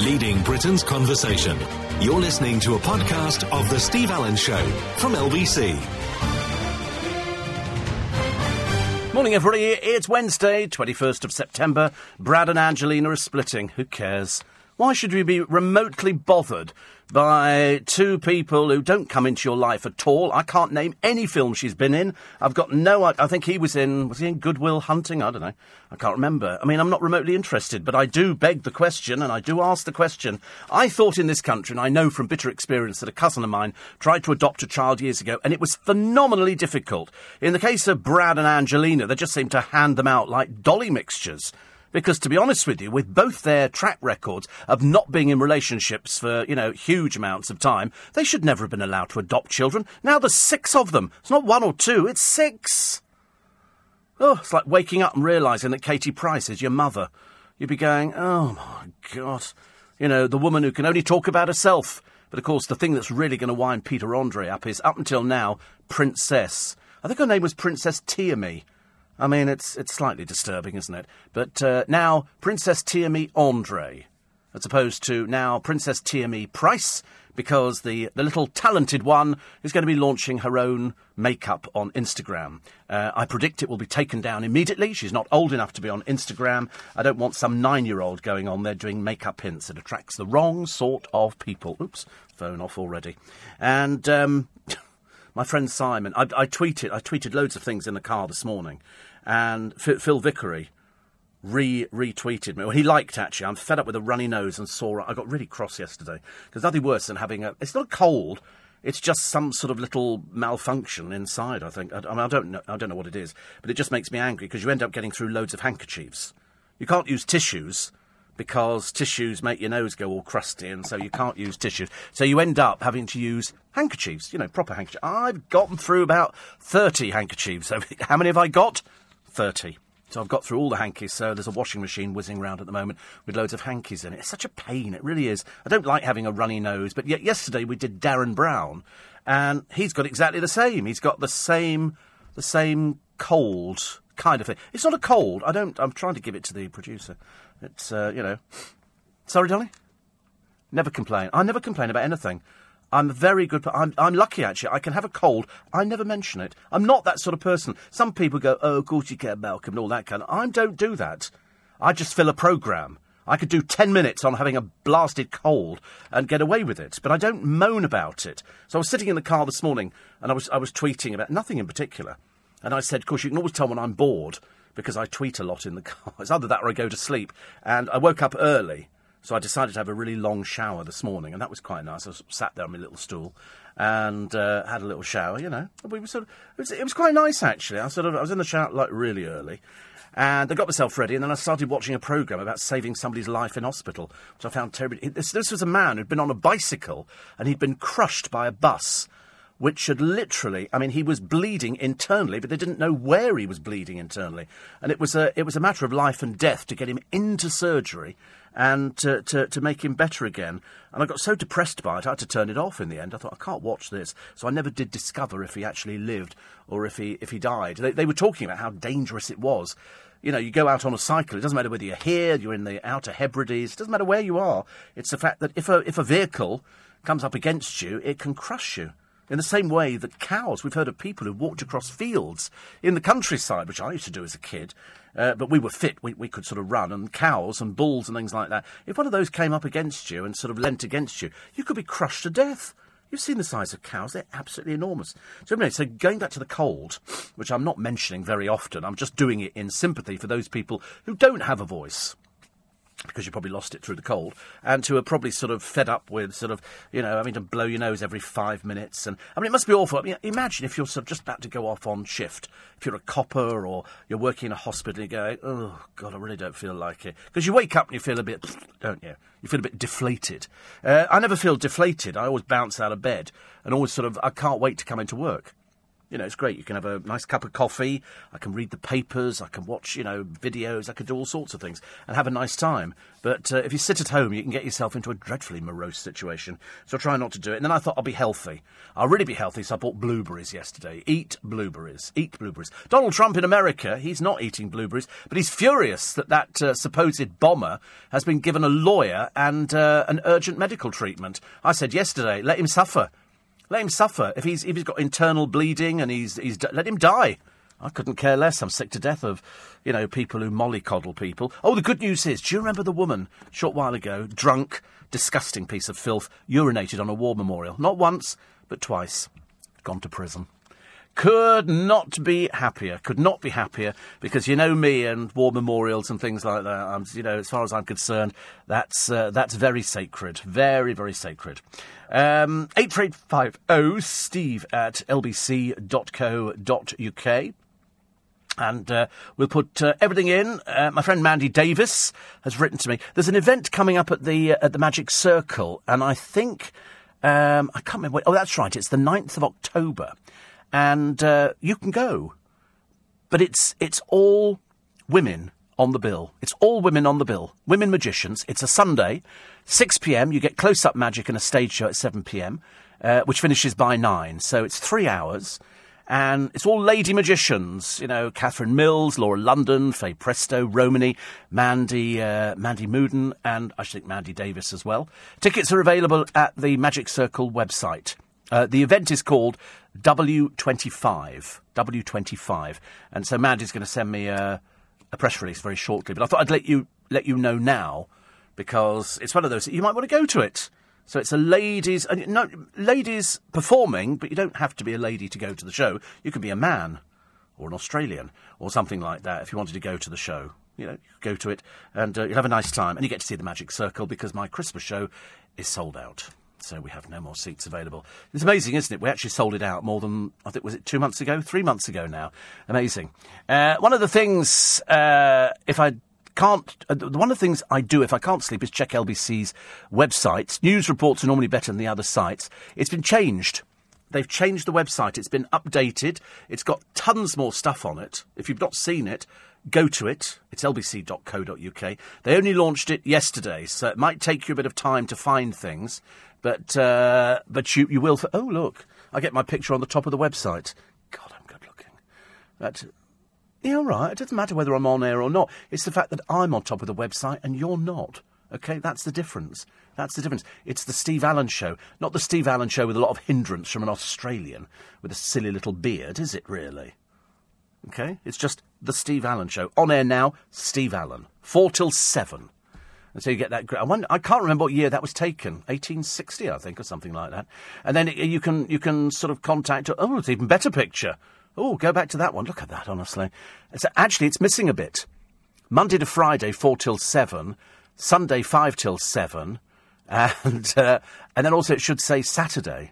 leading Britain's conversation. You're listening to a podcast of The Steve Allen Show from LBC. Morning, everybody. It's Wednesday, 21st of September. Brad and Angelina are splitting. Who cares? Why should we be remotely bothered by two people who don't come into your life at all? I can't name any film she's been in. I've got no. I think he was in. Was he in Good Will Hunting? I don't know. I can't remember. I mean, I'm not remotely interested, but I do beg the question, and I do ask the question. I thought in this country, and I know from bitter experience that a cousin of mine tried to adopt a child years ago, and it was phenomenally difficult. In the case of Brad and Angelina, they just seemed to hand them out like dolly mixtures. Because to be honest with you, with both their track records of not being in relationships for, you know, huge amounts of time, they should never have been allowed to adopt children. Now there's six of them. It's not one or two, it's six. Oh, it's like waking up and realising that Katie Price is your mother. You'd be going, oh my God. You know, the woman who can only talk about herself. But of course, the thing that's really going to wind Peter Andre up is, up until now, Princess. I think her name was Princess Tiaamii. I mean, it's it's slightly disturbing, isn't it? But uh, now Princess Tiaamii Andre, as opposed to now Princess Tiaamii Price, because the the little talented one is going to be launching her own makeup on Instagram. Uh, I predict it will be taken down immediately. She's not old enough to be on Instagram. I don't want some nine-year-old going on there doing makeup hints. It attracts the wrong sort of people. Oops, phone off already. And. Um, my friend Simon, I, I tweeted, I tweeted loads of things in the car this morning, and F- Phil Vickery re retweeted me. Well, he liked actually. I'm fed up with a runny nose and sore. I got really cross yesterday because nothing worse than having a. It's not a cold. It's just some sort of little malfunction inside. I think. I, I, mean, I don't know. I don't know what it is, but it just makes me angry because you end up getting through loads of handkerchiefs. You can't use tissues because tissues make your nose go all crusty, and so you can't use tissues. So you end up having to use handkerchiefs, you know, proper handkerchiefs. I've gotten through about 30 handkerchiefs. How many have I got? 30. So I've got through all the hankies, so there's a washing machine whizzing around at the moment with loads of hankies in it. It's such a pain, it really is. I don't like having a runny nose, but yet yesterday we did Derren Brown, and he's got exactly the same. He's got the same, the same cold kind of thing. It's not a cold. I don't. I'm trying to give it to the producer. It's uh, you know. Sorry, Dolly. Never complain. I never complain about anything. I'm very good. I'm, I'm lucky actually. I can have a cold. I never mention it. I'm not that sort of person. Some people go, "Oh, of course you get Malcolm and all that kind." of... I don't do that. I just fill a program. I could do 10 minutes on having a blasted cold and get away with it, but I don't moan about it. So I was sitting in the car this morning and I was, I was tweeting about nothing in particular. And I said, of course, you can always tell when I'm bored because I tweet a lot in the car. It's either that or I go to sleep. And I woke up early, so I decided to have a really long shower this morning, and that was quite nice. I sat there on my little stool and uh, had a little shower. You know, we were sort of, it, was, it was quite nice actually. I sort of I was in the shower like really early. And I got myself ready, and then I started watching a programme about saving somebody's life in hospital, which I found. This, this was a man who'd been on a bicycle, and he'd been crushed by a bus which had literally, I mean, he was bleeding internally, but they didn't know where he was bleeding internally. And it was a, it was a matter of life and death to get him into surgery and to, to, to make him better again. And I got so depressed by it, I had to turn it off in the end. I thought, I can't watch this. So I never did discover if he actually lived or if he, if he died. They, they were talking about how dangerous it was. You know, you go out on a cycle, it doesn't matter whether you're here, you're in the Outer Hebrides, it doesn't matter where you are. It's the fact that if a, if a vehicle comes up against you, it can crush you. In the same way that cows, we've heard of people who walked across fields in the countryside, which I used to do as a kid, uh, but we were fit, we, we could sort of run, and cows and bulls and things like that. If one of those came up against you and sort of leant against you, you could be crushed to death. You've seen the size of cows, they're absolutely enormous. So, anyway, so going back to the cold, which I'm not mentioning very often, I'm just doing it in sympathy for those people who don't have a voice because you probably lost it through the cold, and who are probably sort of fed up with sort of, you know, having to blow your nose every five minutes. And I mean, it must be awful. I mean, imagine if you're sort of just about to go off on shift, if you're a copper or you're working in a hospital, you go, oh, God, I really don't feel like it. Because you wake up and you feel a bit, don't you? You feel a bit deflated. Uh, I never feel deflated. I always bounce out of bed and always sort of, I can't wait to come into work. You know, it's great. You can have a nice cup of coffee. I can read the papers. I can watch, you know, videos. I can do all sorts of things and have a nice time. But uh, if you sit at home, you can get yourself into a dreadfully morose situation. So I try not to do it. And then I thought I'll be healthy. I'll really be healthy. So I bought blueberries yesterday. Eat blueberries. Eat blueberries. Donald Trump in America, he's not eating blueberries, but he's furious that that uh, supposed bomber has been given a lawyer and uh, an urgent medical treatment. I said yesterday, let him suffer. Let him suffer. If he's if he's got internal bleeding and he's he's let him die. I couldn't care less. I'm sick to death of, you know, people who mollycoddle people. Oh, the good news is, do you remember the woman short while ago, drunk, disgusting piece of filth, urinated on a war memorial? Not once, but twice. Gone to prison. Could not be happier. Could not be happier because you know me and war memorials and things like that. I'm, you know, as far as I'm concerned, that's uh, that's very sacred, very very sacred. Um, eight eight five zero Steve at lbc.co.uk. And uh, we'll put uh, everything in. Uh, my friend Mandy Davis has written to me. There's an event coming up at the uh, at the Magic Circle, and I think um, I can't remember. Oh, that's right. It's the 9th of October, and uh, you can go, but it's it's all women on the bill. It's all women on the bill. Women magicians. It's a Sunday, 6 p.m. You get close up magic and a stage show at 7 p.m., uh, which finishes by 9. So it's three hours. And it's all lady magicians, you know, Catherine Mills, Laura London, Faye Presto, Romany, Mandy, uh, Mandy Muden, and I think Mandy Davis as well. Tickets are available at the Magic Circle website. Uh, the event is called W25. W25. And so Mandy's going to send me a, a press release very shortly. But I thought I'd let you let you know now because it's one of those that you might want to go to it. So it's a ladies, and no, ladies performing, but you don't have to be a lady to go to the show. You could be a man or an Australian or something like that if you wanted to go to the show. You know, you go to it and uh, you'll have a nice time, and you get to see the Magic Circle because my Christmas show is sold out. So we have no more seats available. It's amazing, isn't it? We actually sold it out more than I think was it two months ago, three months ago now. Amazing. Uh, one of the things, uh, if I can't. Uh, one of the things I do if I can't sleep is check LBC's websites. News reports are normally better than the other sites. It's been changed. They've changed the website. It's been updated. It's got tons more stuff on it. If you've not seen it, go to it. It's lbc.co.uk. They only launched it yesterday, so it might take you a bit of time to find things, but uh, but you you will. For, oh look, I get my picture on the top of the website. God, I'm good looking. That yeah, all right. It doesn't matter whether I'm on air or not. It's the fact that I'm on top of the website and you're not. Okay, that's the difference. That's the difference. It's the Steve Allen show, not the Steve Allen show with a lot of hindrance from an Australian with a silly little beard, is it really? Okay, it's just the Steve Allen show. On air now, Steve Allen. Four till seven. And so you get that. I, wonder, I can't remember what year that was taken. 1860, I think, or something like that. And then it, you can you can sort of contact. Oh, it's even better picture. Oh, go back to that one. Look at that, honestly. Actually, it's missing a bit. Monday to Friday, 4 till 7. Sunday, 5 till 7. And, uh, and then also it should say Saturday.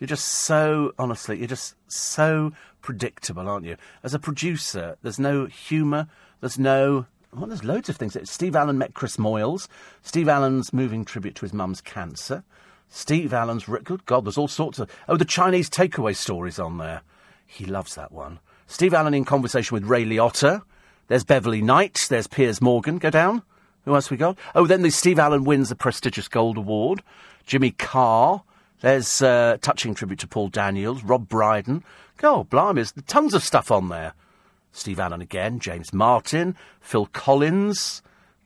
You're just so, honestly, you're just so predictable, aren't you? As a producer, there's no humour, there's no. Well, there's loads of things. Steve Allen met Chris Moyles. Steve Allen's moving tribute to his mum's cancer. Steve Allen's. Good God, there's all sorts of. Oh, the Chinese takeaway stories on there. He loves that one. Steve Allen in conversation with Ray Liotta. There's Beverley Knight. There's Piers Morgan. Go down. Who else we got? Oh, then the Steve Allen wins the prestigious Gold Award. Jimmy Carr. There's uh, touching tribute to Paul Daniels, Rob Brydon. Oh, blimey, there's tons of stuff on there. Steve Allen again, James Martin, Phil Collins,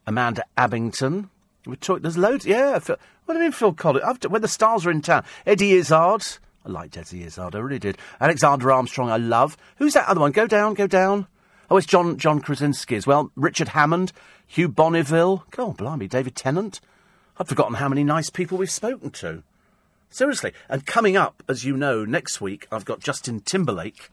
Amanda Abbington. We talk, there's loads. Yeah, Phil, what do you mean, Phil Collins? I've, when the stars are in town, Eddie Izzard. I liked Eddie Izzard, I really did. Alexander Armstrong, I love. Who's that other one? Go down, go down. Oh, it's John John Krasinski as well. Richard Hammond, Hugh Bonneville. Oh, blimey, David Tennant. I've forgotten how many nice people we've spoken to. Seriously. And coming up, as you know, next week, I've got Justin Timberlake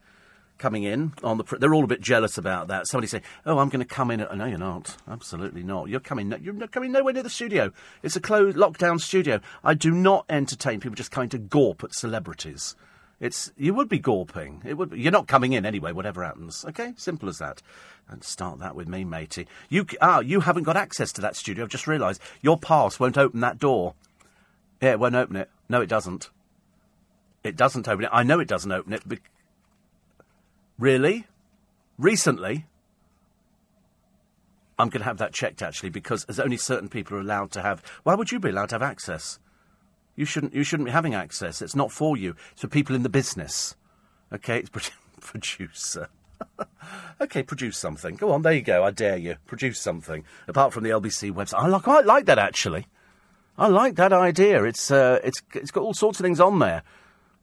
coming in on the. Pr- they're all a bit jealous about that. Somebody say, "Oh, I'm going to come in." At- no, you're not. Absolutely not. You're coming. You're coming nowhere near the studio. It's a closed, lockdown studio. I do not entertain people just coming to gawp at celebrities. It's you would be gawping. It would. Be, you're not coming in anyway. Whatever happens. Okay, simple as that. And start that with me, matey. You ah, you haven't got access to that studio. I've just realised your pass won't open that door. Yeah, it won't open it. No, it doesn't. It doesn't open it. I know it doesn't open it. Really? Recently? I'm going to have that checked actually because there's only certain people are allowed to have. Why would you be allowed to have access? You shouldn't. You shouldn't be having access. It's not for you. It's for people in the business. Okay, it's pro- producer. okay, produce something. Go on, there you go. I dare you. Produce something. Apart from the LBC website, I like, quite like that actually. I like that idea. It's uh, it's it's got all sorts of things on there.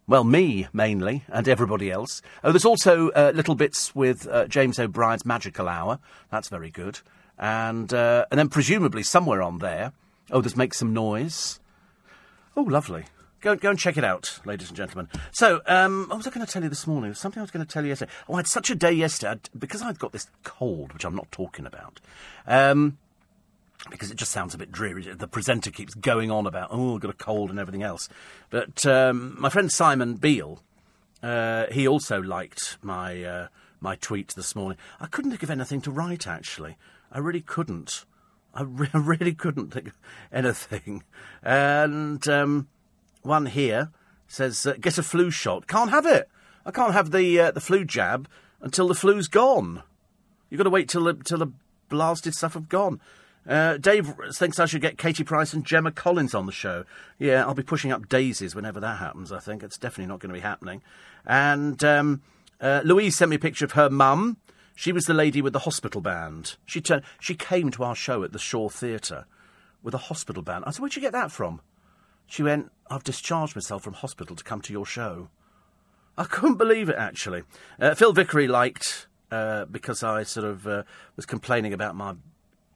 Well, me mainly, and everybody else. Oh, there's also uh, little bits with uh, James O'Brien's Magical Hour. That's very good. And uh, and then presumably somewhere on there. Oh, there's Make Some Noise. Oh, lovely. Go, go and check it out, ladies and gentlemen. So, um, what was I going to tell you this morning? Something I was going to tell you yesterday. Oh, I had such a day yesterday I'd, because I'd got this cold, which I'm not talking about. Um, because it just sounds a bit dreary. The presenter keeps going on about, oh, I've got a cold and everything else. But um, my friend Simon Beale, uh, he also liked my uh, my tweet this morning. I couldn't think of anything to write, actually. I really couldn't. I re- really couldn't think of anything. And um, one here says, uh, get a flu shot. Can't have it. I can't have the uh, the flu jab until the flu's gone. You've got to wait till the, till the blasted stuff have gone. Uh, Dave thinks I should get Katie Price and Gemma Collins on the show. Yeah, I'll be pushing up daisies whenever that happens, I think. It's definitely not going to be happening. And um, uh, Louise sent me a picture of her mum. She was the lady with the hospital band. She, turned, she came to our show at the Shaw Theatre with a hospital band. I said, Where'd you get that from? She went, I've discharged myself from hospital to come to your show. I couldn't believe it, actually. Uh, Phil Vickery liked, uh, because I sort of uh, was complaining about my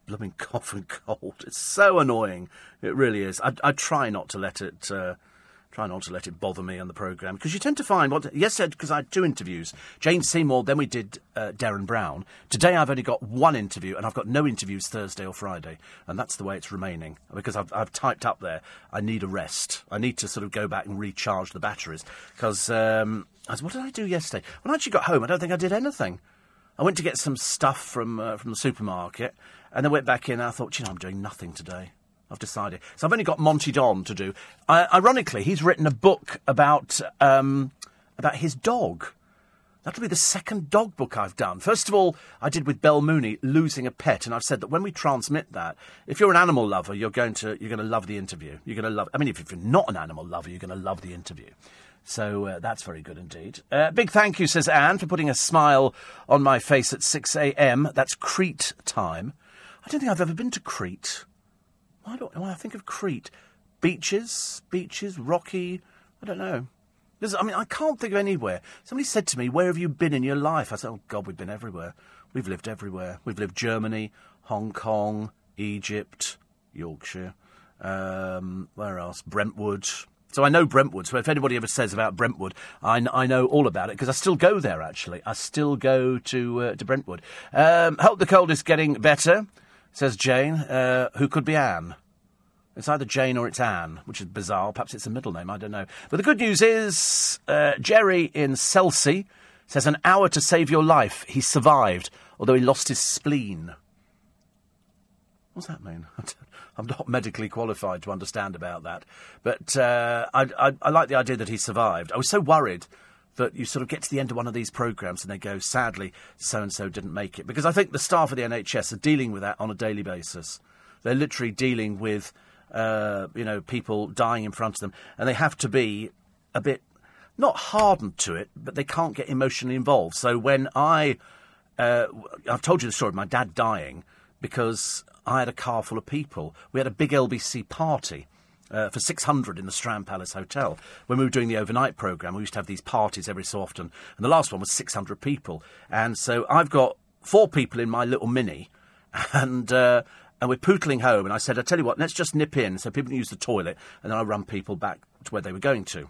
blooming cough and cold. It's so annoying. It really is. I, I try not to let it. Uh, try not to let it bother me on the programme because you tend to find what yes said because I had two interviews Jane Seymour then we did uh, Derren Brown today I've only got one interview and I've got no interviews Thursday or Friday and that's the way it's remaining because I've, I've typed up there I need a rest I need to sort of go back and recharge the batteries because um, what did I do yesterday when I actually got home I don't think I did anything I went to get some stuff from uh, from the supermarket and then went back in and I thought, you know, I'm doing nothing today. I've decided. So I've only got Monty Don to do. Uh, ironically, he's written a book about um, about his dog. That'll be the second dog book I've done. First of all, I did with Bel Mooney, losing a pet, and I've said that when we transmit that, if you're an animal lover, you're going to you're going to love the interview. You're going to love. I mean, if, if you're not an animal lover, you're going to love the interview. So uh, that's very good indeed. Uh, big thank you, says Anne, for putting a smile on my face at 6 a.m. That's Crete time. I don't think I've ever been to Crete. Why do when I think of Crete? Beaches, beaches, rocky. I don't know. There's, I mean, I can't think of anywhere. Somebody said to me, "Where have you been in your life?" I said, "Oh God, we've been everywhere. We've lived everywhere. We've lived Germany, Hong Kong, Egypt, Yorkshire. Um, where else? Brentwood." So I know Brentwood. So if anybody ever says about Brentwood, I, I know all about it because I still go there. Actually, I still go to uh, to Brentwood. Um, hope the cold is getting better, says Jane, uh, who could be Anne. It's either Jane or it's Anne, which is bizarre. Perhaps it's a middle name. I don't know. But the good news is uh, Jerry in Selsey says an hour to save your life. He survived, although he lost his spleen. What's that mean? I'm not medically qualified to understand about that. But uh, I, I, I, like the idea that he survived. I was so worried that you sort of get to the end of one of these programmes and they go, sadly, so and so didn't make it. Because I think the staff of the NHS are dealing with that on a daily basis. They're literally dealing with, uh, you know, people dying in front of them. And they have to be a bit, not hardened to it, but they can't get emotionally involved. So when I, uh, I've told you the story of my dad dying because I had a car full of people. We had a big LBC party. Uh, for 600 in the Strand Palace Hotel. When we were doing the overnight programme, we used to have these parties every so often. And the last one was 600 people. And so I've got four people in my little mini. And, uh, and we're pootling home. And I said, I tell you what, let's just nip in so people can use the toilet. And then I run people back to where they were going to.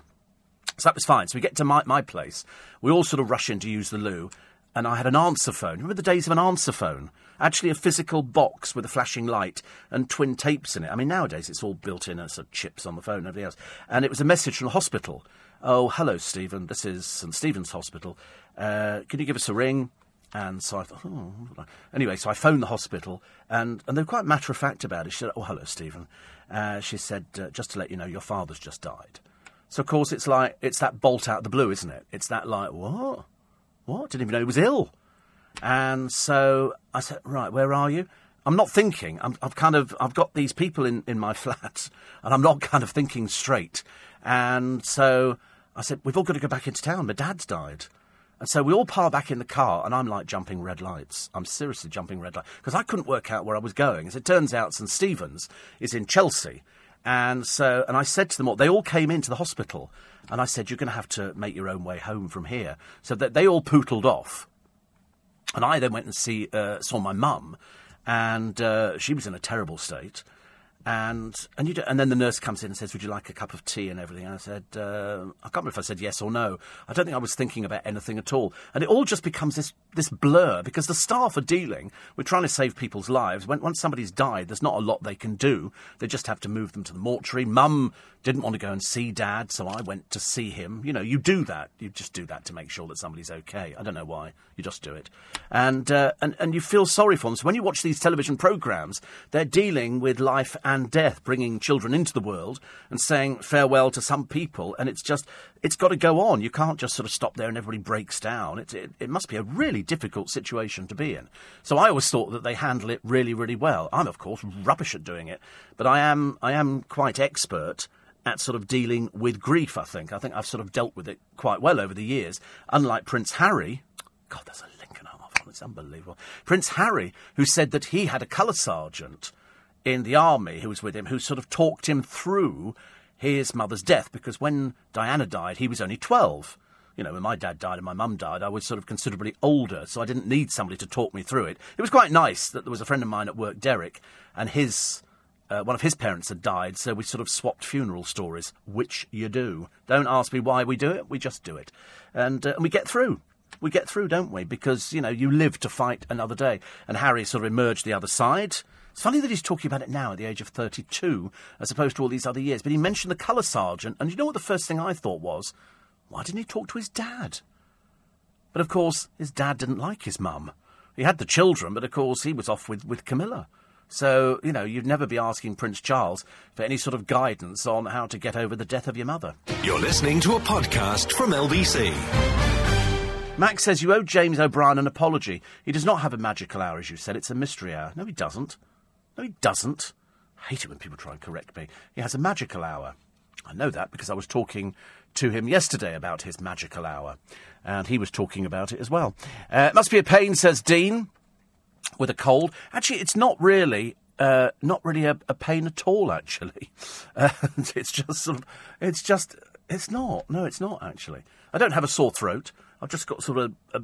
So that was fine. So we get to my, my place. We all sort of rush in to use the loo. And I had an answer phone. Remember the days of an answer phone? Actually a physical box with a flashing light and twin tapes in it. I mean, nowadays it's all built in as chips on the phone and everything else. And it was a message from the hospital. Oh, hello, Stephen. This is St Stephen's Hospital. Uh, can you give us a ring? And so I thought, oh. Anyway, so I phoned the hospital, and, and they were quite matter of fact about it. She said, oh, hello, Stephen. Uh, she said, uh, just to let you know, your father's just died. So of course it's like it's that bolt out of the blue, isn't it? It's that like what? What? Didn't even know he was ill. And so I said, right, where are you? I'm not thinking. I'm, I've kind of I've got these people in, in my flat, and I'm not kind of thinking straight. And so I said, we've all got to go back into town. My dad's died. And so we all pile back in the car, and I'm like jumping red lights. I'm seriously jumping red lights because I couldn't work out where I was going. As it turns out, St Stephen's is in Chelsea, and so and I said to them all, they all came into the hospital, and I said, you're going to have to make your own way home from here. So that they all pootled off, and I then went and see uh, saw my mum, and uh, she was in a terrible state. And and you do, and then the nurse comes in and says, "Would you like a cup of tea and everything?" And I said, uh, "I can't remember if I said yes or no. I don't think I was thinking about anything at all." And it all just becomes this this blur because the staff are dealing. We're trying to save people's lives. When once somebody's died, there's not a lot they can do. They just have to move them to the mortuary. Mum didn't want to go and see dad, so I went to see him. You know, you do that. You just do that to make sure that somebody's okay. I don't know why. You just do it. And, uh, and, and you feel sorry for them. So when you watch these television programmes, they're dealing with life and death, bringing children into the world and saying farewell to some people. And it's just, it's got to go on. You can't just sort of stop there and everybody breaks down. It, it, it must be a really difficult situation to be in. So I always thought that they handle it really, really well. I'm, of course, rubbish at doing it. But I am, I am quite expert at sort of dealing with grief, I think. I think I've sort of dealt with it quite well over the years. Unlike Prince Harry, God, there's a link and a half on it's unbelievable. Prince Harry, who said that he had a colour sergeant in the army who was with him, who sort of talked him through his mother's death, because when Diana died, he was only 12. You know, when my dad died and my mum died, I was sort of considerably older, so I didn't need somebody to talk me through it. It was quite nice that there was a friend of mine at work, Derek, and his uh, one of his parents had died, so we sort of swapped funeral stories, which you do. Don't ask me why we do it, we just do it. And, uh, and we get through. We get through, don't we? Because, you know, you live to fight another day. And Harry sort of emerged the other side. It's funny that he's talking about it now at the age of 32, as opposed to all these other years. But he mentioned the colour sergeant, and you know what the first thing I thought was? Why didn't he talk to his dad? But of course, his dad didn't like his mum. He had the children, but of course, he was off with, with Camilla. So, you know, you'd never be asking Prince Charles for any sort of guidance on how to get over the death of your mother. You're listening to a podcast from LBC. Max says you owe James O'Brien an apology. He does not have a magical hour, as you said. It's a mystery hour. No, he doesn't. No, he doesn't. I hate it when people try and correct me. He has a magical hour. I know that because I was talking to him yesterday about his magical hour, and he was talking about it as well. Uh, it must be a pain, says Dean with a cold. Actually, it's not really. Uh, not really a, a, pain at all, actually. Uh, it's just sort of, it's just, it's not. No, it's not actually. I don't have a sore throat. I've just got sort of a,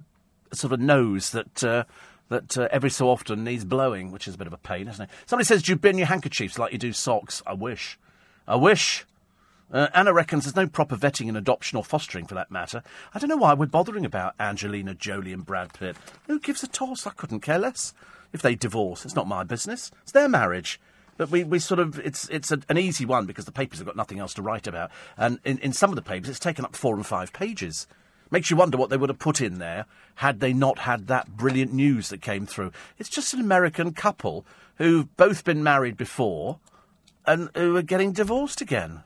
a sort of nose that uh, that uh, every so often needs blowing, which is a bit of a pain, isn't it? Somebody says, "Do you bin your handkerchiefs like you do socks?" I wish. I wish. Uh, Anna reckons there's no proper vetting in adoption or fostering for that matter. I don't know why we're bothering about Angelina Jolie and Brad Pitt. Who gives a toss? I couldn't care less. If they divorce, it's not my business. It's their marriage. But we, we sort of, it's, it's a, an easy one because the papers have got nothing else to write about. And in, in some of the papers, it's taken up four and five pages. Makes you wonder what they would have put in there had they not had that brilliant news that came through. It's just an American couple who've both been married before and who are getting divorced again.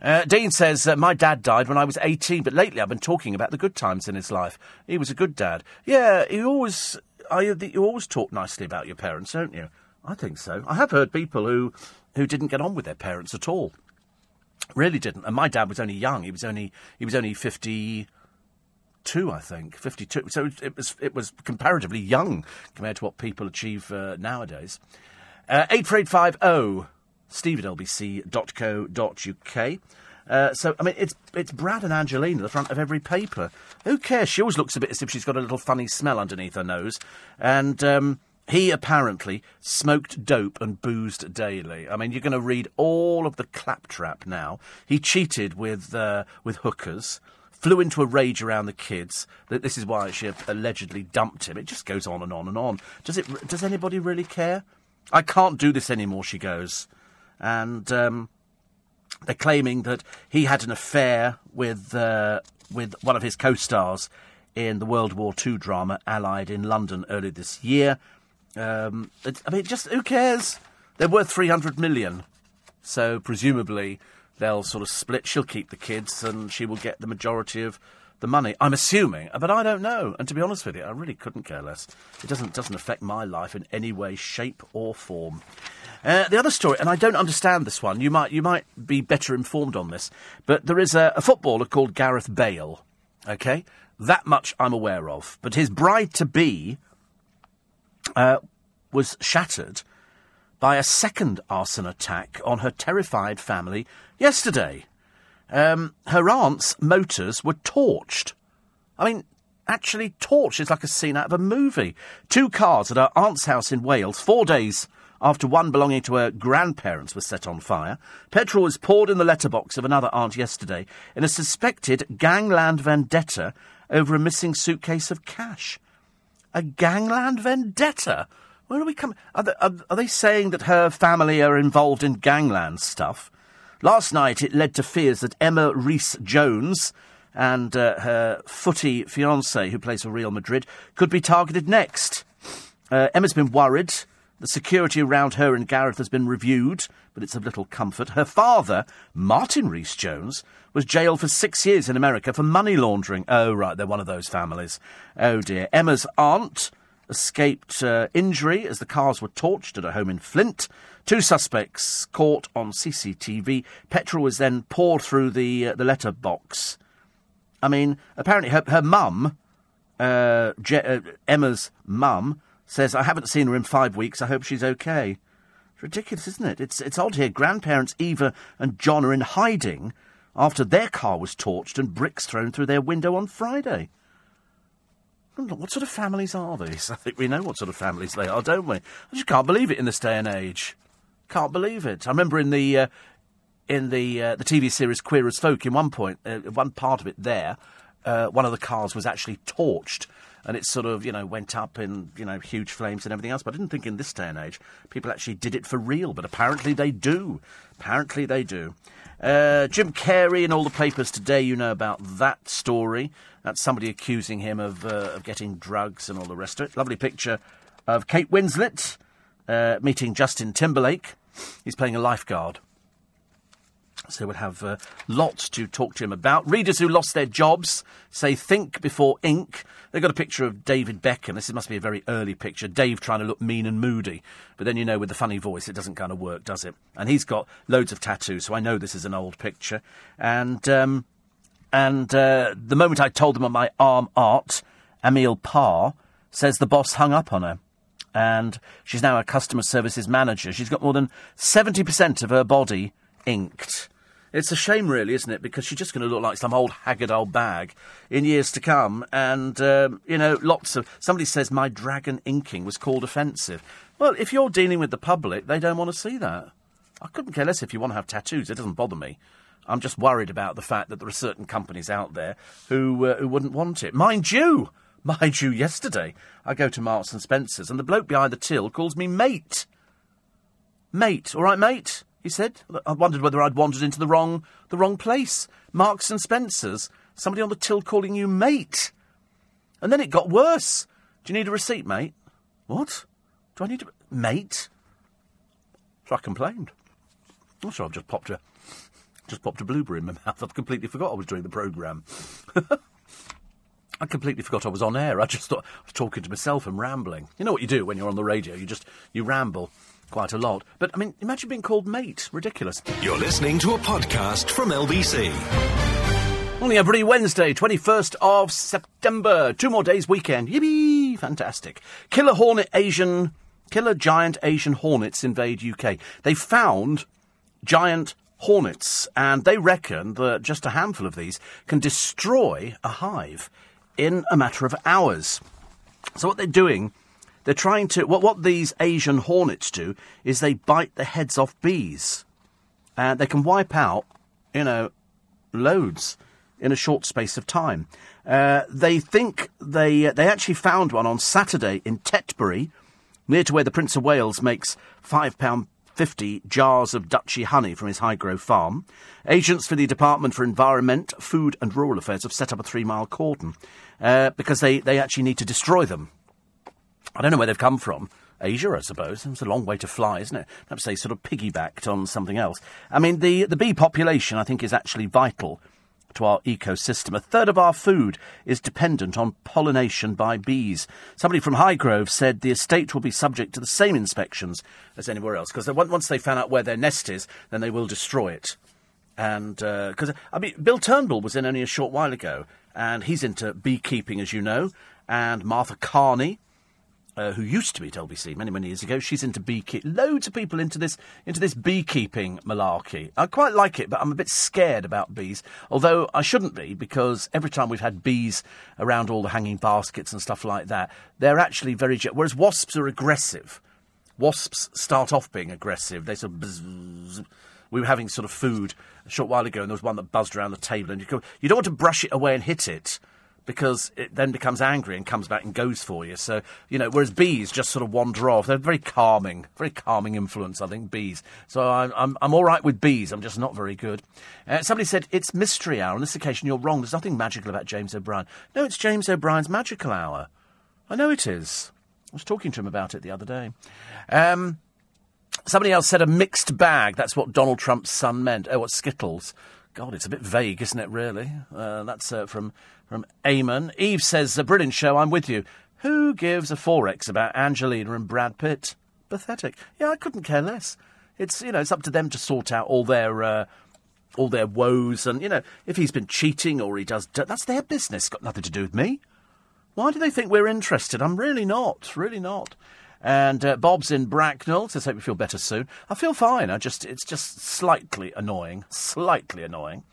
Uh, Dean says, uh, My dad died when I was 18, but lately I've been talking about the good times in his life. He was a good dad. Yeah, you always, I, you always talk nicely about your parents, don't you? I think so. I have heard people who, who didn't get on with their parents at all. Really didn't. And my dad was only young. He was only, he was only 52, I think. 52. So it was, it was comparatively young compared to what people achieve uh, nowadays. Uh, 84850 steve at lbc.co.uk. Uh, so, I mean, it's it's Brad and Angelina the front of every paper. Who cares? She always looks a bit as if she's got a little funny smell underneath her nose. And um, he apparently smoked dope and boozed daily. I mean, you're going to read all of the claptrap now. He cheated with uh, with hookers. Flew into a rage around the kids. This is why she allegedly dumped him. It just goes on and on and on. Does it? Does anybody really care? I can't do this anymore. She goes and um, they're claiming that he had an affair with uh, with one of his co-stars in the World War II drama Allied in London earlier this year. Um, I mean, just who cares? They're worth three hundred million, so presumably they'll sort of split. She'll keep the kids, and she will get the majority of the money. I'm assuming, but I don't know. And to be honest with you, I really couldn't care less. It doesn't doesn't affect my life in any way, shape, or form. Uh, the other story, and I don't understand this one. You might you might be better informed on this, but there is a, a footballer called Gareth Bale. Okay, that much I'm aware of. But his bride to be uh, was shattered by a second arson attack on her terrified family yesterday. Um, her aunt's motors were torched. I mean, actually torched. It's like a scene out of a movie. Two cars at her aunt's house in Wales, four days after one belonging to her grandparents was set on fire. Petrol was poured in the letterbox of another aunt yesterday in a suspected gangland vendetta over a missing suitcase of cash. A gangland vendetta? Where are we coming? Are they, are, are they saying that her family are involved in gangland stuff? Last night it led to fears that Emma Rhys Jones and uh, her footy fiance, who plays for Real Madrid, could be targeted next. Uh, Emma's been worried. The security around her and Gareth has been reviewed, but it's of little comfort. Her father, Martin Rhys Jones, was jailed for six years in America for money laundering. Oh, right, they're one of those families. Oh, dear. Emma's aunt escaped uh, injury as the cars were torched at a home in Flint. Two suspects caught on CCTV. Petrol was then poured through the uh, the letterbox. I mean, apparently her, her mum, uh, Je- uh, Emma's mum, says, "I haven't seen her in five weeks. I hope she's okay." It's ridiculous, isn't it? It's it's odd here. Grandparents Eva and John are in hiding after their car was torched and bricks thrown through their window on Friday. What sort of families are these? I think we know what sort of families they are, don't we? I just can't believe it in this day and age. Can't believe it. I remember in the uh, in the uh, the TV series Queer as Folk, in one point, uh, one part of it there, uh, one of the cars was actually torched, and it sort of you know went up in you know huge flames and everything else. But I didn't think in this day and age people actually did it for real, but apparently they do. Apparently they do. Uh, Jim Carrey in all the papers today. You know about that story. That's somebody accusing him of uh, of getting drugs and all the rest of it. Lovely picture of Kate Winslet uh, meeting Justin Timberlake. He's playing a lifeguard. So we'll have uh, lots to talk to him about. Readers who lost their jobs say think before ink. They've got a picture of David Beckham. This must be a very early picture. Dave trying to look mean and moody. But then, you know, with the funny voice, it doesn't kind of work, does it? And he's got loads of tattoos, so I know this is an old picture. And, um, and uh, the moment I told them on my arm art, Emil Parr says the boss hung up on her and she's now a customer services manager. She's got more than 70% of her body inked. It's a shame, really, isn't it? Because she's just going to look like some old haggard old bag in years to come. And, um, you know, lots of. Somebody says my dragon inking was called offensive. Well, if you're dealing with the public, they don't want to see that. I couldn't care less if you want to have tattoos. It doesn't bother me. I'm just worried about the fact that there are certain companies out there who, uh, who wouldn't want it. Mind you, Mind you, yesterday I go to Marks and Spencer's and the bloke behind the till calls me mate. Mate, all right, mate. He said. I wondered whether I'd wandered into the wrong the wrong place. Marks and Spencer's. Somebody on the till calling you mate. And then it got worse. Do you need a receipt, mate? What? Do I need a mate? So I complained. Oh, I'm sure I've just popped a just popped a blueberry in my mouth. I've completely forgot I was doing the programme. I completely forgot I was on air. I just thought I was talking to myself and rambling. You know what you do when you're on the radio? You just you ramble quite a lot. But I mean, imagine being called mate. Ridiculous. You're listening to a podcast from LBC. Only every Wednesday, 21st of September. Two more days weekend. Yippee! Fantastic. Killer hornet Asian, killer giant Asian hornets invade UK. They found giant hornets, and they reckon that just a handful of these can destroy a hive in a matter of hours. So what they're doing, they're trying to what what these Asian hornets do is they bite the heads off bees, and they can wipe out, you know, loads in a short space of time. Uh, they think they uh, they actually found one on Saturday in Tetbury, near to where the Prince of Wales makes five pound 50 jars of Duchy honey from his Highgrove farm. Agents for the Department for Environment, Food and Rural Affairs have set up a three mile cordon uh, because they, they actually need to destroy them. I don't know where they've come from. Asia, I suppose. It's a long way to fly, isn't it? Perhaps they sort of piggybacked on something else. I mean, the, the bee population, I think, is actually vital to our ecosystem. A third of our food is dependent on pollination by bees. Somebody from Highgrove said the estate will be subject to the same inspections as anywhere else, because once they found out where their nest is, then they will destroy it. And because, uh, I mean, Bill Turnbull was in only a short while ago, and he's into beekeeping, as you know, and Martha Kearney, uh, who used to be at LBC many, many years ago. She's into beekeeping. Loads of people into this into this beekeeping malarkey. I quite like it, but I'm a bit scared about bees. Although I shouldn't be, because every time we've had bees around all the hanging baskets and stuff like that, they're actually very. Whereas wasps are aggressive. Wasps start off being aggressive. They sort of. Bzz, we were having sort of food a short while ago, and there was one that buzzed around the table, and you, go, you don't want to brush it away and hit it because it then becomes angry and comes back and goes for you. So, you know, whereas bees just sort of wander off. They're very calming, very calming influence, I think, bees. So I'm, I'm, I'm all right with bees. I'm just not very good. Uh, somebody said, it's mystery hour. On this occasion, you're wrong. There's nothing magical about James O'Brien. No, it's James O'Brien's magical hour. I know it is. I was talking to him about it the other day. Um, somebody else said a mixed bag. That's what Donald Trump's son meant. Oh, what Skittles. God, it's a bit vague, isn't it, really? Uh, that's uh, from, from Eamon. Eve says, a brilliant show, I'm with you. Who gives a forex about Angelina and Brad Pitt? Pathetic. Yeah, I couldn't care less. It's, you know, it's up to them to sort out all their, uh, all their woes. And, you know, if he's been cheating or he does, that's their business. Got nothing to do with me. Why do they think we're interested? I'm really not. Really not. And uh, Bob's in Bracknell says, "Hope you feel better soon." I feel fine. I just it's just slightly annoying, slightly annoying.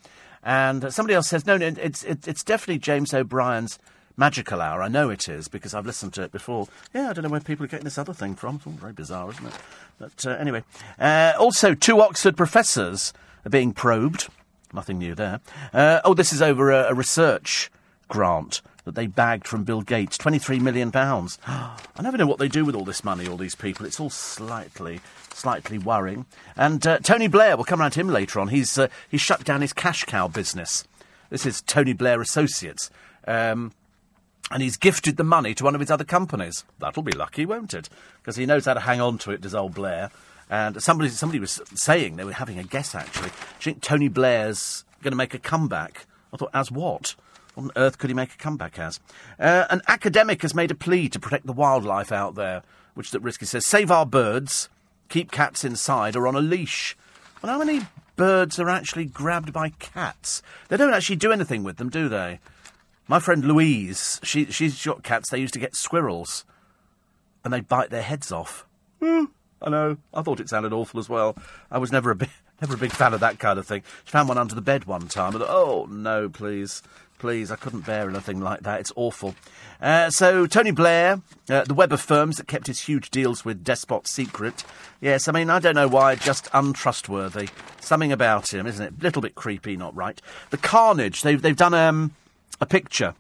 And uh, somebody else says, "No, no, it's it, it's definitely James O'Brien's." Magical Hour. I know it is because I've listened to it before. Yeah, I don't know where people are getting this other thing from. It's all very bizarre, isn't it? But uh, anyway. Uh, also, two Oxford professors are being probed. Nothing new there. Uh, oh, this is over a, a research grant that they bagged from Bill Gates. £23 million. I never know what they do with all this money, all these people. It's all slightly, slightly worrying. And uh, Tony Blair, we'll come around to him later on. He's, uh, he's shut down his cash cow business. This is Tony Blair Associates. Um, and he's gifted the money to one of his other companies. That'll be lucky, won't it? Because he knows how to hang on to it, does old Blair. And somebody, somebody was saying, they were having a guess actually, do you think Tony Blair's going to make a comeback? I thought, as what? What on earth could he make a comeback as? Uh, an academic has made a plea to protect the wildlife out there, which is at risk. He says, save our birds, keep cats inside or on a leash. Well, how many birds are actually grabbed by cats? They don't actually do anything with them, do they? My friend Louise, she, she's got cats, they used to get squirrels, and they bite their heads off. Mm, I know. I thought it sounded awful as well. I was never a big, never a big fan of that kind of thing. She found one under the bed one time. And, oh no, please. Please, I couldn't bear anything like that. It's awful. Uh, so, Tony Blair, uh, the web of firms that kept his huge deals with Despot secret. Yes, I mean, I don't know why, just untrustworthy. Something about him, isn't it? A little bit creepy, not right. The carnage, they've, they've done um, a picture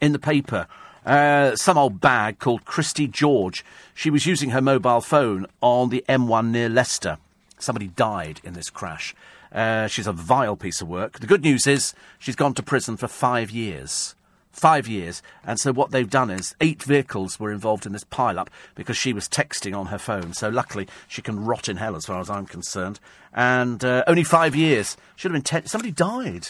in the paper. Uh, some old bag called Christy George. She was using her mobile phone on the M1 near Leicester. Somebody died in this crash. Uh, she's a vile piece of work. The good news is she's gone to prison for five years. Five years. And so what they've done is eight vehicles were involved in this pile-up because she was texting on her phone. So luckily she can rot in hell as far as I'm concerned. And uh, only five years. Should have been ten. Somebody died.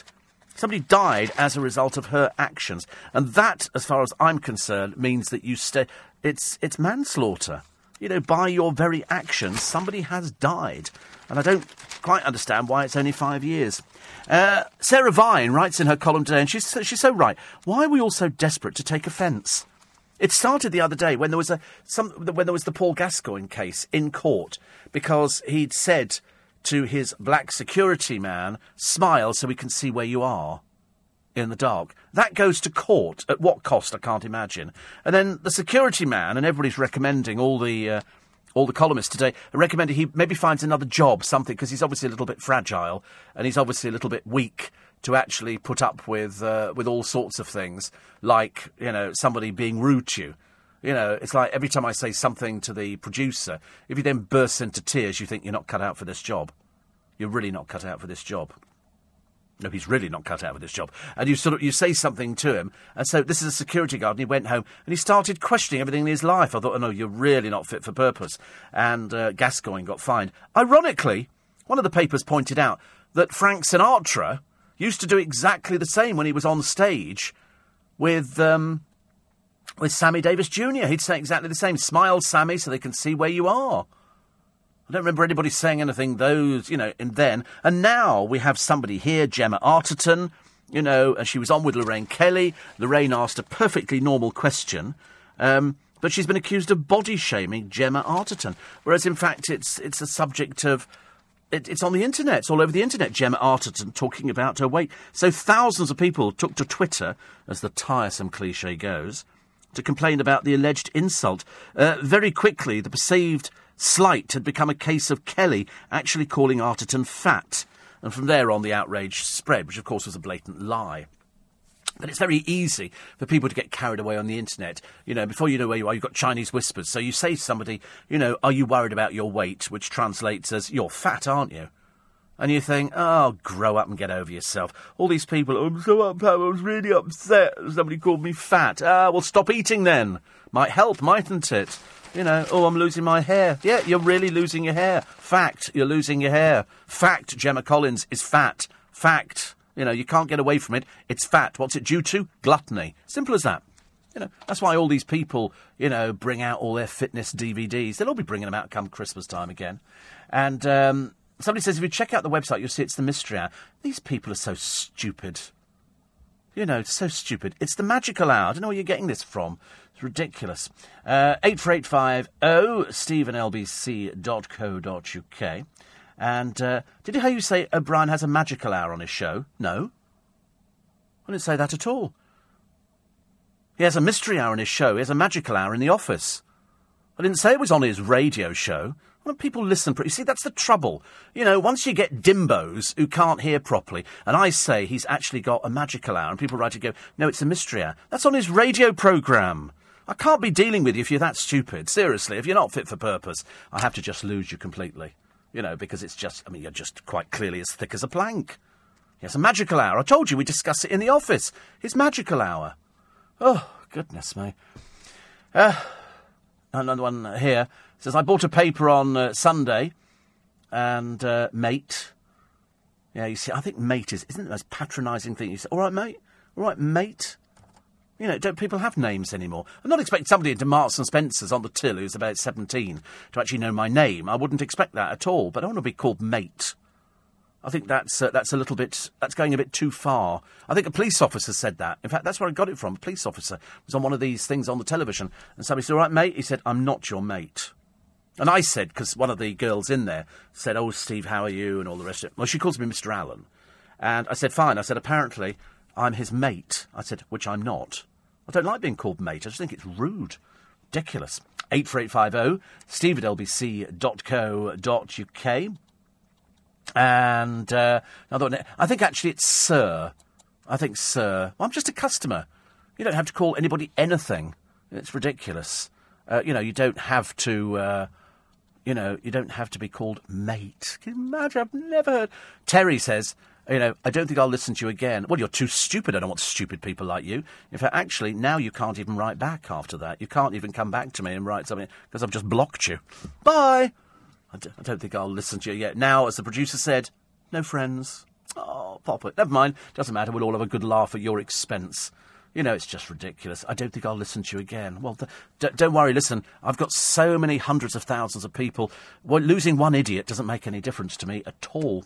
Somebody died as a result of her actions. And that, as far as I'm concerned, means that you stay. It's, it's manslaughter. You know, by your very actions, somebody has died. And I don't quite understand why it's only five years. Uh, Sarah Vine writes in her column today, and she's, she's so right. Why are we all so desperate to take offence? It started the other day when there was a some when there was the Paul Gascoigne case in court because he'd said to his black security man, "Smile so we can see where you are." In the dark. That goes to court. At what cost, I can't imagine. And then the security man, and everybody's recommending all the uh, all the columnists today recommended he maybe finds another job, something, because he's obviously a little bit fragile and he's obviously a little bit weak to actually put up with uh, with all sorts of things, like you know somebody being rude to you. You know, it's like every time I say something to the producer, if he then bursts into tears, you think you're not cut out for this job. You're really not cut out for this job. No, he's really not cut out for this job. And you sort of you say something to him, and so this is a security guard, and he went home and he started questioning everything in his life. I thought, oh no, you're really not fit for purpose. And uh, Gascoigne got fined. Ironically, one of the papers pointed out that Frank Sinatra used to do exactly the same when he was on stage with um, with Sammy Davis Jr. He'd say exactly the same. Smile, Sammy, so they can see where you are. I don't remember anybody saying anything those, you know, and then. And now we have somebody here, Gemma Arterton, you know, and she was on with Lorraine Kelly. Lorraine asked a perfectly normal question. Um, but she's been accused of body shaming Gemma Arterton. Whereas, in fact, it's, it's a subject of. It, it's on the internet. It's all over the internet. Gemma Arterton talking about her weight. So thousands of people took to Twitter, as the tiresome cliche goes, to complain about the alleged insult. Uh, very quickly, the perceived slight had become a case of Kelly actually calling Arterton fat. And from there on, the outrage spread, which of course was a blatant lie. But it's very easy for people to get carried away on the internet. You know, before you know where you are, you've got Chinese whispers. So you say to somebody, you know, are you worried about your weight? Which translates as, you're fat, aren't you? And you think, oh, grow up and get over yourself. All these people, oh, I'm so upset, I was really upset. Somebody called me fat. Ah, well, stop eating then. Might help, mightn't it? You know, oh, I'm losing my hair. Yeah, you're really losing your hair. Fact, you're losing your hair. Fact, Gemma Collins is fat. Fact. You know, you can't get away from it. It's fat. What's it due to? Gluttony. Simple as that. You know, that's why all these people, you know, bring out all their fitness DVDs. They'll all be bringing them out come Christmas time again. And um, somebody says if you check out the website, you'll see it's the mystery hour. These people are so stupid. You know, it's so stupid. It's the magical hour. I don't know where you're getting this from. It's ridiculous. Uh, 84850 stephenlbc.co.uk. And uh, did you hear you say O'Brien has a magical hour on his show? No. I didn't say that at all. He has a mystery hour on his show. He has a magical hour in the office. I didn't say it was on his radio show. Don't people listen? You see, that's the trouble. You know, once you get dimbos who can't hear properly, and I say he's actually got a magical hour, and people write and go, no, it's a mystery hour. That's on his radio programme. I can't be dealing with you if you're that stupid. Seriously, if you're not fit for purpose, I have to just lose you completely. You know, because it's just, I mean, you're just quite clearly as thick as a plank. Yes, a magical hour. I told you we discuss it in the office. His magical hour. Oh, goodness me. Uh, another one here says, I bought a paper on uh, Sunday, and uh, mate. Yeah, you see, I think mate is, isn't the most patronising thing. You say, all right, mate? All right, mate? You know, don't people have names anymore? I'm not expecting somebody into Marks and Spencer's on the till who's about 17 to actually know my name. I wouldn't expect that at all, but I want to be called mate. I think that's uh, that's a little bit that's going a bit too far. I think a police officer said that. In fact, that's where I got it from. A police officer was on one of these things on the television, and somebody said, "All right, mate," he said, "I'm not your mate." And I said, because one of the girls in there said, "Oh, Steve, how are you?" and all the rest of it. Well, she calls me Mr. Allen, and I said, "Fine." I said, "Apparently, I'm his mate." I said, "Which I'm not." I don't like being called mate. I just think it's rude. Ridiculous. 84850 steve at lbc.co.uk. And uh, another one. I think actually it's sir. I think sir. Well, I'm just a customer. You don't have to call anybody anything. It's ridiculous. Uh, you know, you don't have to. Uh, you know, you don't have to be called mate. Can you imagine? I've never heard. Terry says, you know, I don't think I'll listen to you again. Well, you're too stupid. I don't want stupid people like you. In fact, actually, now you can't even write back after that. You can't even come back to me and write something because I've just blocked you. Bye. I d- I don't think I'll listen to you yet. Now, as the producer said, no friends. Oh, pop it. Never mind. Doesn't matter. We'll all have a good laugh at your expense. You know, it's just ridiculous. I don't think I'll listen to you again. Well, d- don't worry. Listen, I've got so many hundreds of thousands of people. Well, losing one idiot doesn't make any difference to me at all.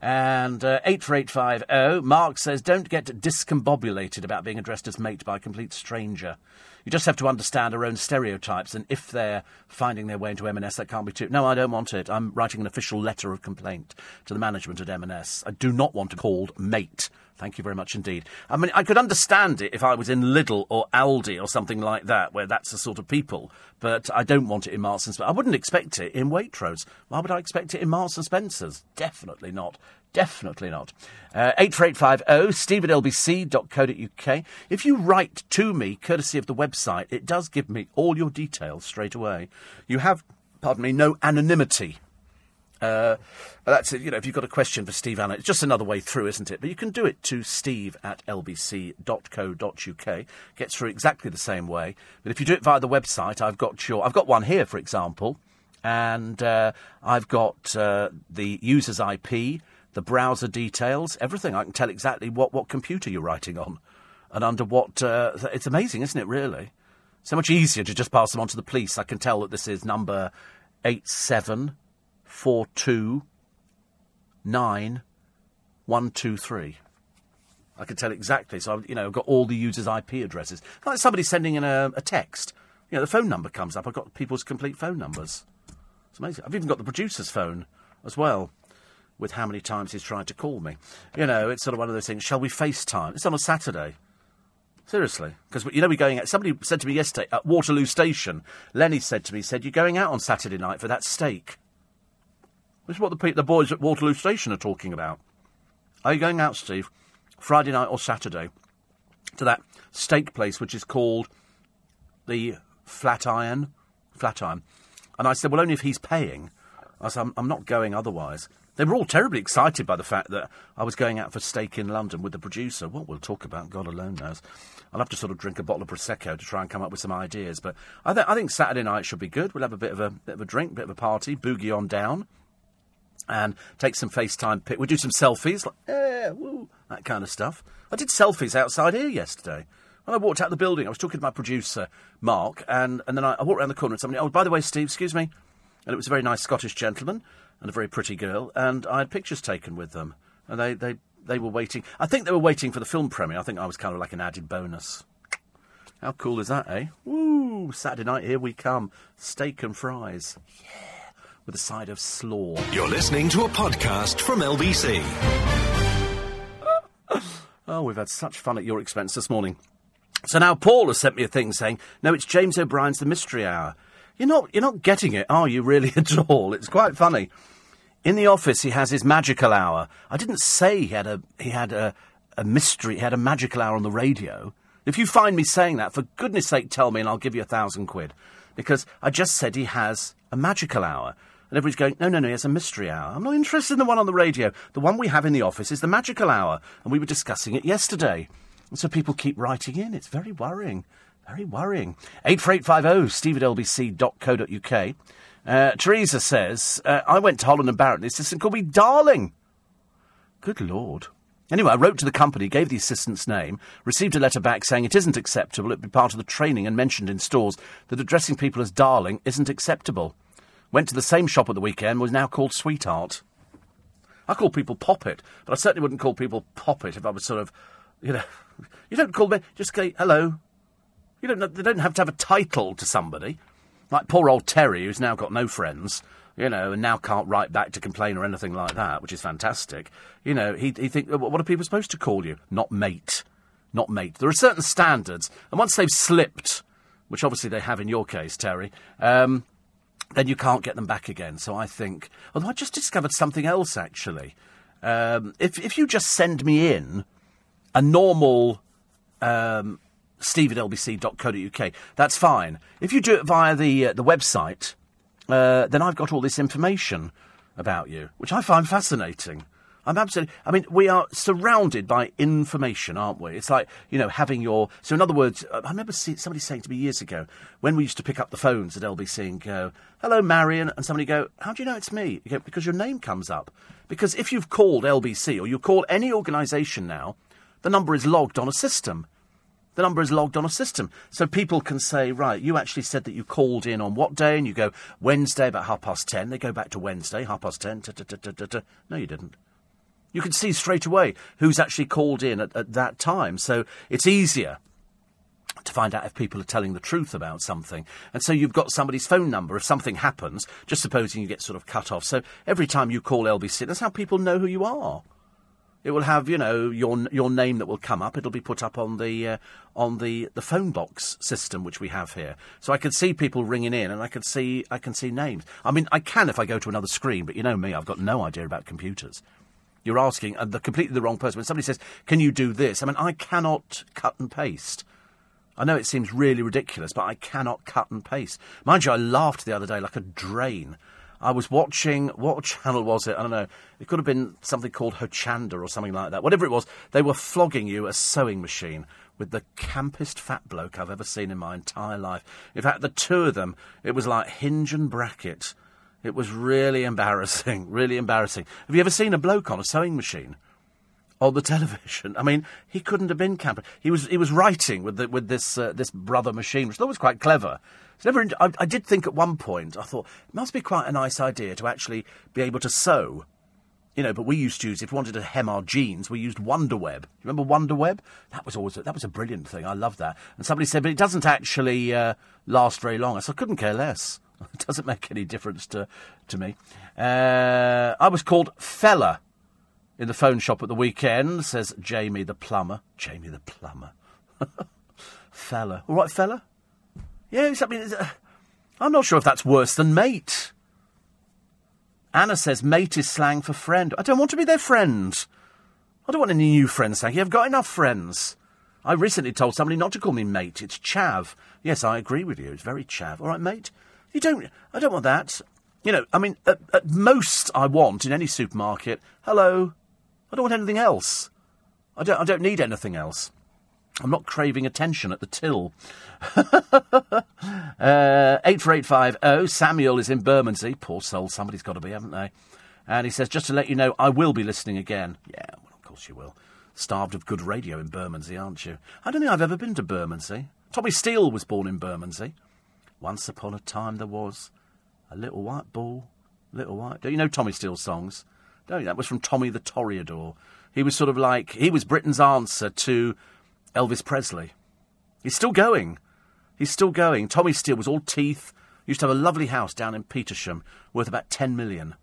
And uh, 84850, Mark says, don't get discombobulated about being addressed as mate by a complete stranger. You just have to understand our own stereotypes, and if they're finding their way into M&S, that can't be too. No, I don't want it. I'm writing an official letter of complaint to the management at M&S. I do not want to be called mate. Thank you very much indeed. I mean, I could understand it if I was in Lidl or Aldi or something like that, where that's the sort of people. But I don't want it in Marks and Spencer. I wouldn't expect it in Waitrose. Why would I expect it in Marks and Spencer's? Definitely not. Definitely not. Uh, 84850 steve at lbc.co.uk. If you write to me, courtesy of the website, it does give me all your details straight away. You have, pardon me, no anonymity Uh, that's it. You know, if you've got a question for Steve Allen, it's just another way through, isn't it? But you can do it to steve at lbc.co.uk. Gets through exactly the same way. But if you do it via the website, I've got your, I've got one here, for example, and uh, I've got uh, the user's IP, the browser details, everything. I can tell exactly what, what computer you're writing on and under what. Uh, it's amazing, isn't it, really? So much easier to just pass them on to the police. I can tell that this is number 87429 I can tell exactly. So, I've, you know, I've got all the users' IP addresses. Like somebody sending in a, a text. You know, the phone number comes up. I've got people's complete phone numbers. It's amazing. I've even got the producer's phone as well with how many times he's tried to call me. You know, it's sort of one of those things. Shall we FaceTime? It's on a Saturday. Seriously, because you know we're going out. Somebody said to me yesterday at Waterloo Station. Lenny said to me, "said You're going out on Saturday night for that steak." This is what the pe- the boys at Waterloo Station are talking about. Are you going out, Steve, Friday night or Saturday, to that steak place which is called the Flatiron? Flatiron. And I said, "Well, only if he's paying." I said, "I'm, I'm not going otherwise." They were all terribly excited by the fact that I was going out for steak in London with the producer. What we'll talk about, God alone knows. I'll have to sort of drink a bottle of prosecco to try and come up with some ideas. But I, th- I think Saturday night should be good. We'll have a bit of a bit of a drink, bit of a party, boogie on down, and take some FaceTime pic. We'll do some selfies, like yeah, woo, that kind of stuff. I did selfies outside here yesterday. When I walked out the building, I was talking to my producer Mark, and, and then I, I walked around the corner and somebody, oh, by the way, Steve, excuse me, and it was a very nice Scottish gentleman and a very pretty girl, and I had pictures taken with them, and they, they, they were waiting. I think they were waiting for the film premiere. I think I was kind of like an added bonus. How cool is that, eh? Woo! Saturday night, here we come. Steak and fries. Yeah. With a side of slaw. You're listening to a podcast from LBC. oh, we've had such fun at your expense this morning. So now Paul has sent me a thing saying, no, it's James O'Brien's The Mystery Hour. You're not, you're not getting it, are you, really, at all? It's quite funny. In the office, he has his magical hour. I didn't say he had a he had a, a mystery. He had a magical hour on the radio. If you find me saying that, for goodness' sake, tell me, and I'll give you a thousand quid, because I just said he has a magical hour. And everybody's going, no, no, no, he has a mystery hour. I'm not interested in the one on the radio. The one we have in the office is the magical hour, and we were discussing it yesterday. And so people keep writing in. It's very worrying. Very worrying. 84850 steve at lbc.co.uk. Uh, Teresa says, uh, I went to Holland and Barrett, and the assistant called me darling. Good Lord. Anyway, I wrote to the company, gave the assistant's name, received a letter back saying it isn't acceptable, it'd be part of the training and mentioned in stores that addressing people as darling isn't acceptable. Went to the same shop at the weekend, was now called sweetheart. I call people poppet, but I certainly wouldn't call people poppet if I was sort of, you know, you don't call me, just say hello. You don't, they don't have to have a title to somebody. Like poor old Terry, who's now got no friends, you know, and now can't write back to complain or anything like that, which is fantastic. You know, he, he think, what are people supposed to call you? Not mate. Not mate. There are certain standards, and once they've slipped, which obviously they have in your case, Terry, um, then you can't get them back again. So I think, although I just discovered something else actually. Um, if if you just send me in a normal um, steve at lbc.co.uk. That's fine. If you do it via the, uh, the website, uh, then I've got all this information about you, which I find fascinating. I'm absolutely. I mean, we are surrounded by information, aren't we? It's like you know having your. So, in other words, I remember somebody saying to me years ago when we used to pick up the phones at LBC and go, "Hello, Marion," and somebody go, "How do you know it's me?" You go, "Because your name comes up." Because if you've called LBC or you call any organisation now, the number is logged on a system. The number is logged on a system. So people can say, right, you actually said that you called in on what day? And you go, Wednesday about half past ten. They go back to Wednesday, half past ten. No, you didn't. You can see straight away who's actually called in at, at that time. So it's easier to find out if people are telling the truth about something. And so you've got somebody's phone number if something happens, just supposing you get sort of cut off. So every time you call LBC, that's how people know who you are. It will have, you know, your your name that will come up. It'll be put up on the uh, on the, the phone box system which we have here. So I can see people ringing in, and I can see I can see names. I mean, I can if I go to another screen, but you know me, I've got no idea about computers. You're asking uh, the completely the wrong person. When somebody says, "Can you do this?" I mean, I cannot cut and paste. I know it seems really ridiculous, but I cannot cut and paste. Mind you, I laughed the other day like a drain I was watching, what channel was it? I don't know. It could have been something called Hochanda or something like that. Whatever it was, they were flogging you a sewing machine with the campest fat bloke I've ever seen in my entire life. In fact, the two of them, it was like hinge and bracket. It was really embarrassing, really embarrassing. Have you ever seen a bloke on a sewing machine? On the television, I mean, he couldn't have been camper. He was he was writing with the, with this uh, this brother machine, which I thought was quite clever. It's never. I, I did think at one point. I thought it must be quite a nice idea to actually be able to sew you know, but we used to use, if we wanted to hem our jeans, we used Wundaweb. You remember Wundaweb? That was always, a, that was a brilliant thing. I love that. And somebody said, but it doesn't actually uh, last very long. I said, I couldn't care less. It doesn't make any difference to, to me. Uh, I was called fella in the phone shop at the weekend, says Jamie the plumber. Jamie the plumber. fella. All right, fella? Yeah, I mean, uh, I'm not sure if that's worse than mate. Anna says mate is slang for friend. I don't want to be their friend. I don't want any new friends, thank you. I've got enough friends. I recently told somebody not to call me mate. It's chav. Yes, I agree with you. It's very chav. All right, mate. You don't. I don't want that. You know, I mean, at, at most, I want in any supermarket. Hello. I don't want anything else. I don't. I don't need anything else. I'm not craving attention at the till. uh, 84850, Samuel is in Bermondsey. Poor soul, somebody's got to be, haven't they? And he says, just to let you know, I will be listening again. Yeah, well, of course you will. Starved of good radio in Bermondsey, aren't you? I don't think I've ever been to Bermondsey. Tommy Steele was born in Bermondsey. Once upon a time there was a little white ball, little white. Don't you know Tommy Steele's songs? Don't you? That was from Tommy the Toreador. He was sort of like, he was Britain's answer to Elvis Presley. He's still going. He's still going. Tommy Steele was all teeth. Used to have a lovely house down in Petersham worth about 10 million.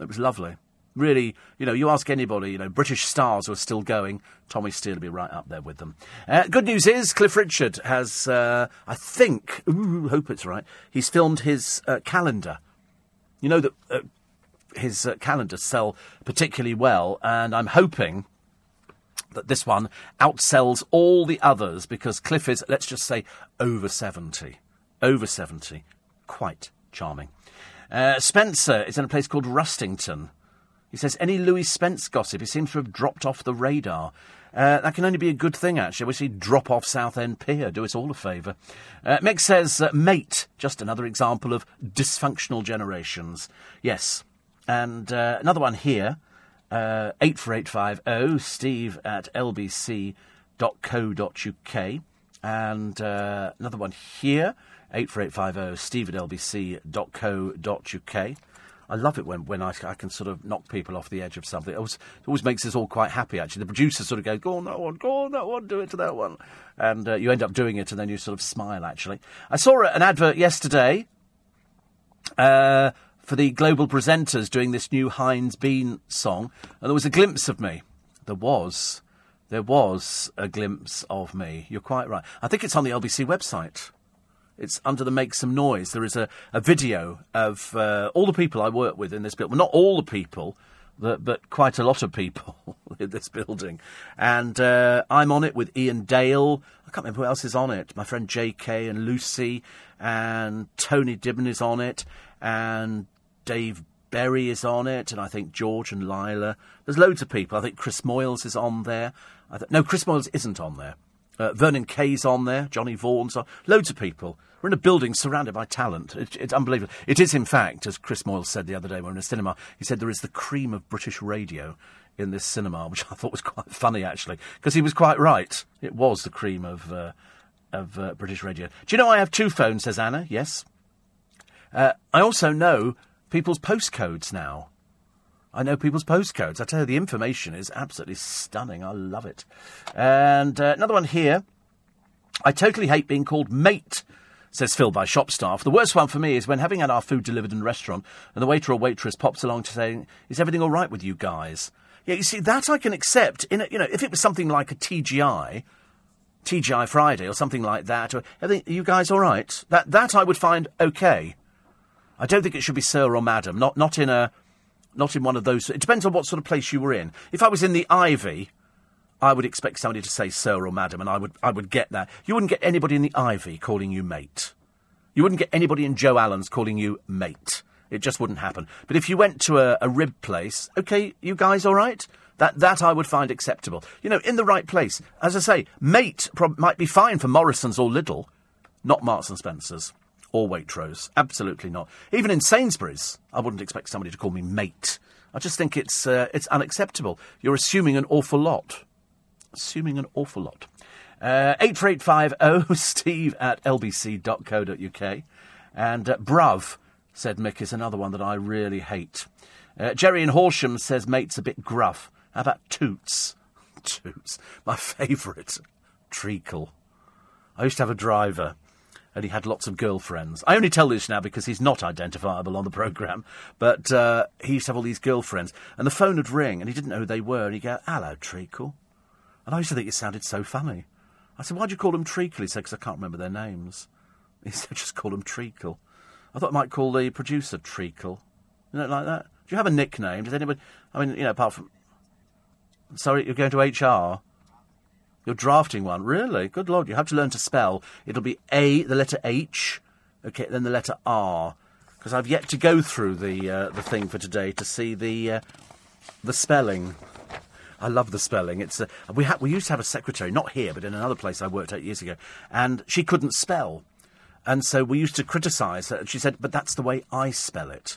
It was lovely. Really, you know, you ask anybody, you know, British stars who are still going, Tommy Steele will be right up there with them. Uh, good news is Cliff Richard has, uh, I think, ooh, hope it's right, he's filmed his uh, calendar. You know that uh, his uh, calendars sell particularly well, and I'm hoping that this one outsells all the others because Cliff is, let's just say, over 70. Over 70. Quite charming. Uh, Spencer is in a place called Rustington. He says, any Louis Spence gossip, he seems to have dropped off the radar. Uh, that can only be a good thing, actually. Wish he'd drop off Southend Pier, do us all a favour. Uh, Mick says, uh, mate, just another example of dysfunctional generations. Yes. And uh, another one here uh, 84850 steve at lbc.co.uk. And uh, another one here, 84850 steve at lbc.co.uk. I love it when, when I, I can sort of knock people off the edge of something. It always, it always makes us all quite happy, actually. The producers sort of go, go on that one, go on that one, do it to that one. And uh, you end up doing it, and then you sort of smile, actually. I saw an advert yesterday uh, for the global presenters doing this new Heinz Bean song, and there was a glimpse of me. There was. There was a glimpse of me. You're quite right. I think it's on the LBC website. It's under the Make Some Noise. There is a, a video of uh, all the people I work with in this building. Well, not all the people, but, but quite a lot of people in this building. And uh, I'm on it with Iain Dale. I can't remember who else is on it. My friend JK and Lucy and Tony Dibben is on it. And Dave Berry is on it, and I think George and Lila. There's loads of people. I think Chris Moyles is on there. Th- no, Chris Moyles isn't on there. Uh, Vernon Kay's on there. Johnny Vaughan's on. Loads of people. We're in a building surrounded by talent. It, it's unbelievable. It is, in fact, as Chris Moyles said the other day when we were in a cinema, he said there is the cream of British radio in this cinema, which I thought was quite funny, actually, because he was quite right. It was the cream of, uh, of uh, British radio. Do you know I have two phones, says Anna? Yes. Uh, I also know people's postcodes now. I know people's postcodes. I tell you, the information is absolutely stunning. I love it. And uh, another one here. I totally hate being called mate, says Phil by shop staff. The worst one for me is when having had our food delivered in a restaurant and the waiter or waitress pops along to say, "Is everything all right with you guys?" Yeah, you see that I can accept. In a, you know, if it was something like a TGI, TGI Friday or something like that, or are you guys all right? That that I would find okay. I don't think it should be sir or madam. Not not in a not in one of those. It depends on what sort of place you were in. If I was in the Ivy, I would expect somebody to say sir or madam, and I would I would get that. You wouldn't get anybody in the Ivy calling you mate. You wouldn't get anybody in Joe Allen's calling you mate. It just wouldn't happen. But if you went to a, a rib place, okay, you guys all right? That, that I would find acceptable. You know, in the right place. As I say, mate prob- might be fine for Morrison's or Lidl, not Marks and Spencer's or Waitrose. Absolutely not. Even in Sainsbury's, I wouldn't expect somebody to call me mate. I just think it's, uh, it's unacceptable. You're assuming an awful lot. Assuming an awful lot. Uh, 84850 steve at lbc.co.uk. And uh, bruv, said Mick, is another one that I really hate. Uh, Jerry in Horsham says mate's a bit gruff. How about toots? Toots. My favourite. Treacle. I used to have a driver and he had lots of girlfriends. I only tell this now because he's not identifiable on the programme, but uh, he used to have all these girlfriends. And the phone would ring and he didn't know who they were, and he'd go, Hello, Treacle. And I used to think it sounded so funny. I said, Why'd you call them Treacle? He said, Because I can't remember their names. He said, Just call them Treacle. I thought I might call the producer Treacle. You know, like that. Do you have a nickname? Does anybody. I mean, you know, apart from. Sorry, you're going to HR? You're drafting one, really? Good lord! You have to learn to spell. It'll be A, the letter H, okay, then the letter R, because I've yet to go through the uh, the thing for today to see the uh, the spelling. I love the spelling. It's uh, we ha- we used to have a secretary, not here, but in another place I worked eight years ago, and she couldn't spell, and so we used to criticise her. And she said, "But that's the way I spell it,"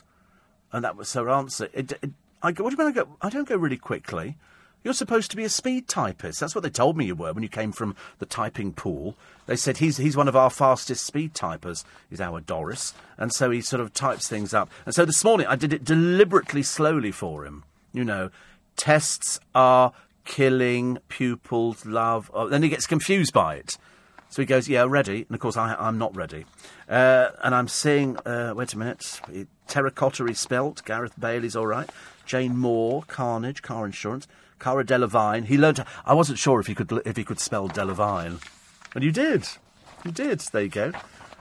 and that was her answer. It, it, I go, "What do you mean I go? I don't go really quickly." You're supposed to be a speed typist. That's what they told me you were when you came from the typing pool. They said he's he's one of our fastest speed typers. Is our Doris, and so he sort of types things up. And so this morning I did it deliberately slowly for him. You know, tests are killing pupils' love. Oh, then he gets confused by it. So he goes, "Yeah, ready." And of course, I, I'm not ready. Uh, and I'm seeing. Uh, wait a minute. Terracotta is spelt. Gareth Bailey's all right. Jane Moore, Carnage, car insurance. Cara Delevingne. He learned. I wasn't sure if he could if he could spell Delevingne, and you did. You did. There you go.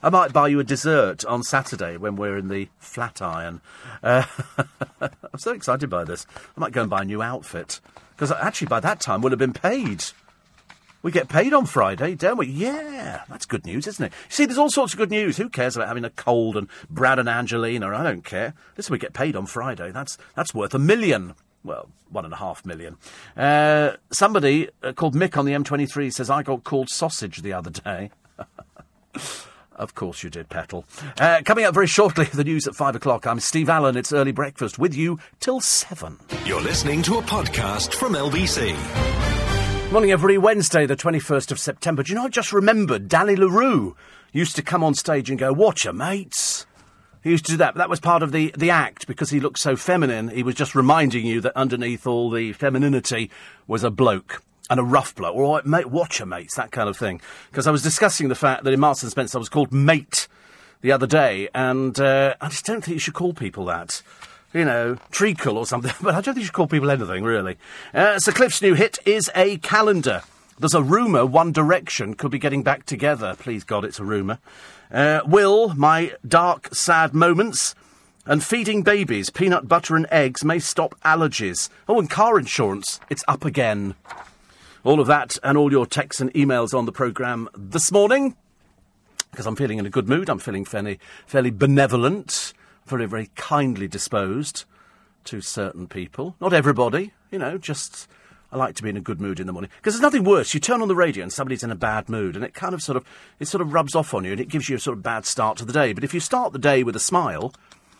I might buy you a dessert on Saturday when we're in the Flatiron. Uh, I'm so excited by this. I might go and buy a new outfit because actually by that time we'll have been paid. We get paid on Friday, don't we? Yeah, that's good news, isn't it? You see, there's all sorts of good news. Who cares about having a cold and Brad and Angelina? I don't care. Listen, we get paid on Friday. That's that's worth a million well, one and a half million. Uh, somebody uh, called Mick on the M23 says, I got called sausage the other day. of course you did, Petal. Uh, coming up very shortly, the news at five o'clock. I'm Steve Allen. It's early breakfast with you till seven. You're listening to a podcast from LBC. Morning, every Wednesday, the 21st of September. Do you know, I just remembered Danny La Rue used to come on stage and go, Watch your mates. He used to do that. But that was part of the, the act because he looked so feminine. He was just reminding you that underneath all the femininity was a bloke and a rough bloke. All right, mate, watcher mates, that kind of thing. Because I was discussing the fact that in Marks and Spencer I was called mate the other day, and uh, I just don't think you should call people that. You know, treacle or something, but I don't think you should call people anything, really. Uh, so Cliff's new hit is a calendar. There's a rumour One Direction could be getting back together. Please God, it's a rumour. Uh, Will, my dark, sad moments. And feeding babies peanut butter and eggs may stop allergies. Oh, and car insurance, it's up again. All of that and all your texts and emails on the programme this morning. Because I'm feeling in a good mood. I'm feeling fairly, fairly benevolent, very, very kindly disposed to certain people. Not everybody, you know, just I like to be in a good mood in the morning because there's nothing worse. You turn on the radio and somebody's in a bad mood, and it kind of sort of it sort of rubs off on you, and it gives you a sort of bad start to the day. But if you start the day with a smile,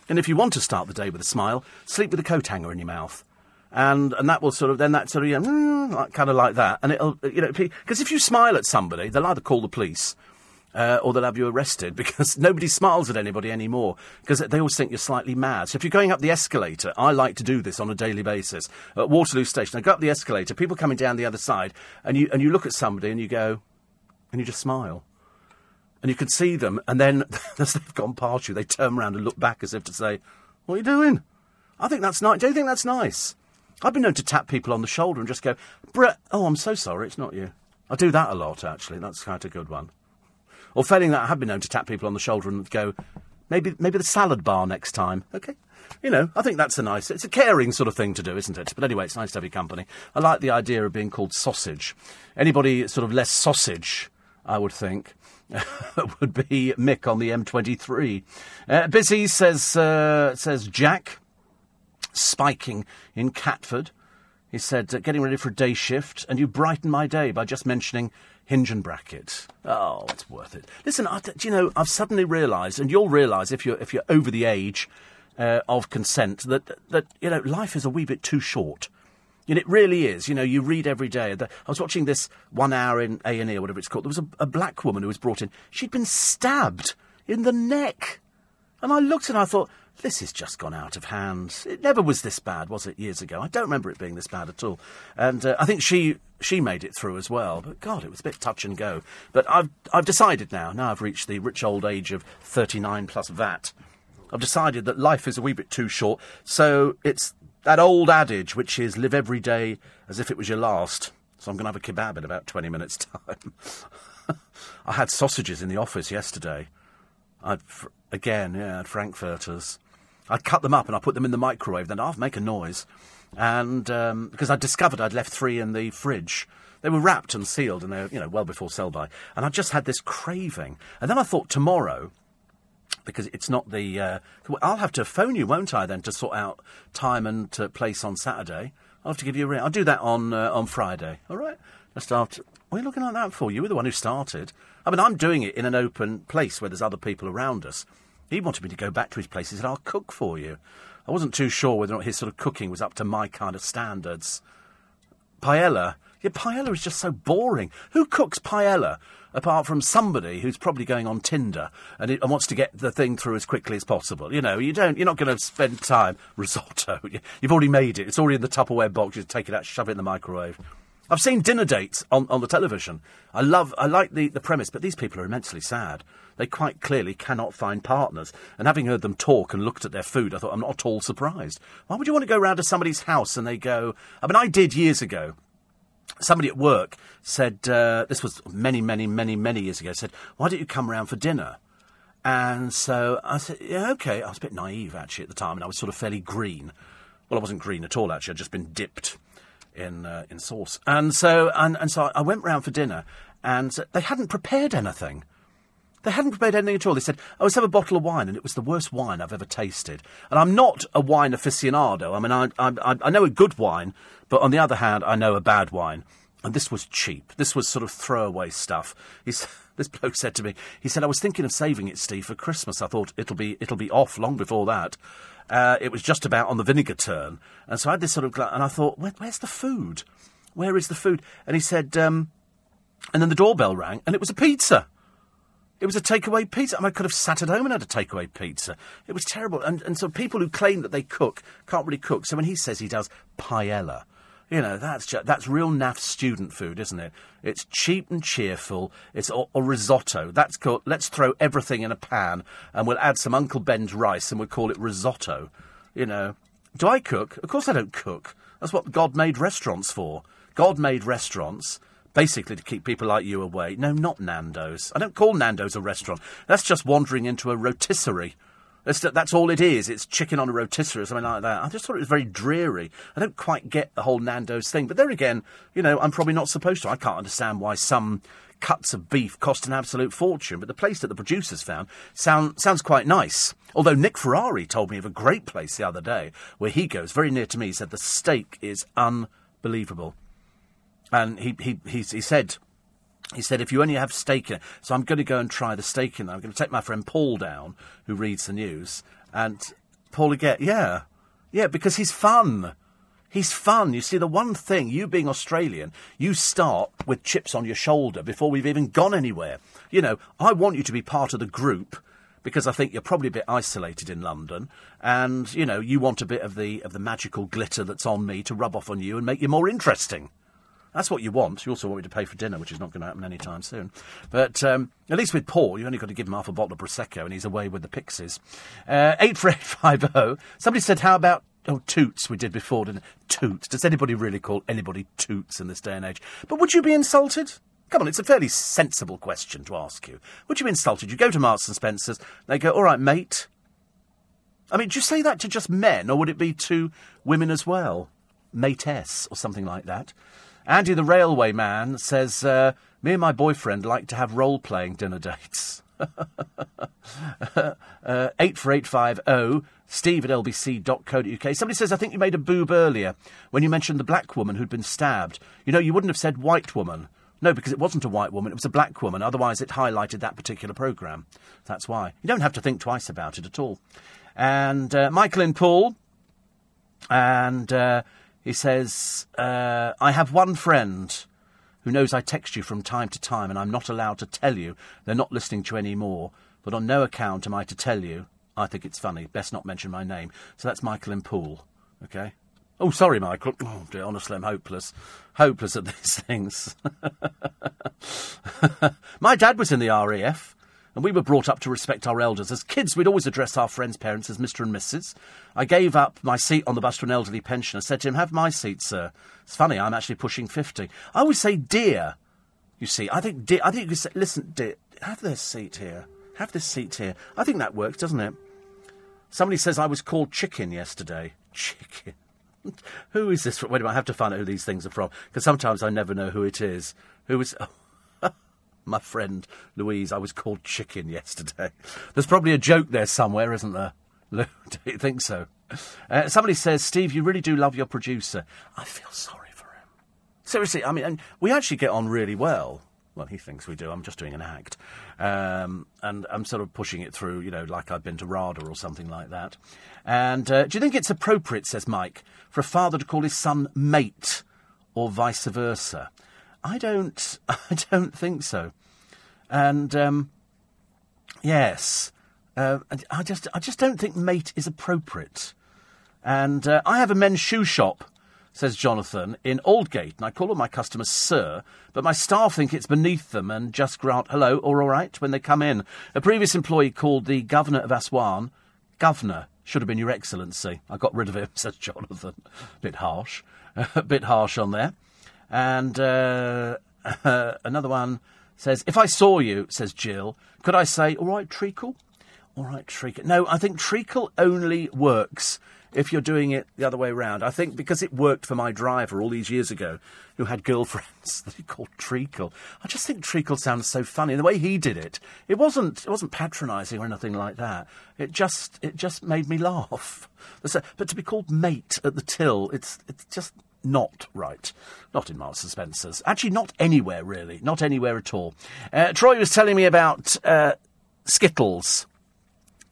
and if you want to start the day with a smile, sleep with a coat hanger in your mouth. And and that will sort of then that sort of yeah, mm, kind of like that, and it'll you know because if you smile at somebody, they'll either call the police uh, or they'll have you arrested because nobody smiles at anybody anymore because they always think you're slightly mad. So if you're going up the escalator, I like to do this on a daily basis at Waterloo Station. I go up the escalator, people coming down the other side, and you and you look at somebody and you go, and you just smile. And you can see them, and then as they've gone past you, they turn around and look back as if to say, "What are you doing?" I think that's nice. Do you think that's nice? I've been known to tap people on the shoulder and just go, Brett, oh, I'm so sorry, it's not you. I do that a lot, actually. That's quite a good one. Or failing that, I have been known to tap people on the shoulder and go, maybe, maybe the salad bar next time. Okay. You know, I think that's a nice, it's a caring sort of thing to do, isn't it? But anyway, it's nice to have your company. I like the idea of being called sausage. Anybody sort of less sausage, I would think, would be Mick on the M23. Uh, Busy says uh, says Jack spiking in Catford. He said, uh, getting ready for a day shift, and you brighten my day by just mentioning hinge and bracket. Oh, it's worth it. Listen, I, do you know, I've suddenly realised, and you'll realise if you're, if you're over the age uh, of consent, that, that, you know, life is a wee bit too short. And it really is. You know, you read every day. I was watching this one hour in A&E or whatever it's called. There was a, a black woman who was brought in. She'd been stabbed in the neck. And I looked and I thought, this has just gone out of hand. It never was this bad, was it, years ago? I don't remember it being this bad at all. And uh, I think she she made it through as well. But God, it was a bit touch and go. But I've I've decided now. Now I've reached the rich old age of thirty nine plus VAT. I've decided that life is a wee bit too short. So it's that old adage, which is live every day as if it was your last. So I'm going to have a kebab in about twenty minutes' time. I had sausages in the office yesterday. I'd again, yeah, frankfurters. I cut them up and I put them in the microwave. Then I'll make a noise, and um, because I discovered I'd left three in the fridge. They were wrapped and sealed, and they're you know well before sell by. And I just had this craving, and then I thought tomorrow, because it's not the. Uh, I'll have to phone you, won't I? Then to sort out time and uh, place on Saturday. I'll have to give you a ring. I'll do that on uh, on Friday. All right. Just after. What are you looking like that for? You were the one who started. I mean, I'm doing it in an open place where there's other people around us. He wanted me to go back to his place. He said, I'll cook for you. I wasn't too sure whether or not his sort of cooking was up to my kind of standards. Paella. Yeah, paella is just so boring. Who cooks paella apart from somebody who's probably going on Tinder and, it, and wants to get the thing through as quickly as possible? You know, you don't. You're not going to spend time risotto. You've already made it. It's already in the Tupperware box. You take it out, shove it in the microwave. I've seen dinner dates on, on the television. I love, I like the, the premise, but these people are immensely sad. They quite clearly cannot find partners. And having heard them talk and looked at their food, I thought, I'm not at all surprised. Why would you want to go round to somebody's house and they go, I mean, I did years ago. Somebody at work said, uh, this was many, many, many, many years ago, said, why don't you come round for dinner? And so I said, yeah, okay. I was a bit naive actually at the time, and I was sort of fairly green. Well, I wasn't green at all actually. I'd just been dipped in uh, in sauce. And so and, and so I went round for dinner, and they hadn't prepared anything. They hadn't prepared anything at all. They said, "Oh, let's have a bottle of wine," and it was the worst wine I've ever tasted. And I'm not a wine aficionado. I mean, I I, I know a good wine, but on the other hand, I know a bad wine. And this was cheap. This was sort of throwaway stuff. He's, this bloke said to me, he said, "I was thinking of saving it, Steve, for Christmas. I thought it'll be it'll be off long before that." Uh, it was just about on the vinegar turn. And so I had this sort of, and I thought, Where, where's the food? Where is the food? And he said, um, and then the doorbell rang, and it was a pizza. It was a takeaway pizza. I, mean, I could have sat at home and had a takeaway pizza. It was terrible. And, and so people who claim that they cook can't really cook. So when he says he does paella, you know, that's just, that's real naff student food, isn't it? It's cheap and cheerful. It's a, a, risotto. That's called. Let's throw everything in a pan and we'll add some Uncle Ben's rice and we'll call it risotto. You know, do I cook? Of course I don't cook. That's what God made restaurants for. God made restaurants basically to keep people like you away. No, not Nando's. I don't call Nando's a restaurant. That's just wandering into a rotisserie. That's, that's all it is. It's chicken on a rotisserie or something like that. I just thought it was very dreary. I don't quite get the whole Nando's thing. But there again, you know, I'm probably not supposed to. I can't understand why some cuts of beef cost an absolute fortune. But the place that the producers found sound, sounds quite nice. Although Nick Ferrari told me of a great place the other day where he goes, very near to me, he said the steak is unbelievable. And he, he, he, he said he said, if you only have steak in. So I'm going to go and try the steak in there. I'm going to take my friend Paul down, who reads the news. And Paul again, yeah. Yeah, because he's fun. He's fun. You see, the one thing, you being Australian, you start with chips on your shoulder before we've even gone anywhere. You know, I want you to be part of the group because I think you're probably a bit isolated in London, and you know you want a bit of the of the magical glitter that's on me to rub off on you and make you more interesting. That's what you want. You also want me to pay for dinner, which is not going to happen anytime soon. But um, at least with Paul, you've only got to give him half a bottle of Prosecco and he's away with the pixies. Uh, 84850. Somebody said, how about Oh, toots we did before, didn't? Toots. Does anybody really call anybody toots in this day and age? But would you be insulted? Come on, it's a fairly sensible question to ask you. Would you be insulted? You go to Marks and Spencer's, they go, all right, mate. I mean, do you say that to just men, or would it be to women as well? Mateess, or something like that. Andy the railway man says, uh, Me and my boyfriend like to have role playing dinner dates. uh, 84850 steve at lbc.co.uk. Somebody says, I think you made a boob earlier when you mentioned the black woman who'd been stabbed. You know, you wouldn't have said white woman. No, because it wasn't a white woman, it was a black woman. Otherwise, it highlighted that particular programme. That's why. You don't have to think twice about it at all. And uh, Michael and Paul, and uh, he says, uh, I have one friend who knows I text you from time to time and I'm not allowed to tell you they're not listening to you anymore, but on no account am I to tell you. I think it's funny. Best not mention my name. So that's Michael in Poole. Okay? Oh, sorry, Michael. Oh, dear, honestly, I'm hopeless. Hopeless at these things. my dad was in the RAF. And we were brought up to respect our elders. As kids, we'd always address our friends' parents as Mr. and Mrs. I gave up my seat on the bus to an elderly pensioner. Said to him, Have my seat, sir. It's funny, I'm actually pushing 50. I always say, Dear. You see, I think, dear, I think you could say, Listen, dear, have this seat here. Have this seat here. I think that works, doesn't it? Somebody says I was called chicken yesterday. Chicken. who is this from? Wait a minute, I have to find out who these things are from, because sometimes I never know who it is. Who is. Oh my friend Louise, I was called chicken yesterday. There's probably a joke there somewhere, isn't there? Lou, do you think so? Uh, somebody says, Steve, you really do love your producer. I feel sorry for him. Seriously, I mean, we actually get on really well. Well, he thinks we do. I'm just doing an act. Um, and I'm sort of pushing it through, you know, like I've been to RADA or something like that. And uh, do you think it's appropriate, says Mike, for a father to call his son mate or vice versa? I don't. I don't think so. And um, yes, uh, I just. I just don't think mate is appropriate. And uh, I have a men's shoe shop, says Jonathan, in Aldgate, and I call all my customers sir, but my staff think it's beneath them and just grant hello or all right when they come in. A previous employee called the governor of Aswan governor. Should have been your excellency. I got rid of him, says Jonathan. Bit harsh. a bit harsh on there. And uh, another one says, If I saw you, says Jill, could I say, All right, treacle? All right, treacle. No, I think treacle only works if you're doing it the other way around. I think because it worked for my driver all these years ago, who had girlfriends that he called treacle. I just think treacle sounds so funny. The way he did it, it wasn't it wasn't patronising or anything like that. It just it just made me laugh. But to be called mate at the till, it's it's just not right. Not in Marks and Spencer's. Actually, not anywhere, really. Not anywhere at all. Uh, Troy was telling me about uh, Skittles.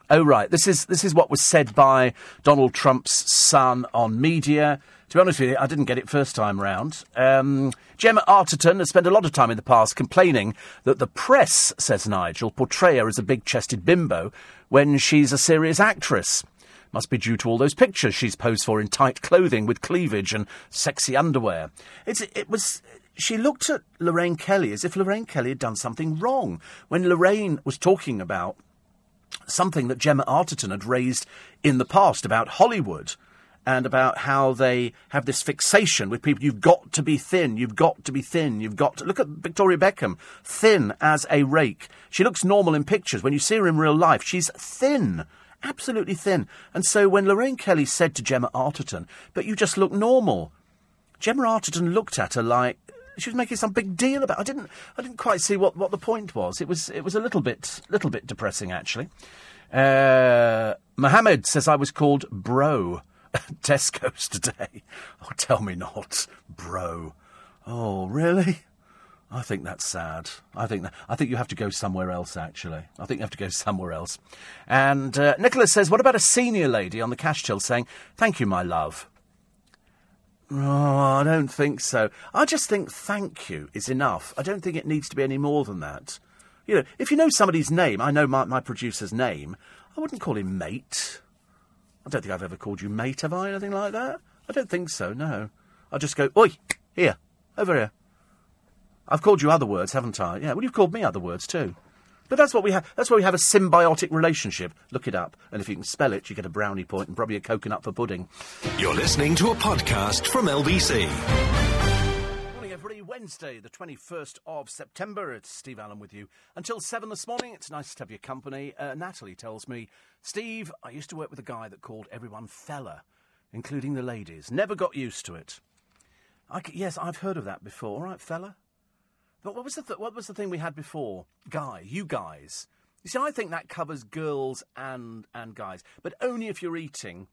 Oh, right. This is, this is what was said by Donald Trump's son on media. To be honest with you, I didn't get it first time round. Um, Gemma Arterton has spent a lot of time in the past complaining that the press, says Nigel, portray her as a big chested bimbo when she's a serious actress. Must be due to all those pictures she's posed for in tight clothing with cleavage and sexy underwear. It's, it was. She looked at Lorraine Kelly as if Lorraine Kelly had done something wrong. When Lorraine was talking about something that Gemma Arterton had raised in the past about Hollywood and about how they have this fixation with people. You've got to be thin. You've got to be thin. You've got to look at Victoria Beckham, thin as a rake. She looks normal in pictures. When you see her in real life, she's thin absolutely thin. And so when Lorraine Kelly said to Gemma Arterton, but you just look normal, Gemma Arterton looked at her like she was making some big deal about. I didn't, I didn't quite see what, what the point was. It was, it was a little bit, little bit depressing actually. Uh, Mohammed says I was called bro at Tesco's today. Oh, tell me not, bro. Oh, really? I think that's sad. I think that, I think you have to go somewhere else. Actually, I think you have to go somewhere else. And uh, Nicholas says, "What about a senior lady on the cash till saying thank you, my love?" Oh, I don't think so. I just think thank you is enough. I don't think it needs to be any more than that. You know, if you know somebody's name, I know my, my producer's name. I wouldn't call him mate. I don't think I've ever called you mate, have I? Anything like that? I don't think so. No. I just go, oi, here, over here. I've called you other words, haven't I? Yeah, well, you've called me other words too. But that's what we have. That's why we have a symbiotic relationship. Look it up, and if you can spell it, you get a brownie point and probably a coconut for pudding. You're listening to a podcast from LBC. Morning, everybody. Wednesday, the twenty-first of September. It's Steve Allen with you until seven this morning. It's nice to have your company. Uh, Natalie tells me, Steve, I used to work with a guy that called everyone fella, including the ladies. Never got used to it. I c- yes, I've heard of that before. All right, fella. But what was the th- what was the thing we had before? Guy, you guys. You see, I think that covers girls and and guys, but only if you're eating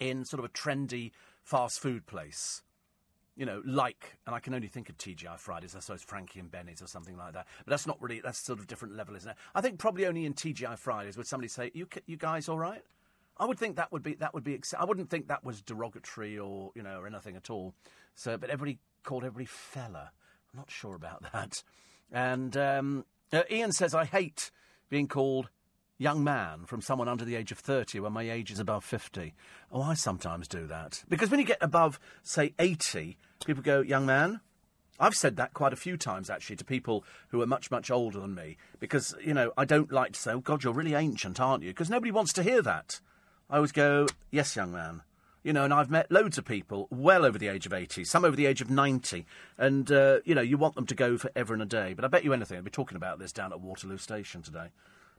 in sort of a trendy fast food place. You know, like, and I can only think of TGI Fridays, I suppose Frankie and Benny's or something like that. But that's not really, that's sort of different level, isn't it? I think probably only in TGI Fridays would somebody say, "You, you guys, all right?" I would think that would be that would be. I wouldn't think that was derogatory or you know or anything at all. So, but everybody called everybody fella. I'm not sure about that. And um, uh, Ian says I hate being called young man from someone under the age of 30 when my age is above 50. Oh, I sometimes do that. Because when you get above, say, 80, people go, young man. I've said that quite a few times, actually, to people who are much, much older than me. Because, you know, I don't like to say, oh, God, you're really ancient, aren't you? Because nobody wants to hear that. I always go, yes, young man. You know, and I've met loads of people well over the age of 80, some over the age of 90. And, uh, you know, you want them to go for ever and a day. But I bet you anything, I'll be talking about this down at Waterloo Station today,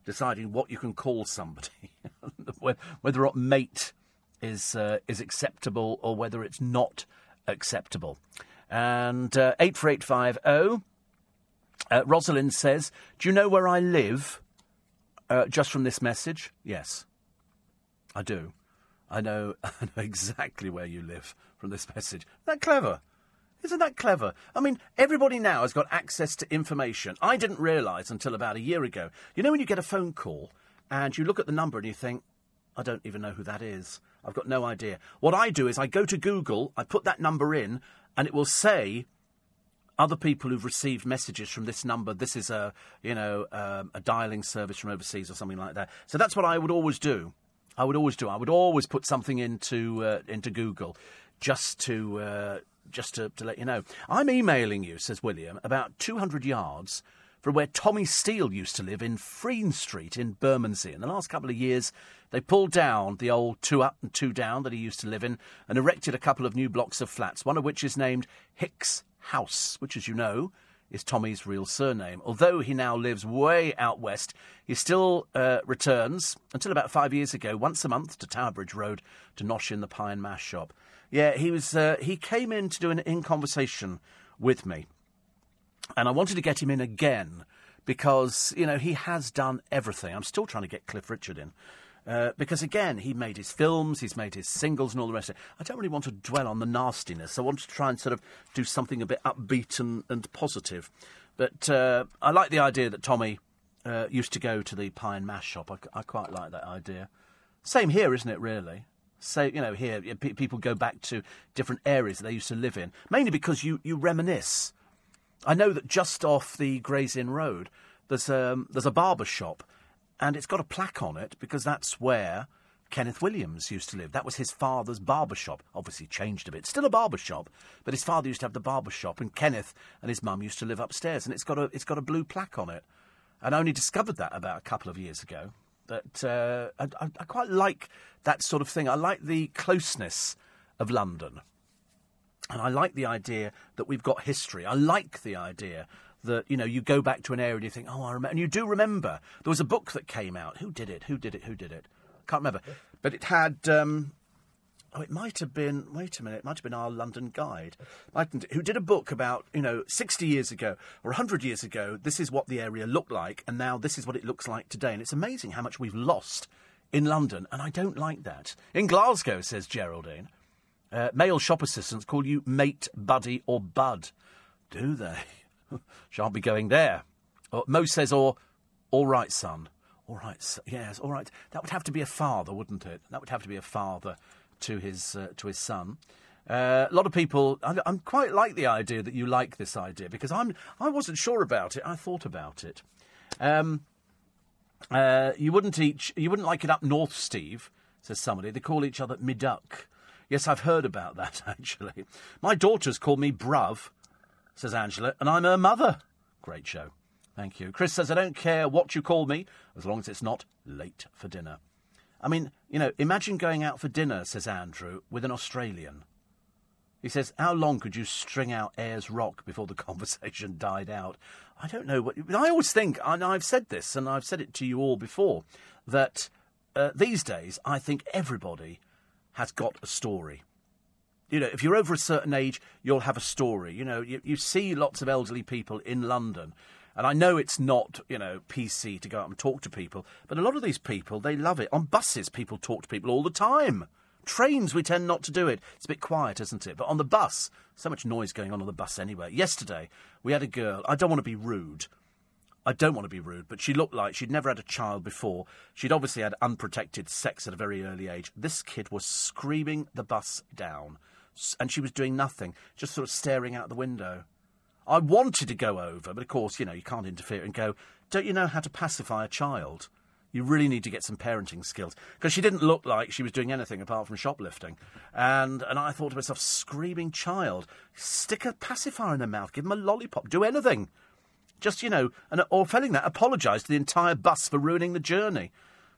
deciding what you can call somebody, whether or mate is, uh, is acceptable or whether it's not acceptable. And uh, 84850, uh, Rosalind says, Do you know where I live? Uh, just from this message? Yes, I do. I know, I know exactly where you live from this message. That clever? Isn't that clever? I mean, everybody now has got access to information. I didn't realise until about a year ago. You know, when you get a phone call and you look at the number and you think, I don't even know who that is. I've got no idea. What I do is I go to Google, I put that number in, and it will say other people who've received messages from this number. This is a, you know, um, a dialing service from overseas or something like that. So that's what I would always do. I would always do. I would always put something into uh, into Google just to uh, just to, to let you know. I'm emailing you, says William, about 200 yards from where Tommy Steele used to live in Frean Street in Bermondsey. In the last couple of years, they pulled down the old two up and two down that he used to live in and erected a couple of new blocks of flats, one of which is named Hicks House, which, as you know, is Tommy's real surname. Although he now lives way out west, he still uh, returns, until about five years ago, once a month to Tower Bridge Road to nosh in the pie and mash shop. Yeah, he was. Uh, he came in to do an in conversation with me, and I wanted to get him in again because you know he has done everything. I'm still trying to get Cliff Richard in. Uh, because again, he made his films, he's made his singles, and all the rest of it. I don't really want to dwell on the nastiness. I want to try and sort of do something a bit upbeat and, and positive. But uh, I like the idea that Tommy uh, used to go to the pie and mash shop. I, I, quite like that idea. Same here, isn't it? Really. So you know, here p- people go back to different areas that they used to live in, mainly because you, you reminisce. I know that just off the Gray's Inn Road, there's um, there's a barber shop and it's got a plaque on it because that's where Kenneth Williams used to live. That was his father's barber shop. Obviously changed a bit. Still a barber shop, but his father used to have the barber shop, and Kenneth and his mum used to live upstairs. And it's got a it's got a blue plaque on it. And I only discovered that about a couple of years ago. But uh, I, I quite like that sort of thing. I like the closeness of London. And I like the idea that we've got history. I like the idea that you know you go back to an area and you think, oh, I remember, and you do remember. There was a book that came out. Who did it? Who did it? Who did it? Can't remember, but it had. Um, oh, it might have been. Wait a minute. It might have been our London guide, who did a book about you know sixty years ago or hundred years ago. This is what the area looked like, and now this is what it looks like today. And it's amazing how much we've lost in London, and I don't like that. In Glasgow, says Geraldine, uh, male shop assistants call you mate, buddy, or bud. Do they? Shan't be going there. Or, Mo says, or, all right, son. All right, yes, all right. That would have to be a father, wouldn't it? That would have to be a father to his uh, to his son. Uh, a lot of people. I, am quite like the idea that you like this idea because I'm. I wasn't sure about it. I thought about it. Um, uh, you wouldn't each. You wouldn't like it up north, Steve. Says somebody. They call each other Miduck. Yes, I've heard about that actually. My daughters call me Bruv says Angela, and I'm her mother. Great show. Thank you. Chris says, I don't care what you call me, as long as it's not late for dinner. I mean, you know, imagine going out for dinner, says Andrew, with an Australian. He says, How long could you string out Ayers Rock before the conversation died out? I don't know what. I always think, and I've said this, and I've said it to you all before, that uh, these days I think everybody has got a story. You know, if you're over a certain age, you'll have a story. You know, you, you see lots of elderly people in London. And I know it's not, you know, PC to go out and talk to people, but a lot of these people, they love it. On buses, people talk to people all the time. Trains, we tend not to do it. It's a bit quiet, isn't it? But on the bus, so much noise going on on the bus anyway. Yesterday, we had a girl, I don't want to be rude. I don't want to be rude, but she looked like she'd never had a child before. She'd obviously had unprotected sex at a very early age. This kid was screaming the bus down and she was doing nothing, just sort of staring out the window. I wanted to go over, but of course, you know, you can't interfere and go, don't you know how to pacify a child? You really need to get some parenting skills. Because she didn't look like she was doing anything apart from shoplifting. And, and I thought to myself, screaming child, stick a pacifier in her mouth, give them a lollipop, do anything. Just, you know, and, uh, or failing that, apologise to the entire bus for ruining the journey.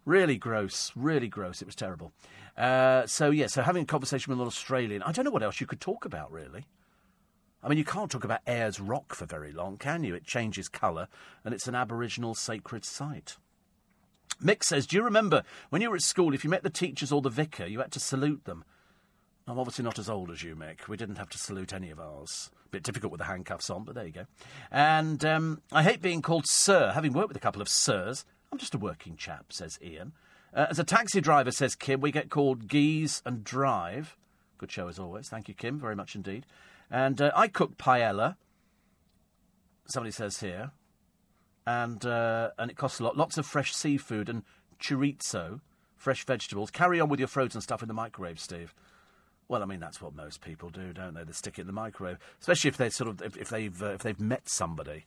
Really gross, really gross. It was terrible. Uh, so, yeah, so having a conversation with an Australian, I don't know what else you could talk about, really. I mean, you can't talk about Ayers Rock for very long, can you? It changes colour, and it's an Aboriginal sacred site. Mick says, Do you remember when you were at school, if you met the teachers or the vicar, you had to salute them? I'm obviously not as old as you, Mick. We didn't have to salute any of ours. Bit difficult with the handcuffs on, but there you go. And um, I hate being called Sir. Having worked with a couple of Sirs, I'm just a working chap, says Ian. Uh, as a taxi driver, says Kim, we get called Geese and Drive. Good show as always. Thank you, Kim, very much indeed. And uh, I cook paella. Somebody says here, and uh, and it costs a lot. Lots of fresh seafood and chorizo, fresh vegetables. Carry on with your frozen stuff in the microwave, Steve. Well, I mean that's what most people do, don't they? They stick it in the microwave, especially if they sort of if, if they've uh, if they've met somebody,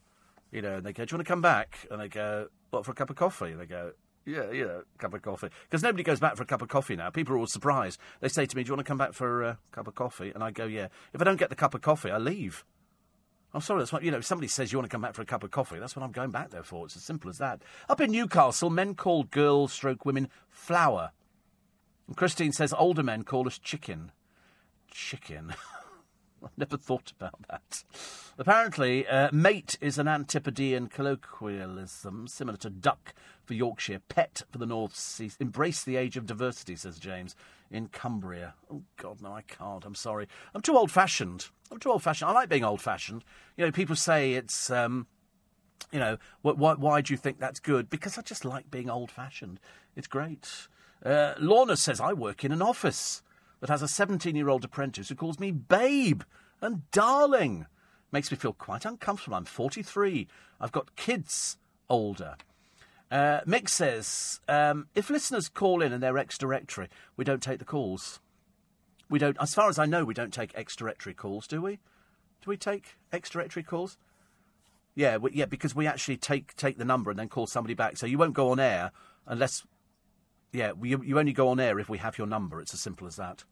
you know, and they go, "Do you want to come back?" And they go, "What for a cup of coffee?" And they go, yeah, you know, cup of coffee. Because nobody goes back for a cup of coffee now. People are all surprised. They say to me, Do you want to come back for a cup of coffee? And I go, Yeah. If I don't get the cup of coffee, I leave. I'm sorry, that's what, you know, if somebody says you want to come back for a cup of coffee, that's what I'm going back there for. It's as simple as that. Up in Newcastle, men call girls, stroke women, flower. And Christine says older men call us chicken. Chicken. I've never thought about that. Apparently, uh, mate is an Antipodean colloquialism similar to duck for Yorkshire, pet for the North Sea. Embrace the age of diversity, says James, in Cumbria. Oh, God, no, I can't. I'm sorry. I'm too old fashioned. I'm too old fashioned. I like being old fashioned. You know, people say it's. Um, you know, why, why do you think that's good? Because I just like being old fashioned. It's great. Uh, Lorna says, I work in an office that has a 17 year old apprentice who calls me babe and darling. Makes me feel quite uncomfortable. I'm 43. I've got kids older. Uh, Mick says, um, if listeners call in and they're ex directory, we don't take the calls. We don't, as far as I know, we don't take ex directory calls, do we? Do we take ex directory calls? Yeah, we, yeah, because we actually take take the number and then call somebody back. So you won't go on air unless, yeah, you only go on air if we have your number. It's as simple as that.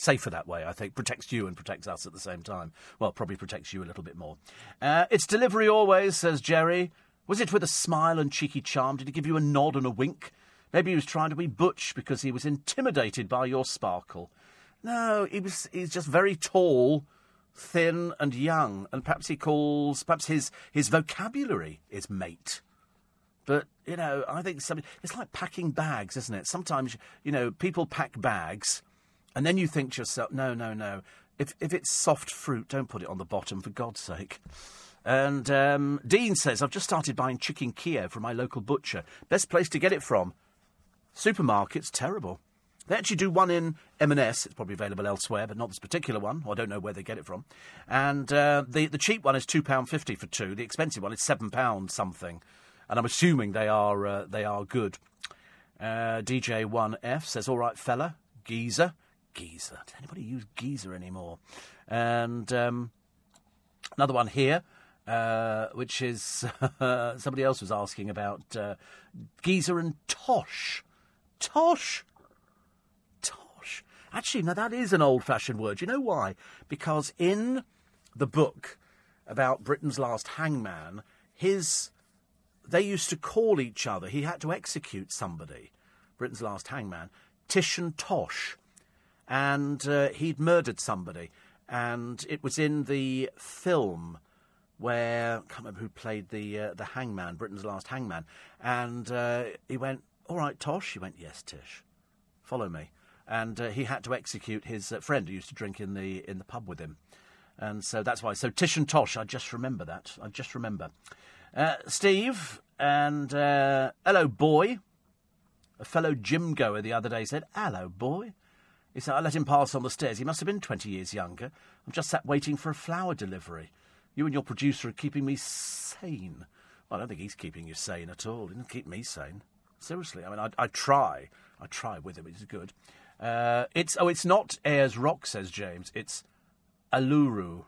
Safer that way, I think. Protects you and protects us at the same time. Well, probably protects you a little bit more. Uh, it's delivery always, says Jerry. Was it with a smile and cheeky charm? Did he give you a nod and a wink? Maybe he was trying to be butch because he was intimidated by your sparkle. No, he was, he's just very tall, thin, and young, and perhaps he calls, perhaps his, his vocabulary is mate. But, you know, I think somebody, it's like packing bags, isn't it? Sometimes, you know, people pack bags and then you think to yourself, no, no, no. If, if it's soft fruit, don't put it on the bottom, for God's sake. And um, Dean says, I've just started buying chicken Kiev from my local butcher. Best place to get it from. Supermarket's terrible. They actually do one in M&S. It's probably available elsewhere, but not this particular one. I don't know where they get it from. And uh, the the cheap one is two pound fifty for two. The expensive one is seven pound something. And I'm assuming they are uh, they are good. Uh, DJ One F says, "All right, fella, geezer." Geezer. Does anybody use geezer anymore? And um, another one here. Uh, which is somebody else was asking about uh, geezer and tosh. Tosh. Tosh. Actually, now that is an old fashioned word. You know why? Because in the book about Britain's last hangman, his they used to call each other. He had to execute somebody, Britain's last hangman, Tish and Tosh and uh, he'd murdered somebody. And it was in the film where I can't remember who played the uh, the hangman, Britain's last hangman. And uh, he went, "All right, Tosh." He went, "Yes, Tish, follow me." and uh, he had to execute his uh, friend who used to drink in the in the pub with him, and so that's why. So Tish and Tosh, I just remember that. I just remember. Uh, Steve and hello boy, a fellow gym goer the other day said hello boy. He said I let him pass on the stairs. He must have been twenty years younger. I'm just sat waiting for a flower delivery. You and your producer are keeping me sane. Well, I don't think he's keeping you sane at all. He didn't keep me sane. Seriously, I mean, I, I try. I try with him. It's good. Uh, it's oh, it's not Ayers Rock, says James. It's Uluru.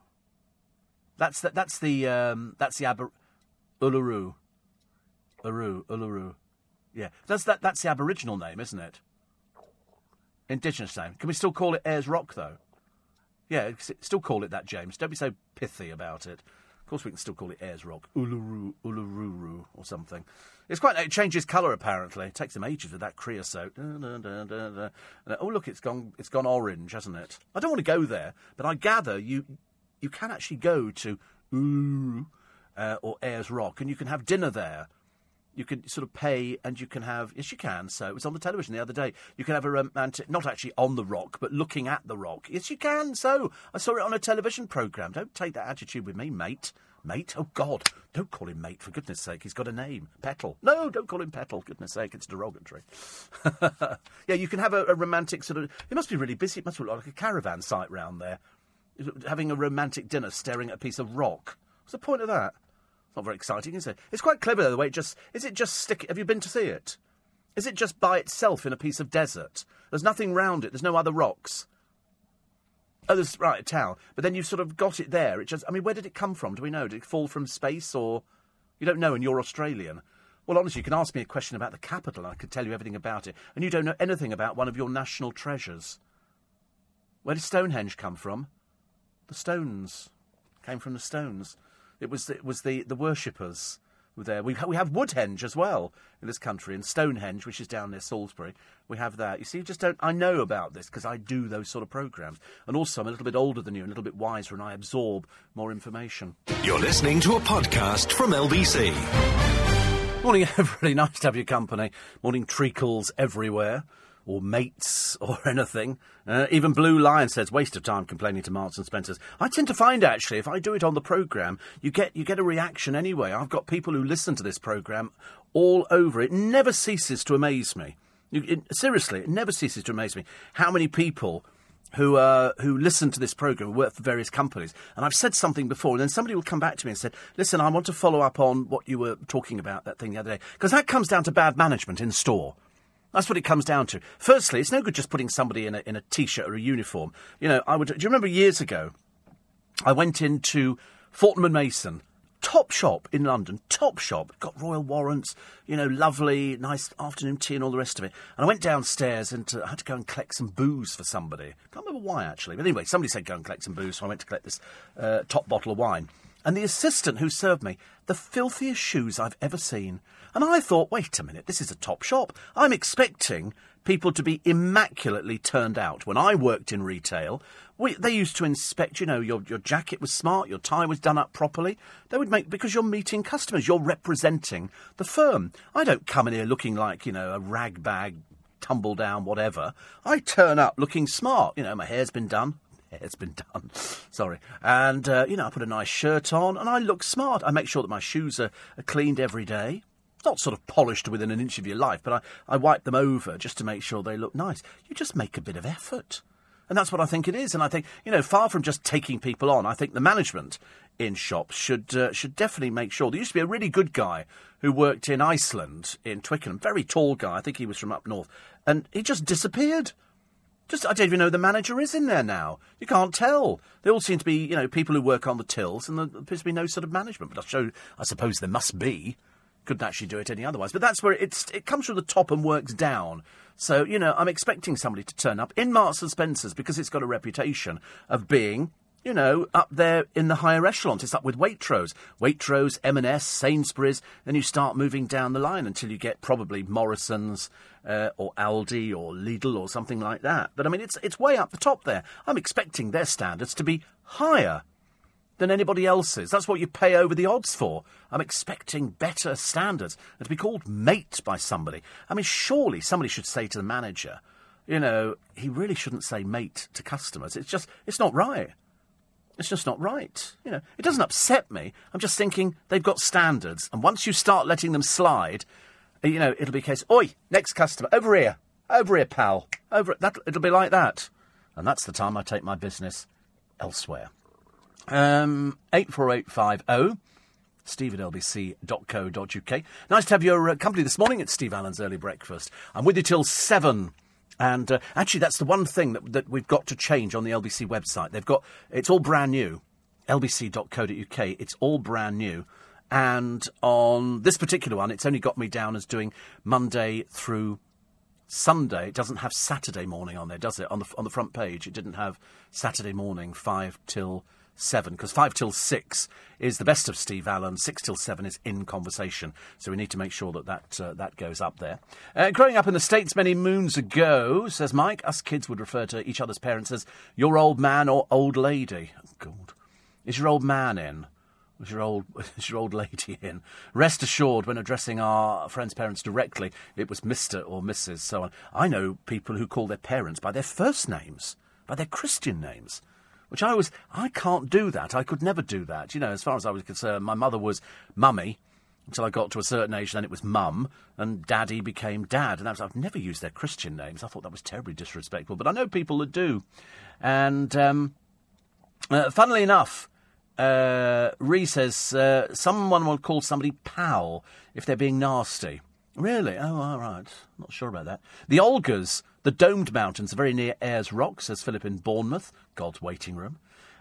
That's the, that's the um, that's the Aber- Uluru. Uru, Uluru. Yeah, that's that. That's the Aboriginal name, isn't it? Indigenous name. Can we still call it Ayers Rock though? Yeah, still call it that, James. Don't be so pithy about it. Of course, we can still call it Ayers Rock, Uluru, Ulururu, or something. It's quite. It changes colour apparently. It takes them ages with that creosote. Da, da, da, oh look, it's gone. It's gone orange, hasn't it? I don't want to go there, but I gather you you can actually go to Uluru uh, or Ayers Rock, and you can have dinner there you can sort of pay and you can have yes you can. So it was on the television the other day. You can have a romantic not actually on the rock but looking at the rock. Yes you can. So i saw it on a television program. Don't take that attitude with me mate. Mate? Oh god. Don't call him mate for goodness sake. He's got a name. Petal. No don't call him petal goodness sake. It's derogatory. Yeah you can have a, a, romantic sort of it must be really busy. It must look like a caravan site round there. Having a romantic dinner staring at a piece of rock. What's the point of that not very exciting, is it? It's quite clever, though, the way it just. Is it just stick. Have you been to see it? Is it just by itself in a piece of desert? There's nothing round it, there's no other rocks. Oh, there's. Right, a tower. But then you've sort of got it there. It just. I mean, where did it come from? Do we know? Did it fall from space or. You don't know, and you're Australian. Well, honestly, you can ask me a question about the capital, and I could tell you everything about it. And you don't know anything about one of your national treasures. Where did Stonehenge come from? The stones. Came from the stones. It was it was the the worshippers were there. We we have Woodhenge as well in this country, and Stonehenge, which is down near Salisbury. We have that. You see, you just don't. I know about this because I do those sort of programs, and also I'm a little bit older than you, and a little bit wiser, and I absorb more information. You're listening to a podcast from LBC. Morning, everybody. Nice to have your company. Morning, treacles everywhere or mates or anything. Uh, even Blue Lion says waste of time complaining to Marks and Spencers. I tend to find actually if I do it on the program, you get you get a reaction anyway. I've got people who listen to this program all over. It never ceases to amaze me. You, it, seriously, it never ceases to amaze me how many people who uh, who listen to this program work for various companies. And I've said something before, and then somebody will come back to me and say, "Listen, I want to follow up on what you were talking about that thing the other day because that comes down to bad management in store." That's what it comes down to. Firstly, it's no good just putting somebody in a, in a t-shirt or a uniform. You know, I would. Do you remember years ago? I went into Fortnum and Mason, top shop in London, top shop. Got royal warrants, you know, lovely, nice afternoon tea and all the rest of it. And I went downstairs and uh, I had to go and collect some booze for somebody. Can't remember why actually, but anyway, somebody said go and collect some booze, so I went to collect this uh, top bottle of wine. And the assistant who served me, the filthiest shoes I've ever seen. And I thought, wait a minute, this is a top shop. I'm expecting people to be immaculately turned out. When I worked in retail, we, they used to inspect, you know, your, your jacket was smart, your tie was done up properly. They would make, because you're meeting customers, you're representing the firm. I don't come in here looking like, you know, a rag bag, tumble down, whatever. I turn up looking smart. You know, my hair's been done, hair's been done. Sorry. And, uh, you know, I put a nice shirt on and I look smart. I make sure that my shoes are, are cleaned every day not sort of polished within an inch of your life, but I, I wipe them over just to make sure they look nice. You just make a bit of effort. And that's what I think it is. And I think, you know, far from just taking people on, I think the management in shops should uh, should definitely make sure. There used to be a really good guy who worked in Iceland, in Twickenham, very tall guy. I think he was from up north. And he just disappeared. Just, I don't even know the manager is in there now. You can't tell. They all seem to be, you know, people who work on the tills, and there appears to be no sort of management. But I, show, I suppose there must be couldn't actually do it any otherwise. But that's where it's it comes from the top and works down. So you know, I'm expecting somebody to turn up in Marks and Spencers because it's got a reputation of being. You know, up there in the higher echelons, it's up with Waitrose, Waitrose, M&S, Sainsbury's. Then you start moving down the line until you get probably Morrison's uh, or Aldi or Lidl or something like that. But I mean, it's it's way up the top there. I'm expecting their standards to be higher than anybody else's. That's what you pay over the odds for. I'm expecting better standards and to be called mate by somebody. I mean, surely somebody should say to the manager, you know, he really shouldn't say mate to customers. It's just, it's not right. It's just not right. You know, it doesn't upset me. I'm just thinking they've got standards, and once you start letting them slide, you know, it'll be a case. Oi, next customer, over here, over here, pal, over. That it'll be like that, and that's the time I take my business elsewhere. Um, eight four eight five zero. Steve at lbc.co.uk. Nice to have your uh, company this morning. It's Steve Allen's Early Breakfast. I'm with you till seven. And uh, actually, that's the one thing that, that we've got to change on the LBC website. They've got it's all brand new, lbc.co.uk. It's all brand new, and on this particular one, it's only got me down as doing Monday through Sunday. It doesn't have Saturday morning on there, does it? On the on the front page, it didn't have Saturday morning five till seven because five till six is the best of Steve Allen. Six till seven is in conversation. So we need to make sure that that, uh, that goes up there. Uh, growing up in the States many moons ago, says Mike, us kids would refer to each other's parents as your old man or old lady. Oh, God. Is your old man in? Was your old is your old lady in? Rest assured, when addressing our friends' parents directly, it was Mr. or Mrs. So on. I know people who call their parents by their first names, by their Christian names which I was, I can't do that. I could never do that. You know, as far as I was concerned, my mother was mummy until I got to a certain age, and then it was mum, and daddy became dad. And was, I've never used their Christian names. I thought that was terribly disrespectful, but I know people that do. And um, uh, funnily enough, uh, Ree says uh, someone will call somebody pal if they're being nasty. Really? Oh, all right. Not sure about that. The Olgas the domed mountains are very near Ayers Rock, says Philip in Bournemouth, God's waiting room.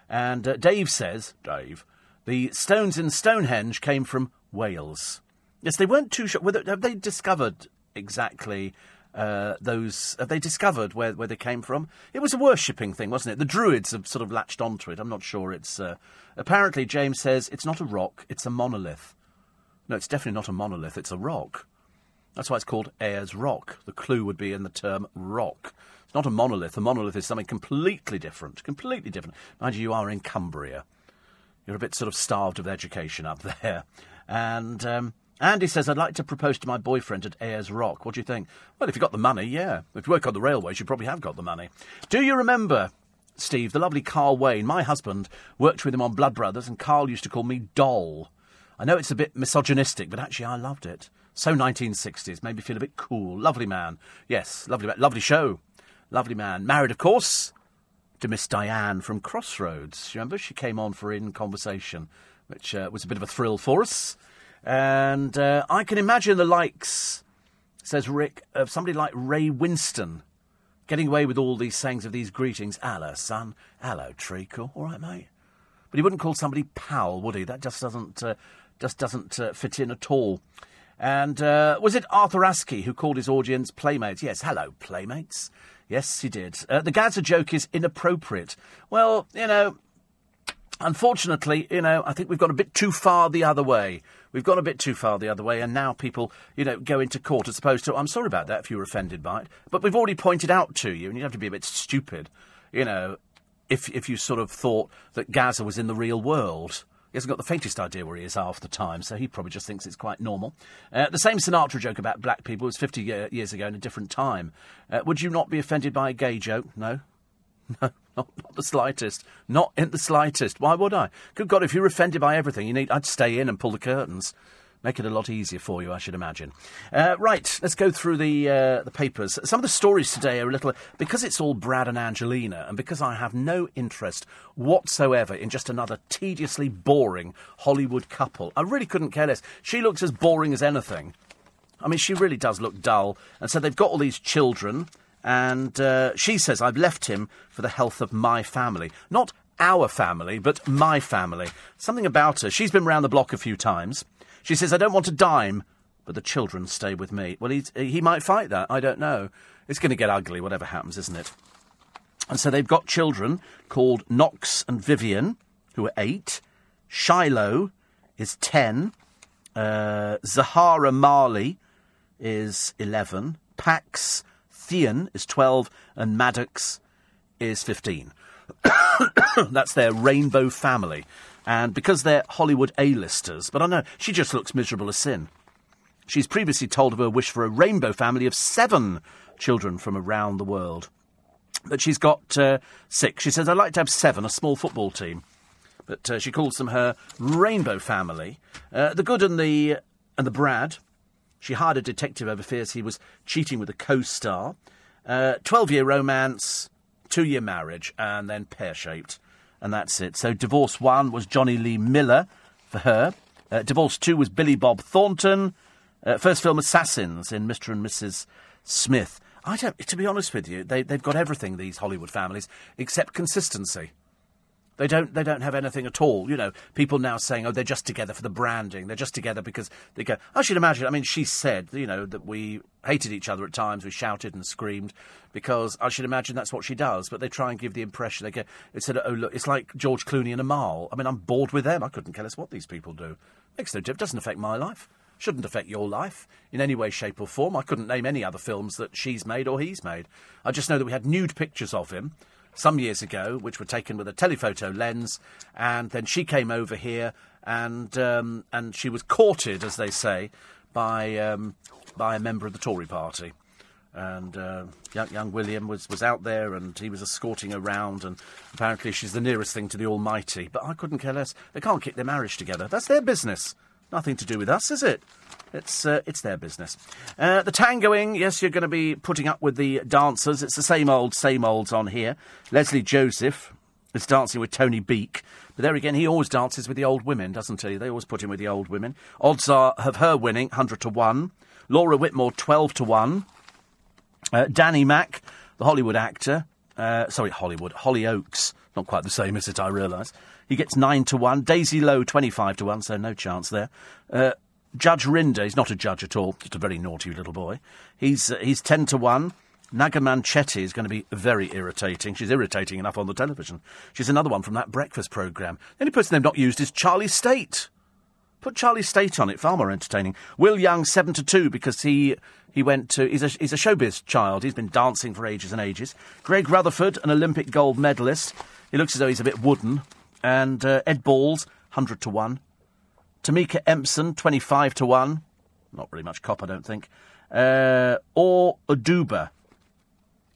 And uh, Dave says, Dave, the stones in Stonehenge came from Wales. Yes, they weren't too sure. Whether, have they discovered exactly uh, those? Have they discovered where, where they came from? It was a worshipping thing, wasn't it? The Druids have sort of latched onto it. I'm not sure. It's uh, apparently James says it's not a rock; it's a monolith. No, it's definitely not a monolith. It's a rock. That's why it's called Ayers Rock. The clue would be in the term rock. It's not a monolith. A monolith is something completely different. Completely different. Mind you, you are in Cumbria. You're a bit sort of starved of education up there. And um, Andy says, I'd like to propose to my boyfriend at Ayers Rock. What do you think? Well, if you've got the money, yeah. If you work on the railways, you probably have got the money. Do you remember, Steve, the lovely Carl Wayne? My husband worked with him on Blood Brothers, and Carl used to call me Doll. I know it's a bit misogynistic, but actually I loved it. So 1960s, made me feel a bit cool. Lovely man. Yes, lovely. Lovely show. Lovely man. Married, of course, to Miss Diane from Crossroads. You remember? She came on for In Conversation, which uh, was a bit of a thrill for us. And uh, I can imagine the likes, says Rick, of somebody like Ray Winstone getting away with all these sayings of these greetings. Hello, son. Hello, treacle. All right, mate. But he wouldn't call somebody pal, would he? That just doesn't, uh, just doesn't uh, fit in at all. And uh, was it Arthur Askey who called his audience playmates? Yes, hello, playmates. Yes, he did. Uh, the Gaza joke is inappropriate. Well, you know, unfortunately, you know, I think we've gone a bit too far the other way. We've gone a bit too far the other way, and now people, you know, go into court as opposed to. I'm sorry about that if you were offended by it, but we've already pointed out to you, and you have to be a bit stupid, you know, if if you sort of thought that Gaza was in the real world. He hasn't got the faintest idea where he is half the time, so he probably just thinks it's quite normal. Uh, the same Sinatra joke about black people was 50 years ago in a different time. Uh, would you not be offended by a gay joke? No? No, not, not, the slightest. Not in the slightest. Why would I? Good God, if you're offended by everything, you need, I'd stay in and pull the curtains. Make it a lot easier for you, I should imagine. Uh, right, let's go through the uh, the papers. Some of the stories today are a little because it's all Brad and Angelina, and because I have no interest whatsoever in just another tediously boring Hollywood couple. I really couldn't care less. She looks as boring as anything. I mean, she really does look dull. And so they've got all these children, and uh, she says, I've left him for the health of my family. Not our family, but my family. Something about her. She's been round the block a few times. She says, I don't want a dime, but the children stay with me. Well, he might fight that. I don't know. It's going to get ugly, whatever happens, isn't it? And so they've got children called Knox and Vivian, who are eight. Shiloh is ten. Uh, Zahara Marley is 11. Pax Thien is 12. And Maddox is 15. That's their rainbow family. And because they're Hollywood A-listers, but I know, she just looks miserable as sin. She's previously told of her wish for a rainbow family of seven children from around the world. But she's got uh, six. She says, I'd like to have seven, a small football team. But uh, she calls them her rainbow family. Uh, the good and the, and the Brad. She hired a detective over fears he was cheating with a co star. 12 year romance, two year marriage, and then pear shaped. And that's it. So, divorce one was Jonny Lee Miller for her. Uh, divorce two was Billy Bob Thornton. Uh, first film, Assassins, in Mr. and Mrs. Smith. I don't. To be honest with you, they, they've got everything. These Hollywood families, except consistency. They don't. They don't have anything at all. You know, people now saying, "Oh, they're just together for the branding. They're just together because they go." I should imagine. I mean, she said, you know, that we hated each other at times. We shouted and screamed because I should imagine that's what she does. But they try and give the impression they get. It said, "Oh, look, it's like George Clooney and Amal." I mean, I'm bored with them. I couldn't care less what these people do. Makes no difference. Doesn't affect my life shouldn't affect your life in any way, shape, or form. I couldn't name any other films that she's made or he's made. I just know that we had nude pictures of him some years ago, which were taken with a telephoto lens, and then she came over here and um, and she was courted, as they say, by um, by a member of the Tory party. And uh, young, young William was, was out there and he was escorting around, and apparently she's the nearest thing to the Almighty. But I couldn't care less. They can't keep their marriage together. That's their business. Nothing to do with us, is it? It's uh, it's their business. Uh, the tangoing, yes, you're going to be putting up with the dancers. It's the same old, same olds on here. Lesley Joseph is dancing with Tony Beak, but there again, he always dances with the old women, doesn't he? They always put him with the old women. Odds are of her winning hundred to one. Laura Whitmore twelve to one. Uh, Danny Mac, the Hollywood actor, uh, sorry, Hollywood, Hollyoaks, not quite the same, is it? I realise. He gets 9 to 1. Daisy Lowe, 25 to 1, so no chance there. Uh, Judge Rinder, he's not a judge at all, just a very naughty little boy. He's, uh, he's 10 to 1. Naga Munchetty is going to be very irritating. She's irritating enough on the television. She's another one from that breakfast programme. The only person they've not used is Charlie Stayt. Put Charlie Stayt on it, far more entertaining. Will Young, 7 to 2, because he he went to he's a, he's a showbiz child. He's been dancing for ages and ages. Greg Rutherford, an Olympic gold medalist. He looks as though he's a bit wooden and uh, Ed Balls, 100 to 1. Tameka Empson, 25 to 1. Not really much cop, I don't think. Uh, Ore Oduba.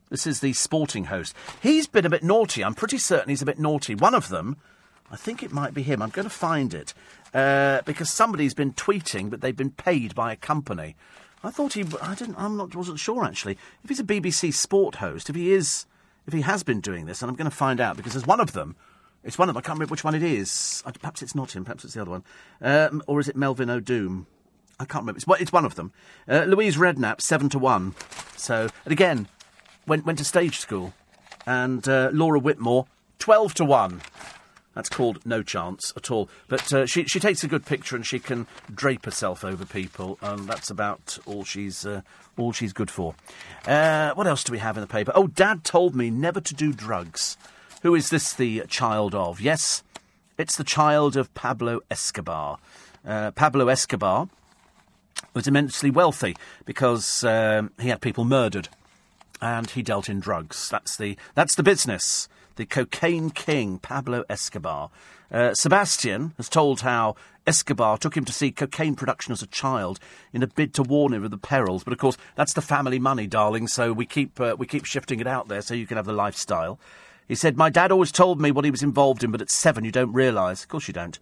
This is the sporting host. He's been a bit naughty. I'm pretty certain he's a bit naughty. One of them, I think it might be him. I'm going to find it. Uh, because somebody's been tweeting, but they've been paid by a company. I thought he. I didn't. I'm not. Wasn't sure actually. If he's a BBC sport host, if he is, if he has been doing this, and I'm going to find out because there's one of them it's one of them. I can't remember which one it is. Perhaps it's not him. Perhaps it's the other one. Um, or is it Melvin Odoom? I can't remember. It's, it's one of them. Uh, Louise Redknapp, 7 to 1. So, and again, went, went to stage school. And uh, Laura Whitmore, 12 to 1. That's called no chance at all. But uh, she, she takes a good picture and she can drape herself over people, and that's about all she's, uh, all she's good for. Uh, what else do we have in the paper? Oh, Dad told me never to do drugs. Who is this the child of? Yes, it's the child of Pablo Escobar. Uh, Pablo Escobar was immensely wealthy because um, he had people murdered and he dealt in drugs. That's the, that's the business. The cocaine king, Pablo Escobar. Uh, Sebastian has told how Escobar took him to see cocaine production as a child in a bid to warn him of the perils. But of course, that's the family money, darling. So we keep uh, we keep shifting it out there so you can have the lifestyle. He said, My dad always told me what he was involved in, but at seven you don't realise. Of course you don't.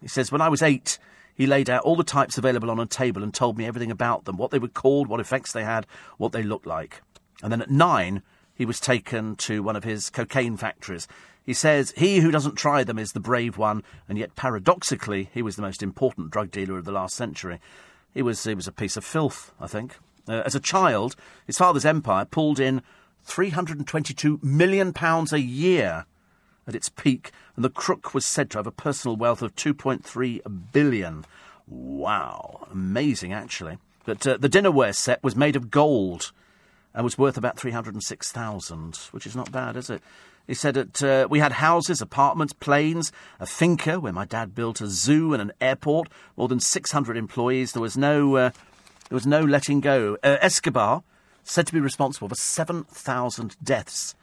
He says, When I was eight, he laid out all the types available on a table and told me everything about them, what they were called, what effects they had, what they looked like. And then at nine, he was taken to one of his cocaine factories. He says, He who doesn't try them is the brave one, and yet paradoxically, he was the most important drug dealer of the last century. He was, he was a piece of filth, I think. Uh, as a child, his father's empire pulled in £322 million a year at its peak, and the crook was said to have a personal wealth of 2.3 billion. Wow, amazing actually. But uh, the dinnerware set was made of gold and was worth about 306,000, which is not bad, is it? He said that uh, we had houses, apartments, planes, a finca where my dad built a zoo and an airport, more than 600 employees. There was no, uh, there was no letting go. Uh, Escobar said to be responsible for 7,000 deaths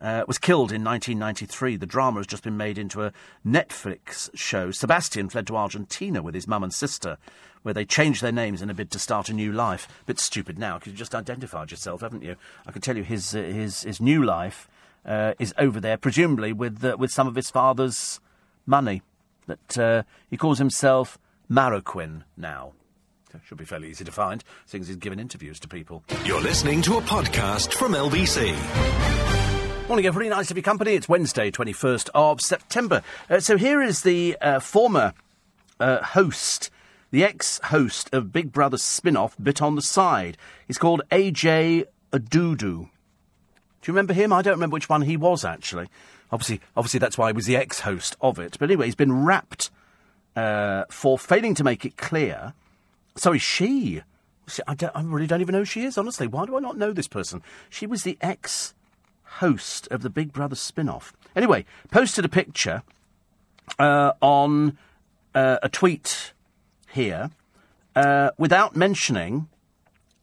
uh, was killed in 1993. The drama has just been made into a Netflix show. Sebastian fled to Argentina with his mum and sister, where they changed their names in a bid to start a new life. A bit stupid now because you've just identified yourself, haven't you? I can tell you his uh, his his new life uh, is over there, presumably with uh, with some of his father's money. That uh, he calls himself Marroquin now. Should be fairly easy to find, seeing as he's given interviews to people. You're listening to a podcast from LBC. Morning, everybody. Nice to be company. It's Wednesday, 21st of September. Uh, so here is the uh, former uh, host, the ex-host of Big Brother spin-off, Bit on the Side. He's called AJ Odudu. Do you remember him? I don't remember which one he was, actually. Obviously, obviously that's why he was the ex-host of it. But anyway, he's been wrapped uh, for failing to make it clear. Sorry, she. I, I, really don't even know who she is, honestly. Why do I not know this person? She was the ex host of the Big Brother spin off. Anyway, posted a picture uh, on uh, a tweet here uh, without mentioning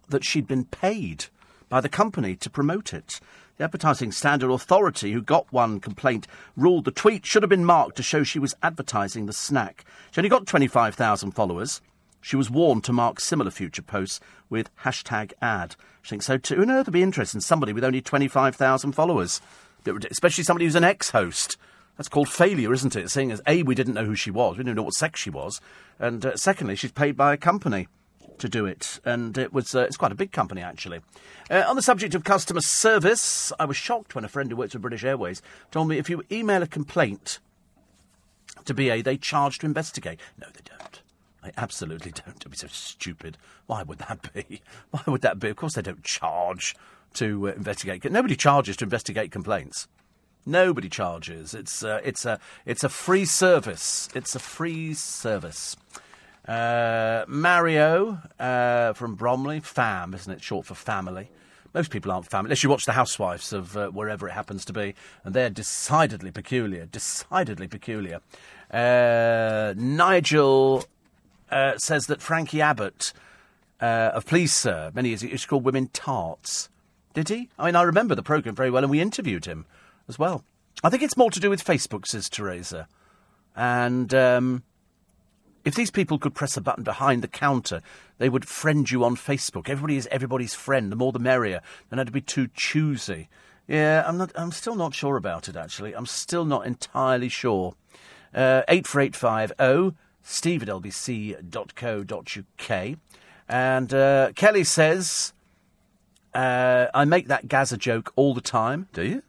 that she'd been paid by the company to promote it. The Advertising Standard Authority, who got one complaint, ruled the tweet should have been marked to show she was advertising the snack. She only got 25,000 followers. She was warned to mark similar future posts with hashtag ad. She thinks so too. Who knows? It'd be interesting. Somebody with only 25,000 followers. Especially somebody who's an ex host. That's called failure, isn't it? Seeing as A, we didn't know who she was, we didn't know what sex she was, and uh, secondly, she's paid by a company to do it, and it was uh, it's quite a big company actually. Uh, on the subject of customer service, I was shocked when a friend who works for British Airways told me if you email a complaint to BA, they charge to investigate. No, they don't. They absolutely don't. Don't be so stupid. Why would that be? Why would that be? Of course, they don't charge to uh, investigate. Nobody charges to investigate complaints. Nobody charges. It's uh, it's a it's a free service. It's a free service. Uh, Mario uh, from Bromley, fam, isn't it? Short for family. Most people aren't family, unless you watch The Housewives of uh, wherever it happens to be, and they're decidedly peculiar. Decidedly peculiar. Uh, Nigel uh, says that Frankie Abbott uh, of Please Sir many years ago used to call women tarts. Did he? I mean, I remember the programme very well, and we interviewed him as well. I think it's more to do with Facebook, says Teresa. And um, if these people could press a button behind the counter, they would friend you on Facebook. Everybody is everybody's friend. The more the merrier. Have to be too choosy. Yeah, I'm not. I'm still not sure about it. Actually, I'm still not entirely sure. Uh, eight four eight five zero. Steve at lbc.co.uk. And uh, Kelly says, uh, I make that Gaza joke all the time. Do you?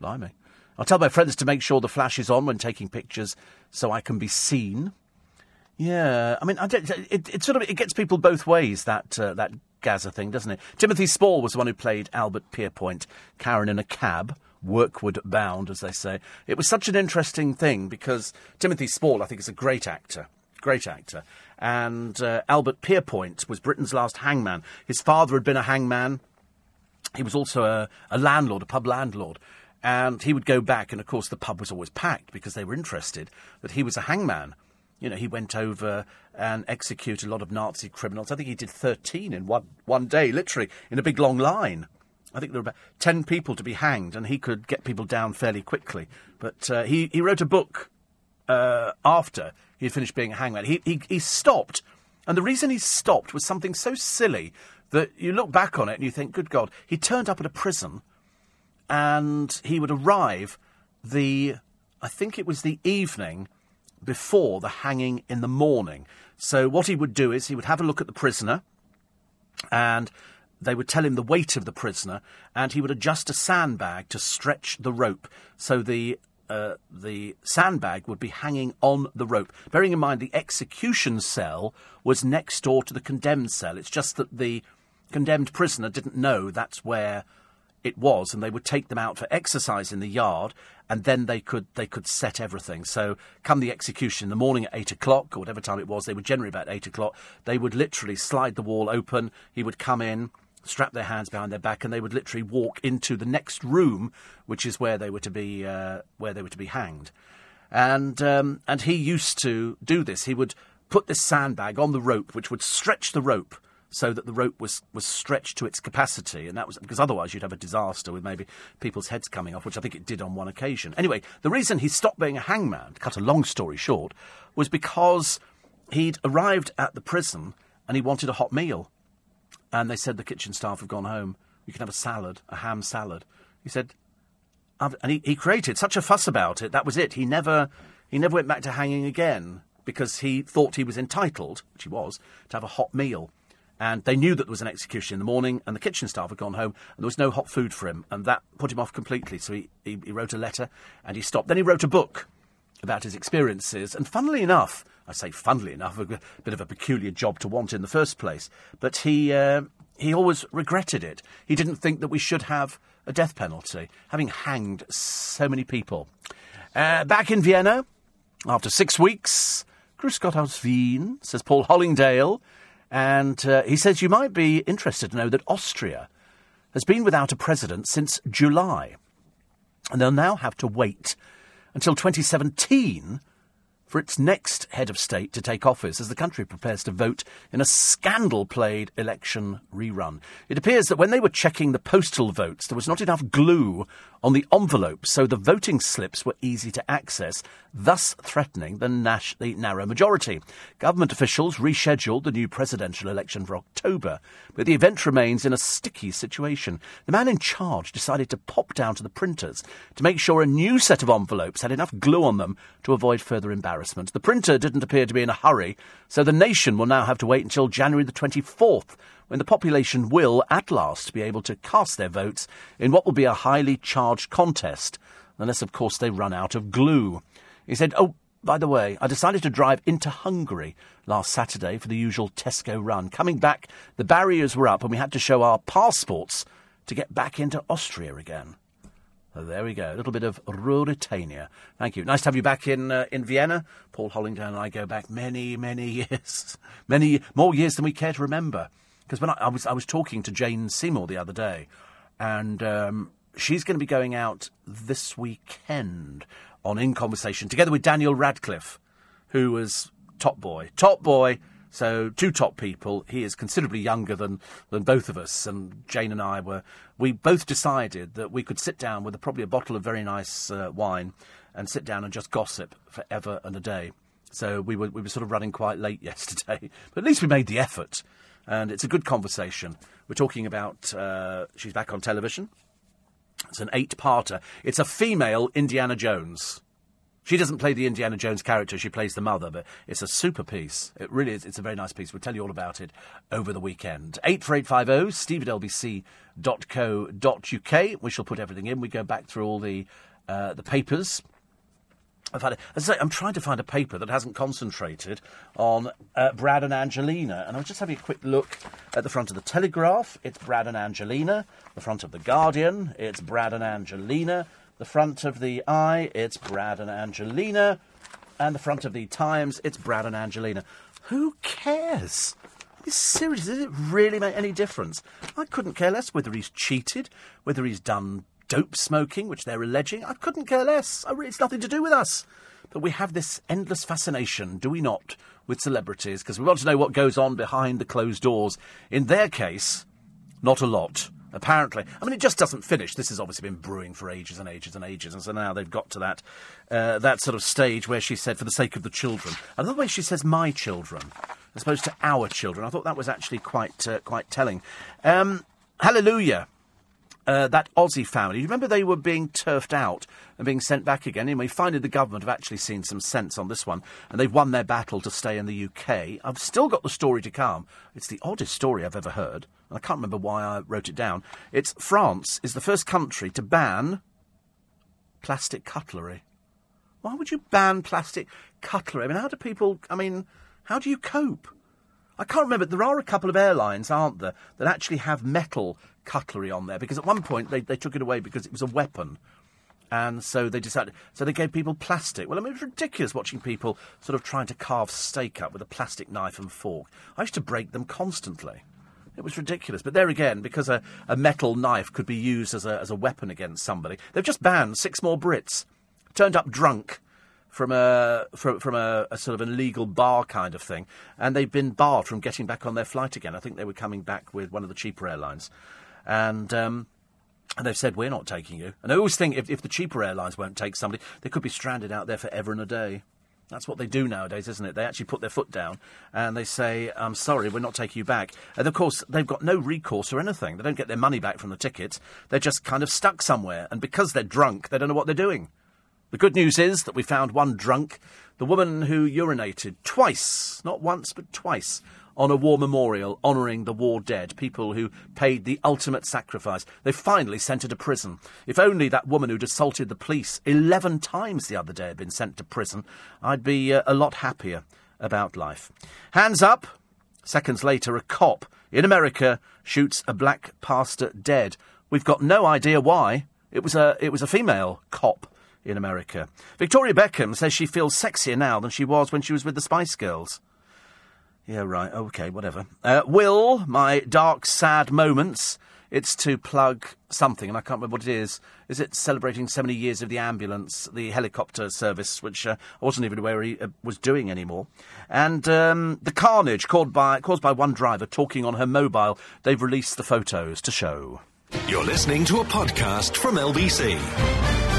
Blimey. I'll tell my friends to make sure the flash is on when taking pictures so I can be seen. Yeah, I mean, I it, it sort of it gets people both ways that uh, that Gaza thing, doesn't it? Timothy Spall was the one who played Albert Pierrepoint, Karen in a cab, workward bound, as they say. It was such an interesting thing because Timothy Spall, I think, is a great actor, great actor, and uh, Albert Pierrepoint was Britain's last hangman. His father had been a hangman. He was also a, a landlord, a pub landlord. And he would go back, and of course, the pub was always packed because they were interested that he was a hangman. You know, he went over and executed a lot of Nazi criminals. I think he did 13 in one, one day, literally, in a big long line. I think there were about 10 people to be hanged, and he could get people down fairly quickly. But uh, he, he wrote a book uh, after he had finished being a hangman. He, he, he stopped, and the reason he stopped was something so silly that you look back on it and you think, good God, he turned up at a prison and he would arrive the, I think it was the evening before the hanging in the morning. So what he would do is he would have a look at the prisoner and they would tell him the weight of the prisoner and he would adjust a sandbag to stretch the rope so the uh, the sandbag would be hanging on the rope. Bearing in mind the execution cell was next door to the condemned cell. It's just that the condemned prisoner didn't know that's where it was, and they would take them out for exercise in the yard, and then they could they could set everything. So, come the execution in the morning at eight o'clock or whatever time it was, they were generally about eight o'clock. They would literally slide the wall open. He would come in, strap their hands behind their back, and they would literally walk into the next room, which is where they were to be uh, where they were to be hanged. And um, and he used to do this. He would put this sandbag on the rope, which would stretch the rope so that the rope was, was stretched to its capacity, and that was because otherwise you'd have a disaster with maybe people's heads coming off, which I think it did on one occasion. Anyway, the reason he stopped being a hangman, to cut a long story short, was because he'd arrived at the prison and he wanted a hot meal. And they said the kitchen staff have gone home. You can have a salad, a ham salad. He said, and he, he created such a fuss about it. That was it. He never, he never went back to hanging again because he thought he was entitled, which he was, to have a hot meal. And they knew that there was an execution in the morning, and the kitchen staff had gone home, and there was no hot food for him, and that put him off completely. So he, he, he wrote a letter, and he stopped. Then he wrote a book about his experiences, and funnily enough, I say funnily enough, a bit of a peculiar job to want in the first place, but he, uh, he always regretted it. He didn't think that we should have a death penalty, having hanged so many people. Uh, back in Vienna, after six weeks, Grüß Gott aus Wien, says Paul Hollingdale, and uh, he says you might be interested to know that Austria has been without a president since July, and they'll now have to wait until 2017 for its next head of state to take office as the country prepares to vote in a scandal played election rerun. It appears that when they were checking the postal votes, there was not enough glue on the envelopes, so the voting slips were easy to access, thus threatening the, the narrow majority. Government officials rescheduled the new presidential election for October, but the event remains in a sticky situation. The man in charge decided to pop down to the printers to make sure a new set of envelopes had enough glue on them to avoid further embarrassment. The printer didn't appear to be in a hurry, so the nation will now have to wait until January the 24th when the population will, at last, be able to cast their votes in what will be a highly charged contest, unless, of course, they run out of glue. He said, Oh, by the way, I decided to drive into Hungary last Saturday for the usual Tesco run. Coming back, the barriers were up and we had to show our passports to get back into Austria again. There we go. A little bit of Ruritania. Thank you. Nice to have you back in uh, in Vienna. Paul Hollingdale and I go back many, many years. many more years than we care to remember. Because when I, I, was I was talking to Jane Seymour the other day, and um, she's going to be going out this weekend on In Conversation together with Daniel Radcliffe, who was Top Boy. Top Boy. So two top people. He is considerably younger than, than both of us, and Jane and I were. We both decided that we could sit down with a, probably a bottle of very nice uh, wine and sit down and just gossip forever and a day. So we were we were sort of running quite late yesterday, but at least we made the effort and it's a good conversation. We're talking about uh, she's back on television. It's an eight-parter. It's a female Indiana Jones. She doesn't play the Indiana Jones character, she plays the mother, but it's a super piece. It really is. It's a very nice piece. We'll tell you all about it over the weekend. 84850 steve at lbc.co.uk. We shall put everything in. We go back through all the, uh, the papers I've had, as I I'm trying to find a paper that hasn't concentrated on uh, Brad and Angelina, and I was just having a quick look at the front of the Telegraph. It's Brad and Angelina. The front of the Guardian. It's Brad and Angelina. The front of the Eye. It's Brad and Angelina. And the front of the Times. It's Brad and Angelina. Who cares? Is serious? Does it really make any difference? I couldn't care less whether he's cheated, whether he's done dope smoking, which they're alleging. I couldn't care less. It's nothing to do with us. But we have this endless fascination, do we not, with celebrities? Because we want to know what goes on behind the closed doors. In their case, not a lot. Apparently, I mean, it just doesn't finish. This has obviously been brewing for ages and ages and ages, and so now they've got to that uh, that sort of stage where she said, "For the sake of the children." Love the way she says "my children" as opposed to "our children." I thought that was actually quite uh, quite telling. Um, hallelujah uh, that Aussie family. You remember they were being turfed out and being sent back again? Anyway, finally the government have actually seen some sense on this one, and they've won their battle to stay in the UK. I've still got the story to come. It's the oddest story I've ever heard, and I can't remember why I wrote it down. It's France is the first country to ban plastic cutlery. Why would you ban plastic cutlery? I mean, how do people? I mean, how do you cope? I can't remember. There are a couple of airlines, aren't there, that actually have metal cutlery on there because at one point they, they took it away because it was a weapon. And so they decided, so they gave people plastic. Well, I mean, it's ridiculous watching people sort of trying to carve steak up with a plastic knife and fork. I used to break them constantly. It was ridiculous. But there again, because a, a metal knife could be used as a, as a weapon against somebody, they've just banned six more Brits. Turned up drunk from a from, from a, a, sort of an illegal bar kind of thing, and they've been barred from getting back on their flight again. I think they were coming back with one of the cheaper airlines, and. Um, and they've said, we're not taking you. And I always think if, if the cheaper airlines won't take somebody, they could be stranded out there forever and a day. That's what they do nowadays, isn't it? They actually put their foot down and they say, I'm sorry, we're not taking you back. And of course, they've got no recourse or anything. They don't get their money back from the tickets. They're just kind of stuck somewhere. And because they're drunk, they don't know what they're doing. The good news is that we found one drunk, the woman who urinated twice, not once, but twice, on a war memorial honouring the war dead, people who paid the ultimate sacrifice. They finally sent her to prison. If only that woman who'd assaulted the police 11 times the other day had been sent to prison, I'd be uh, a lot happier about life. Hands up! Seconds later, a cop in America shoots a black pastor dead. We've got no idea why. It was a, it was a female cop in America. Victoria Beckham says she feels sexier now than she was when she was with the Spice Girls. Yeah, right. Okay, whatever. Uh, Will, my dark, sad moments. It's to plug something, and I can't remember what it is. Is it celebrating 70 years of the ambulance, the helicopter service, which uh, I wasn't even aware he uh, was doing anymore? And um, the carnage caused by, caused by one driver talking on her mobile. They've released the photos to show. You're listening to a podcast from LBC.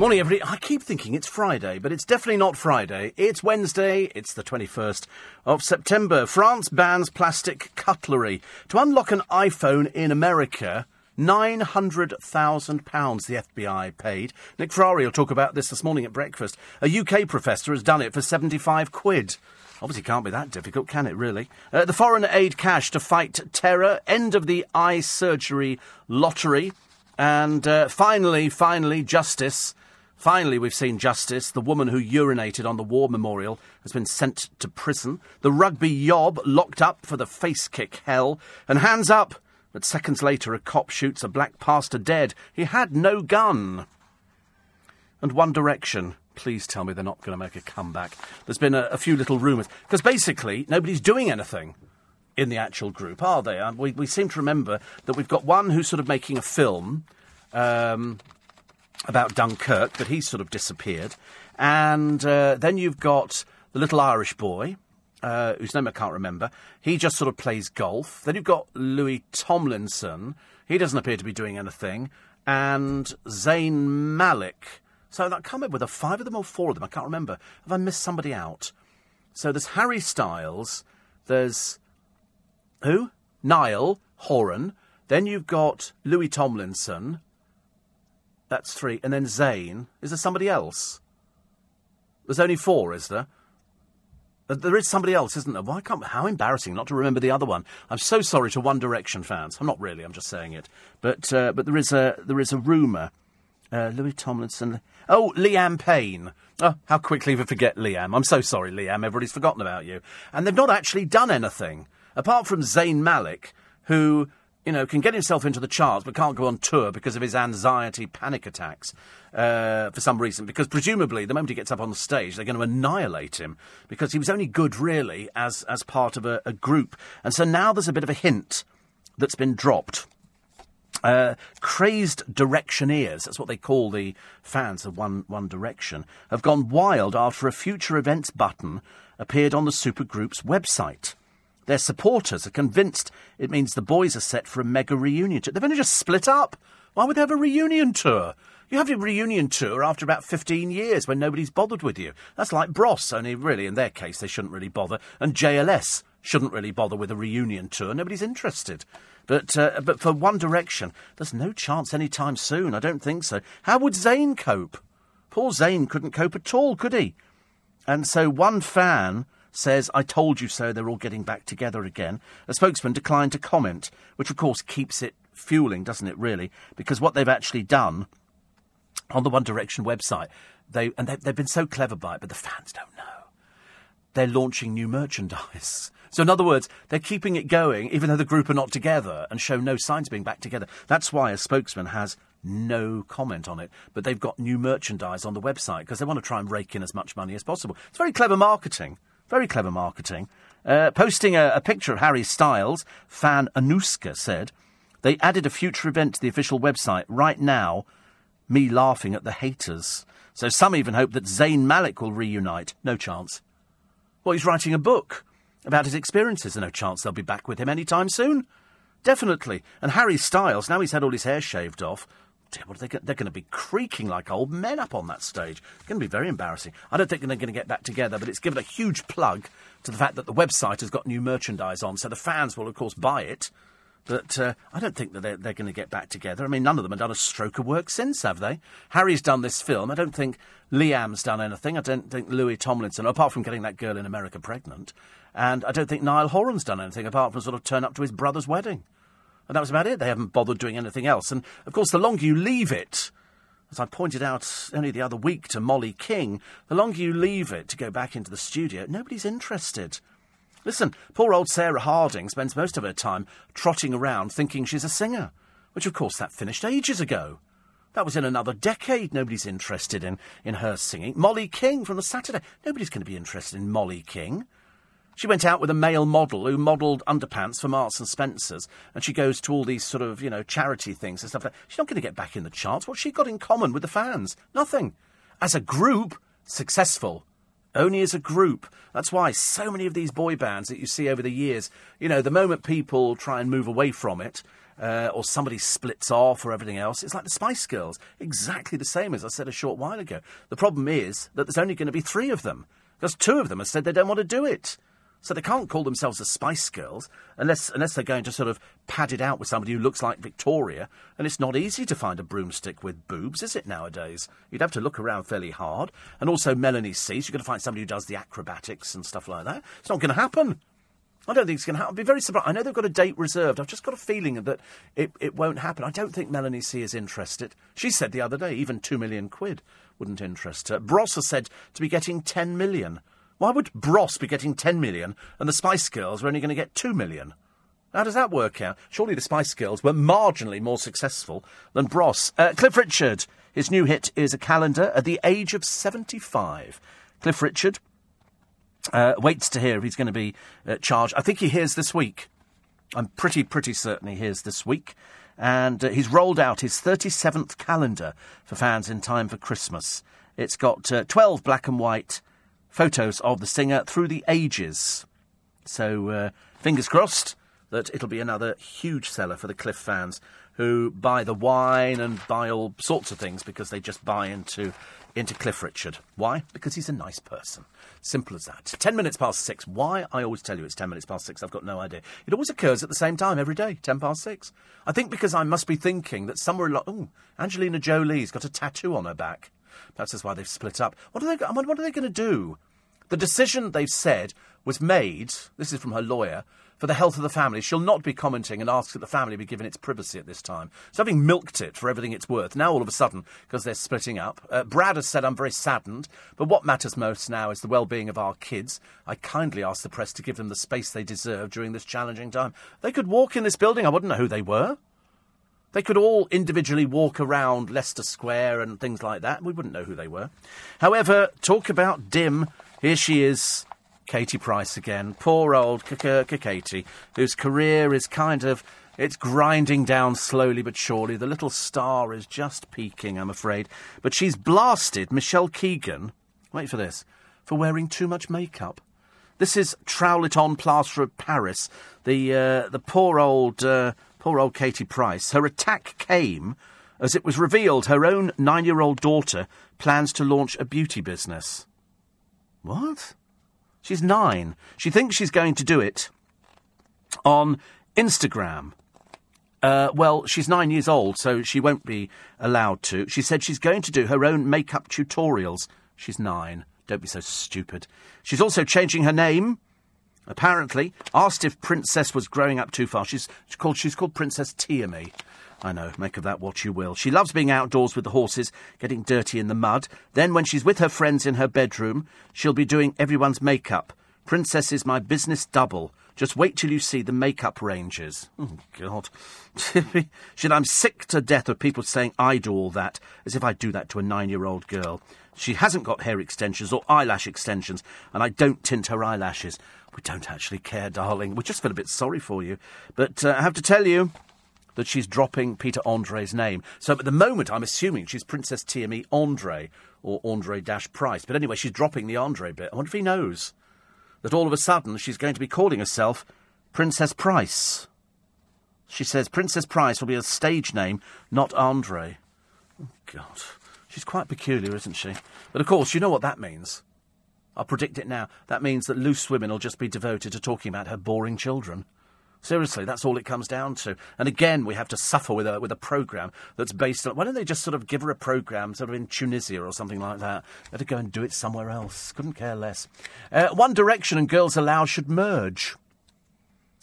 Morning, everybody. I keep thinking it's Friday, but it's definitely not Friday. It's Wednesday. It's the 21st of September. France bans plastic cutlery. To unlock an iPhone in America, £900,000 the FBI paid. Nick Ferrari will talk about this this morning at breakfast. A UK professor has done it for 75 quid. Obviously, can't be that difficult, can it, really? Uh, the foreign aid cash to fight terror. End of the eye surgery lottery. And uh, finally, finally, justice. Finally, we've seen justice. The woman who urinated on the war memorial has been sent to prison. The rugby yob locked up for the face kick hell. And hands up! But seconds later, a cop shoots a black pastor dead. He had no gun. And One Direction. Please tell me they're not going to make a comeback. There's been a, a few little rumours. Because basically, nobody's doing anything in the actual group, are they? We, we seem to remember that we've got one who's sort of making a film. Um, about Dunkirk, but he's sort of disappeared. And uh, then you've got the little Irish boy, uh, whose name I can't remember. He just sort of plays golf. Then you've got Louis Tomlinson. He doesn't appear to be doing anything. And Zayn Malik. So I can't remember whether five of them or four of them. I can't remember. Have I missed somebody out? So there's Harry Styles. There's who? Niall Horan. Then you've got Louis Tomlinson. That's three. And then Zayn. Is there somebody else? There's only four, is there? There is somebody else, isn't there? Why can't? How embarrassing not to remember the other one. I'm so sorry to One Direction fans. I'm not really. I'm just saying it. But uh, but there is a there is a rumor. Uh, Louis Tomlinson. Oh, Liam Payne. Oh, how quickly we forget Liam. I'm so sorry, Liam. Everybody's forgotten about you. And they've not actually done anything apart from Zayn Malik, who you know, can get himself into the charts but can't go on tour because of his anxiety panic attacks uh, for some reason. Because presumably, the moment he gets up on the stage, they're going to annihilate him because he was only good, really, as, as part of a, a group. And so now there's a bit of a hint that's been dropped. Uh, crazed directioneers, that's what they call the fans of One, One Direction, have gone wild after a future events button appeared on the supergroup's website. Their supporters are convinced it means the boys are set for a mega reunion tour. They've only just split up. Why would they have a reunion tour? You have a reunion tour after about 15 years when nobody's bothered with you. That's like Bros, only really in their case they shouldn't really bother. And JLS shouldn't really bother with a reunion tour. Nobody's interested. But, uh, but for One Direction, there's no chance any time soon. I don't think so. How would Zayn cope? Poor Zayn couldn't cope at all, could he? And so one fan says, I told you so, they're all getting back together again. A spokesman declined to comment, which of course keeps it fueling, doesn't it, really? Because what they've actually done on the One Direction website, they and they, they've been so clever by it, but the fans don't know. They're launching new merchandise. So, in other words, they're keeping it going, even though the group are not together and show no signs of being back together. That's why a spokesman has no comment on it. But they've got new merchandise on the website because they want to try and rake in as much money as possible. It's very clever marketing. Very clever marketing. Uh, posting a, a, picture of Harry Styles, fan Anuska said, they added a future event to the official website right now. Me laughing at the haters. So some even hope that Zayn Malik will reunite. No chance. Well, he's writing a book about his experiences. No chance they'll be back with him anytime soon. Definitely. And Harry Styles, now he's had all his hair shaved off, dear, what are they, they're going to be creaking like old men up on that stage. It's going to be very embarrassing. I don't think they're going to get back together, but it's given a huge plug to the fact that the website has got new merchandise on, so the fans will, of course, buy it. But uh, I don't think that they're, they're going to get back together. I mean, none of them have done a stroke of work since, have they? Harry's done this film. I don't think Liam's done anything. I don't think Louis Tomlinson, apart from getting that girl in America pregnant. And I don't think Niall Horan's done anything apart from sort of turn up to his brother's wedding. And that was about it. They haven't bothered doing anything else. And of course, the longer you leave it, as I pointed out only the other week to Molly King, the longer you leave it to go back into the studio, nobody's interested. Listen, poor old Sarah Harding spends most of her time trotting around thinking she's a singer, which of course that finished ages ago. That was in another decade. Nobody's interested in, in her singing. Molly King from the Saturday. Nobody's going to be interested in Molly King. She went out with a male model who modelled underpants for Marks and Spencers, and she goes to all these sort of, you know, charity things and stuff like that. She's not going to get back in the charts. What's she got in common with the fans? Nothing. As a group, successful. Only as a group. That's why so many of these boy bands that you see over the years, you know, the moment people try and move away from it, uh, or somebody splits off or everything else, it's like the Spice Girls. Exactly the same as I said a short while ago. The problem is that there's only going to be three of them, because two of them have said they don't want to do it. So they can't call themselves the Spice Girls unless unless they're going to sort of pad it out with somebody who looks like Victoria. And it's not easy to find a broomstick with boobs, is it nowadays? You'd have to look around fairly hard. And also Melanie C's, you've got to find somebody who does the acrobatics and stuff like that. It's not going to happen. I don't think it's going to happen. I'd be very surprised. I know they've got a date reserved. I've just got a feeling that it, it won't happen. I don't think Melanie C is interested. She said the other day even two million quid wouldn't interest her. Bros has said to be getting ten million. Why would Bros be getting 10 million and the Spice Girls are only going to get 2 million? How does that work out? Surely the Spice Girls were marginally more successful than Bros. Uh, Cliff Richard, his new hit is a calendar at the age of 75. Cliff Richard uh, waits to hear if he's going to be uh, charged. I think he hears this week. I'm pretty, pretty certain he hears this week. And uh, he's rolled out his 37th calendar for fans in time for Christmas. It's got uh, 12 black and white photos of the singer through the ages. So, uh, fingers crossed that it'll be another huge seller for the Cliff fans who buy the wine and buy all sorts of things because they just buy into into Cliff Richard. Why? Because he's a nice person. Simple as that. Ten minutes past six. Why? I always tell you it's ten minutes past six. I've got no idea. It always occurs at the same time every day, ten past six. I think because I must be thinking that somewhere along. Oh, Angelina Jolie's got a tattoo on her back. Perhaps that's why they've split up. What are they? What are they going to do? The decision they've said was made. This is from her lawyer for the health of the family. She'll not be commenting and asks that the family be given its privacy at this time. So, having milked it for everything it's worth, now all of a sudden, because they're splitting up, uh, Brad has said, I'm very saddened, but what matters most now is the well being of our kids. I kindly ask the press to give them the space they deserve during this challenging time. They could walk in this building, I wouldn't know who they were. They could all individually walk around Leicester Square and things like that. We wouldn't know who they were. However, talk about dim. Here she is, Katie Price again. Poor old Katie, whose career is kind of. It's grinding down slowly but surely. The little star is just peaking, I'm afraid. But she's blasted Michelle Keegan. Wait for this. For wearing too much makeup. This is Trowlet on Plaster of Paris. The, uh, the poor old. Uh, Poor old Katie Price. Her attack came as it was revealed her own nine year old daughter plans to launch a beauty business. What? She's nine. She thinks she's going to do it on Instagram. Uh, well, she's nine years old, so she won't be allowed to. She said she's going to do her own makeup tutorials. She's nine. Don't be so stupid. She's also changing her name apparently asked if Princess was growing up too fast. She's, called she's called Princess Tiaamii. I know, make of that what you will. She loves being outdoors with the horses, getting dirty in the mud. Then, when she's with her friends in her bedroom, she'll be doing everyone's makeup. Princess is my business double. Just wait till you see the makeup ranges. Oh, God. Shit, I'm sick to death of people saying I do all that, as if I do that to a nine year old girl. She hasn't got hair extensions or eyelash extensions, and I don't tint her eyelashes. We don't actually care, darling. We just feel a bit sorry for you. But uh, I have to tell you, that she's dropping Peter Andre's name. So at the moment, I'm assuming she's Princess Tiaamii Andre or Andre Dash Price. But anyway, she's dropping the Andre bit. I wonder if he knows that all of a sudden she's going to be calling herself Princess Price. She says Princess Price will be a stage name, not Andre. Oh, God. She's quite peculiar, isn't she? But of course, you know what that means. I'll predict it now. That means that loose women will just be devoted to talking about her boring children. Seriously, that's all it comes down to. And again, we have to suffer with a with a program that's based on. Why don't they just sort of give her a program, sort of in Tunisia or something like that? Let her go and do it somewhere else. Couldn't care less. Uh, One Direction and Girls Aloud should merge.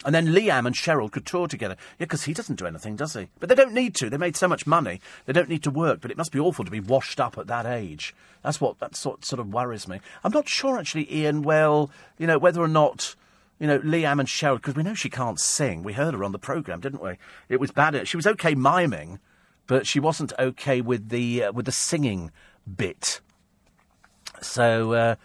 And then Liam and Cheryl could tour together. Yeah, because he doesn't do anything, does he? But they don't need to. They made so much money. They don't need to work. But it must be awful to be washed up at that age. That's what that sort sort of worries me. I'm not sure actually, Ian. Well, you know whether or not. You know, Liam and Cheryl, because we know she can't sing. We heard her on the programme, didn't we? It was bad. She was okay miming, but she wasn't okay with the uh, with the singing bit. So uh,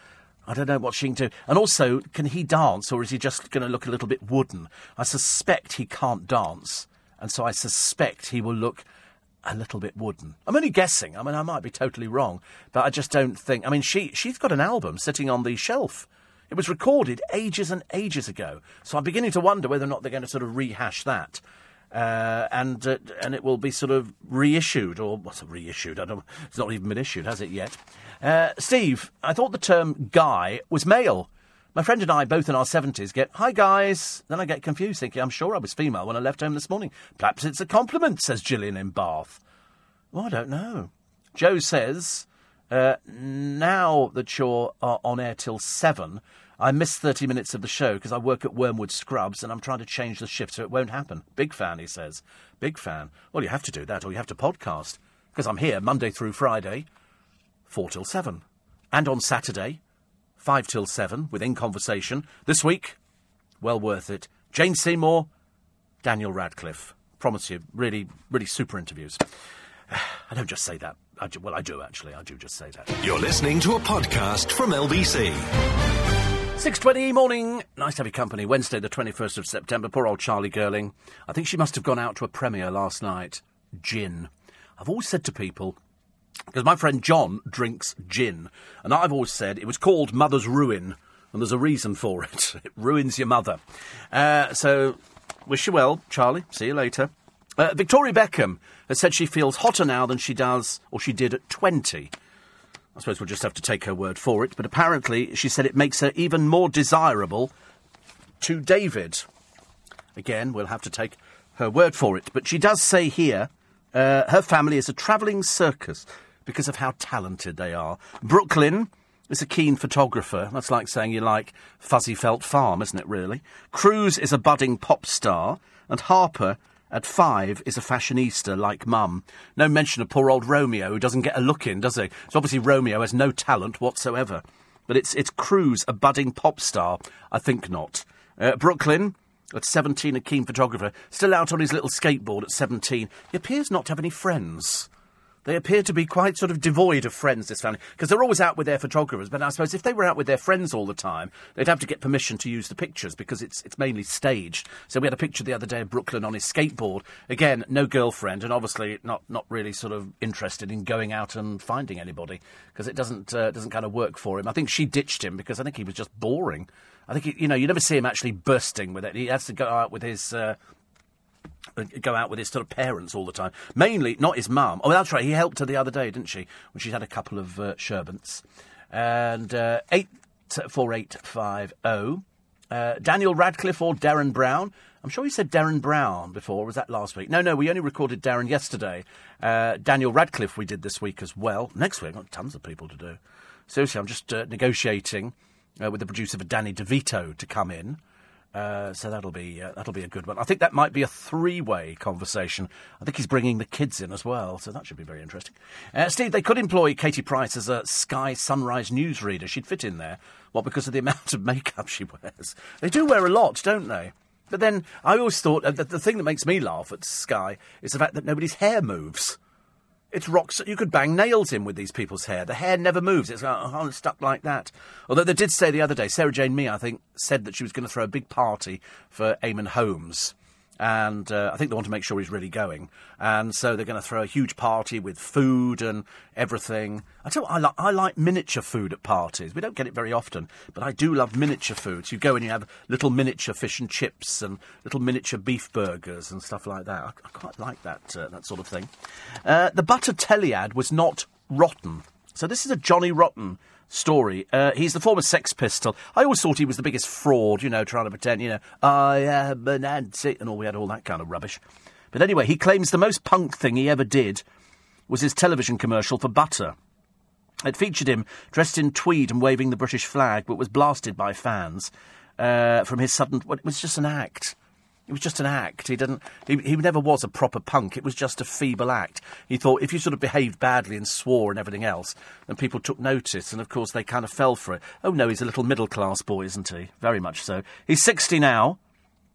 I don't know what she can do. And also, can he dance, or is he just going to look a little bit wooden? I suspect he can't dance, and so I suspect he will look a little bit wooden. I'm only guessing. I mean, I might be totally wrong, but I just don't think. I mean, she she's got an album sitting on the shelf. It was recorded ages and ages ago, so I'm beginning to wonder whether or not they're going to sort of rehash that. Uh, and uh, and it will be sort of reissued, or what's reissued? I don't. It's not even been issued, has it yet? Uh, Steve, I thought the term "guy" was male. My friend and I, both in our seventies, get "Hi guys." Then I get confused, thinking I'm sure I was female when I left home this morning. Perhaps it's a compliment, says Gillian in Bath. Well, I don't know. Joe says, uh, now that you're uh, on air till seven, I missed 30 minutes of the show because I work at Wormwood Scrubs and I'm trying to change the shift so it won't happen. Big fan, he says. Big fan. Well, you have to do that or you have to podcast because I'm here Monday through Friday, 4 till 7. And on Saturday, 5 till 7 within Conversation. This week, well worth it. Jane Seymour, Daniel Radcliffe. Promise you, really, really super interviews. I don't just say that. I do, well, I do actually. I do just say that. You're listening to a podcast from LBC. 6.20 morning. Nice to have your company. Wednesday, the 21st of September. Poor old Charlie Girling. I think she must have gone out to a premiere last night. Gin. I've always said to people, because my friend John drinks gin, and I've always said it was called Mother's Ruin, and there's a reason for it. It ruins your mother. Uh, so, wish you well, Charlie. See you later. Uh, Victoria Beckham has said she feels hotter now than she does, or she did at 20. I suppose we'll just have to take her word for it, but apparently she said it makes her even more desirable to David. Again, we'll have to take her word for it. But she does say here uh, her family is a travelling circus because of how talented they are. Brooklyn is a keen photographer. That's like saying you like Fuzzy Felt Farm, isn't it, really? Cruz is a budding pop star. And Harper at five is a fashionista like Mum. No mention of poor old Romeo, who doesn't get a look in, does he? So obviously Romeo has no talent whatsoever. But it's it's Cruz, a budding pop star. I think not. Uh, Brooklyn, at 17, a keen photographer, still out on his little skateboard at 17. He appears not to have any friends. They appear to be quite sort of devoid of friends, this family, because they're always out with their photographers. But I suppose if they were out with their friends all the time, they'd have to get permission to use the pictures because it's it's mainly staged. So we had a picture the other day of Brooklyn on his skateboard. Again, no girlfriend, and obviously not not really sort of interested in going out and finding anybody because it doesn't uh, doesn't kind of work for him. I think she ditched him because I think he was just boring. I think he, you know you never see him actually bursting with it. He has to go out with his. Uh, go out with his sort of parents all the time. Mainly, not his mum. Oh, that's right. He helped her the other day, didn't she? When she's had a couple of uh, sherbets. And uh, eight four eight five zero. Uh, Daniel Radcliffe or Derren Brown. I'm sure you said Derren Brown before. Was that last week? No, no. We only recorded Derren yesterday. Uh, Daniel Radcliffe we did this week as well. Next week, I've got tons of people to do. Seriously, I'm just uh, negotiating uh, with the producer for Danny DeVito to come in. Uh, so that'll be uh, that'll be a good one. I think that might be a three-way conversation. I think he's bringing the kids in as well, so that should be very interesting. Uh, Steve, they could employ Katie Price as a Sky Sunrise newsreader. She'd fit in there. What because of the amount of makeup she wears? They do wear a lot, don't they? But then I always thought that the thing that makes me laugh at Sky is the fact that nobody's hair moves. It's rocks. You could bang nails in with these people's hair. The hair never moves. It's oh, stuck like that. Although they did say the other day, Sarah Jane Mee, I think, said that she was going to throw a big party for Eamonn Holmes. And uh, I think they want to make sure he's really going. And so they're going to throw a huge party with food and everything. I tell you what, I, li- I like miniature food at parties. We don't get it very often, but I do love miniature food. So you go and you have little miniature fish and chips and little miniature beef burgers and stuff like that. I, I quite like that uh, that sort of thing. Uh, the butter Teliad was not rotten. So this is a Johnny Rotten story. Uh, he's the former Sex Pistol. I always thought he was the biggest fraud, you know, trying to pretend, you know, I am an anti, and all we had all that kind of rubbish. But anyway, he claims the most punk thing he ever did was his television commercial for butter. It featured him dressed in tweed and waving the British flag, but was blasted by fans uh, from his sudden. Well, it was just an act. It was just an act. He didn't. He, he never was a proper punk. It was just a feeble act. He thought if you sort of behaved badly and swore and everything else, then people took notice, and of course they kind of fell for it. Oh no, he's a little middle class boy, isn't he? Very much so. He's sixty now.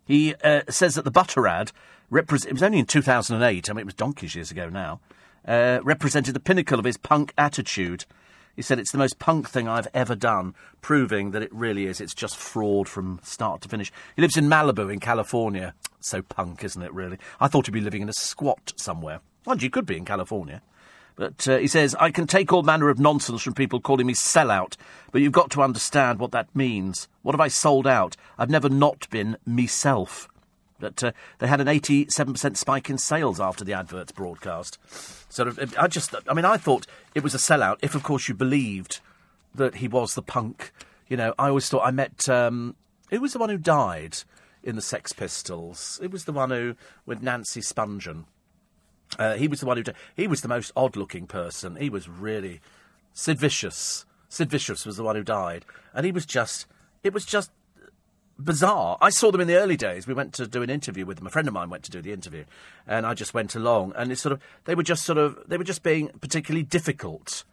He uh, says that the butter ad represent. It was only in two thousand and eight. I mean, it was donkeys years ago now. Uh, represented the pinnacle of his punk attitude. He said it's the most punk thing I've ever done, proving that it really is. It's just fraud from start to finish. He lives in Malibu in California. So punk, isn't it, really? I thought he'd be living in a squat somewhere. Mind you, could be in California. But uh, he says, I can take all manner of nonsense from people calling me sellout, but you've got to understand what that means. What have I sold out? I've never not been myself. But uh, they had an 87% spike in sales after the adverts broadcast. Of, I just, I mean, I thought it was a sellout if, of course, you believed that he was the punk. You know, I always thought I met, um, who was the one who died in the Sex Pistols? It was the one who, with Nancy Spungen. Uh, he was the one who, he was the most odd looking person. He was really, Sid Vicious. Sid Vicious was the one who died. And he was just, it was just bizarre. I saw them in the early days. We went to do an interview with them. A friend of mine went to do the interview, and I just went along. And it's sort of they were just sort of they were just being particularly difficult,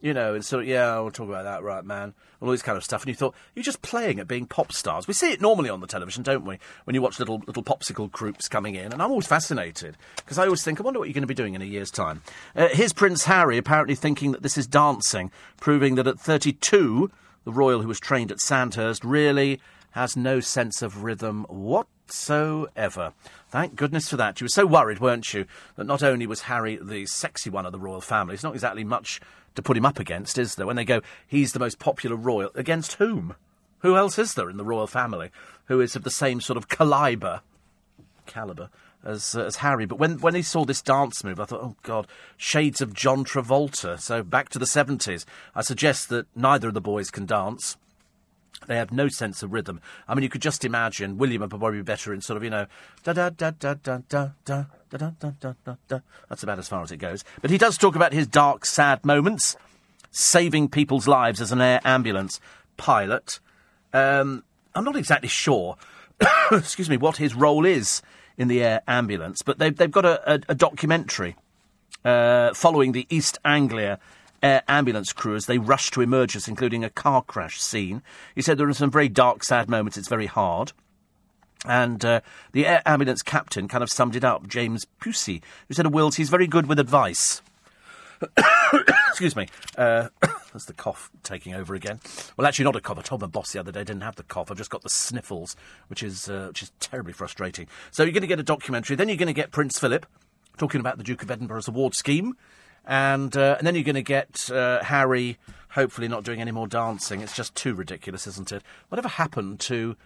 you know. And sort of yeah, we'll talk about that, right, man, all this kind of stuff. And you thought you're just playing at being pop stars. We see it normally on the television, don't we? When you watch little little popsicle groups coming in, and I'm always fascinated because I always think, I wonder what you're going to be doing in a year's time. Uh, here's Prince Harry apparently thinking that this is dancing, proving that at 32. The royal who was trained at Sandhurst really has no sense of rhythm whatsoever. Thank goodness for that. You were so worried, weren't you, that not only was Harry the sexy one of the royal family, it's not exactly much to put him up against, is there? When they go, he's the most popular royal, against whom? Who else is there in the royal family who is of the same sort of caliber, caliber as, uh, as Harry? But when, when he saw this dance move, I thought, oh God, shades of John Travolta. So back to the 70s. I suggest that neither of the boys can dance. They have no sense of rhythm. I mean, you could just imagine William would probably be better in sort of, you know, da da da da da da da da da da da da da. That's about as far as it goes. But he does talk about his dark, sad moments, saving people's lives as an air ambulance pilot. Um, I'm not exactly sure, excuse me, what his role is in the air ambulance, but they've, they've got a, a, a documentary uh, following the East Anglia air ambulance crew as they rush to emergency, including a car crash scene. He said there are some very dark, sad moments. It's very hard. And uh, the air ambulance captain kind of summed it up, James Pusey, who said to Wills, he's very good with advice. Excuse me. Uh, that's the cough taking over again. Well, actually, not a cough. I told my boss the other day I didn't have the cough. I've just got the sniffles, which is uh, which is terribly frustrating. So you're going to get a documentary. Then you're going to get Prince Philip talking about the Duke of Edinburgh's award scheme and uh, and then you're going to get uh, Harry hopefully not doing any more dancing. It's just too ridiculous, isn't it? Whatever happened to,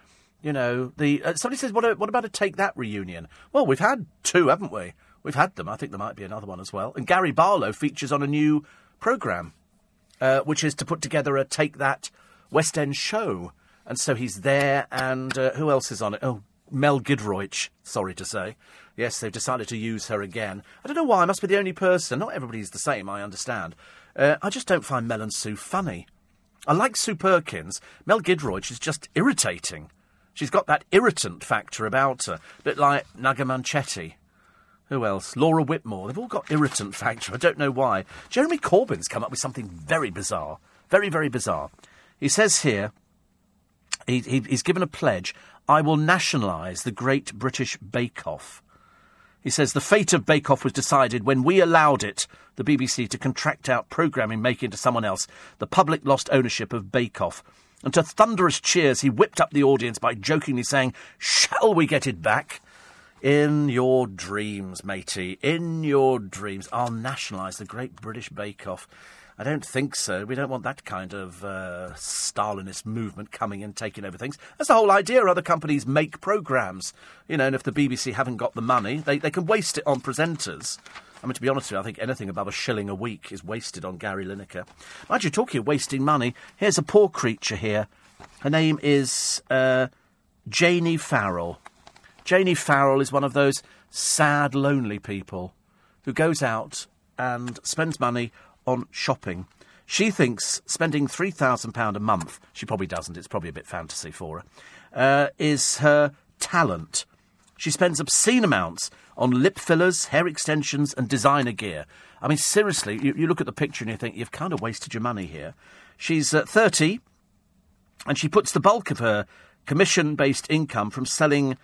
you know, the uh, somebody says what what about a take that reunion? Well, we've had two, haven't we? We've had them. I think there might be another one as well. And Gary Barlow features on a new program, uh, which is to put together a take that West End show. And so he's there, and uh, who else is on it? Oh, Mel Giedroyc, sorry to say. Yes, they've decided to use her again. I don't know why, I must be the only person. Not everybody's the same, I understand. Uh, I just don't find Mel and Sue funny. I like Sue Perkins. Mel Giedroyc is just irritating. She's got that irritant factor about her, a bit like Naga Munchetty. Who else? Laura Whitmore. They've all got irritant factor. I don't know why. Jeremy Corbyn's come up with something very bizarre. Very, very bizarre. He says here, he, he, he's given a pledge I will nationalise the Great British Bake Off. He says the fate of Bake Off was decided when we allowed it, the BBC, to contract out programming making to someone else. The public lost ownership of Bake Off. And to thunderous cheers, he whipped up the audience by jokingly saying, Shall we get it back? In your dreams, matey. In your dreams. I'll nationalise the Great British Bake Off. I don't think so. We don't want that kind of uh, Stalinist movement coming and taking over things. That's the whole idea. Other companies make programmes. You know, and if the BBC haven't got the money, they, they can waste it on presenters. I mean, to be honest with you, I think anything above a shilling a week is wasted on Gary Lineker. Mind you, talking of wasting money, here's a poor creature here. Her name is uh, Janie Farrell. Janie Farrell is one of those sad, lonely people who goes out and spends money on shopping. She thinks spending £3,000 a month, she probably doesn't, it's probably a bit fantasy for her, uh, is her talent. She spends obscene amounts on lip fillers, hair extensions, and designer gear. I mean, seriously, you, you look at the picture and you think you've kind of wasted your money here. She's uh, 30, and she puts the bulk of her commission based income from selling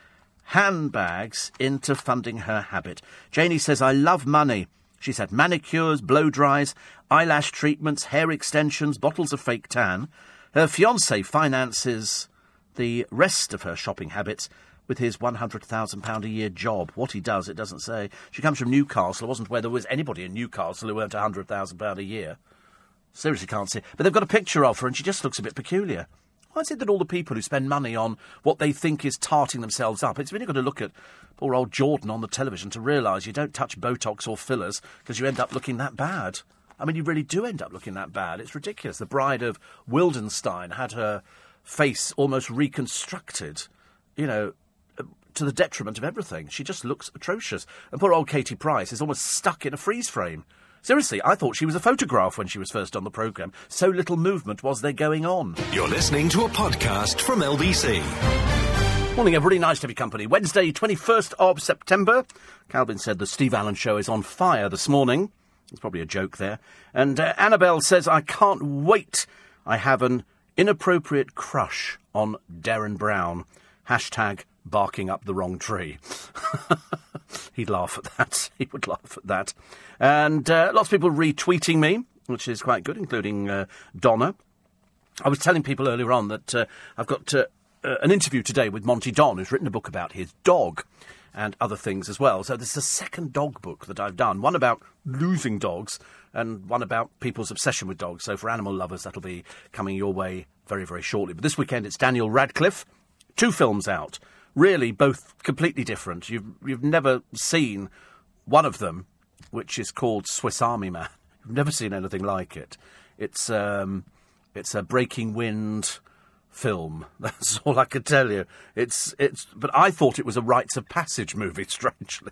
handbags into funding her habit. Janie says, I love money. She's had manicures, blow dries, eyelash treatments, hair extensions, bottles of fake tan. Her fiance finances the rest of her shopping habits with his £100,000 a year job. What he does, it doesn't say. She comes from Newcastle. I wasn't aware there was anybody in Newcastle who earned £100,000 a year. Seriously can't see. But they've got a picture of her and she just looks a bit peculiar. Why is it that all the people who spend money on what they think is tarting themselves up, it's really got to look at poor old Jordan on the television to realise you don't touch Botox or fillers because you end up looking that bad. I mean, you really do end up looking that bad. It's ridiculous. The bride of Wildenstein had her face almost reconstructed, you know, to the detriment of everything. She just looks atrocious. And poor old Katie Price is almost stuck in a freeze frame. Seriously, I thought she was a photograph when she was first on the programme. So little movement was there going on. You're listening to a podcast from LBC. Morning, everybody. Nice to be company. Wednesday, 21st of September. Calvin said the Steve Allen show is on fire this morning. It's probably a joke there. And uh, Annabelle says, I can't wait. I have an inappropriate crush on Derren Brown. Hashtag barking up the wrong tree. He'd laugh at that. He would laugh at that. And uh, lots of people retweeting me, which is quite good, including uh, Donna. I was telling people earlier on that uh, I've got uh, uh, an interview today with Monty Don, who's written a book about his dog and other things as well. So this is the second dog book that I've done. One about losing dogs and one about people's obsession with dogs. So for animal lovers, that'll be coming your way very, very shortly. But this weekend, it's Daniel Radcliffe. Two films out really both completely different. You've, you've never seen one of them, which is called Swiss Army Man. You've never seen anything like it. It's, um, it's a breaking wind film. That's all I can tell you. It's, it's, but I thought it was a rites of passage movie, strangely.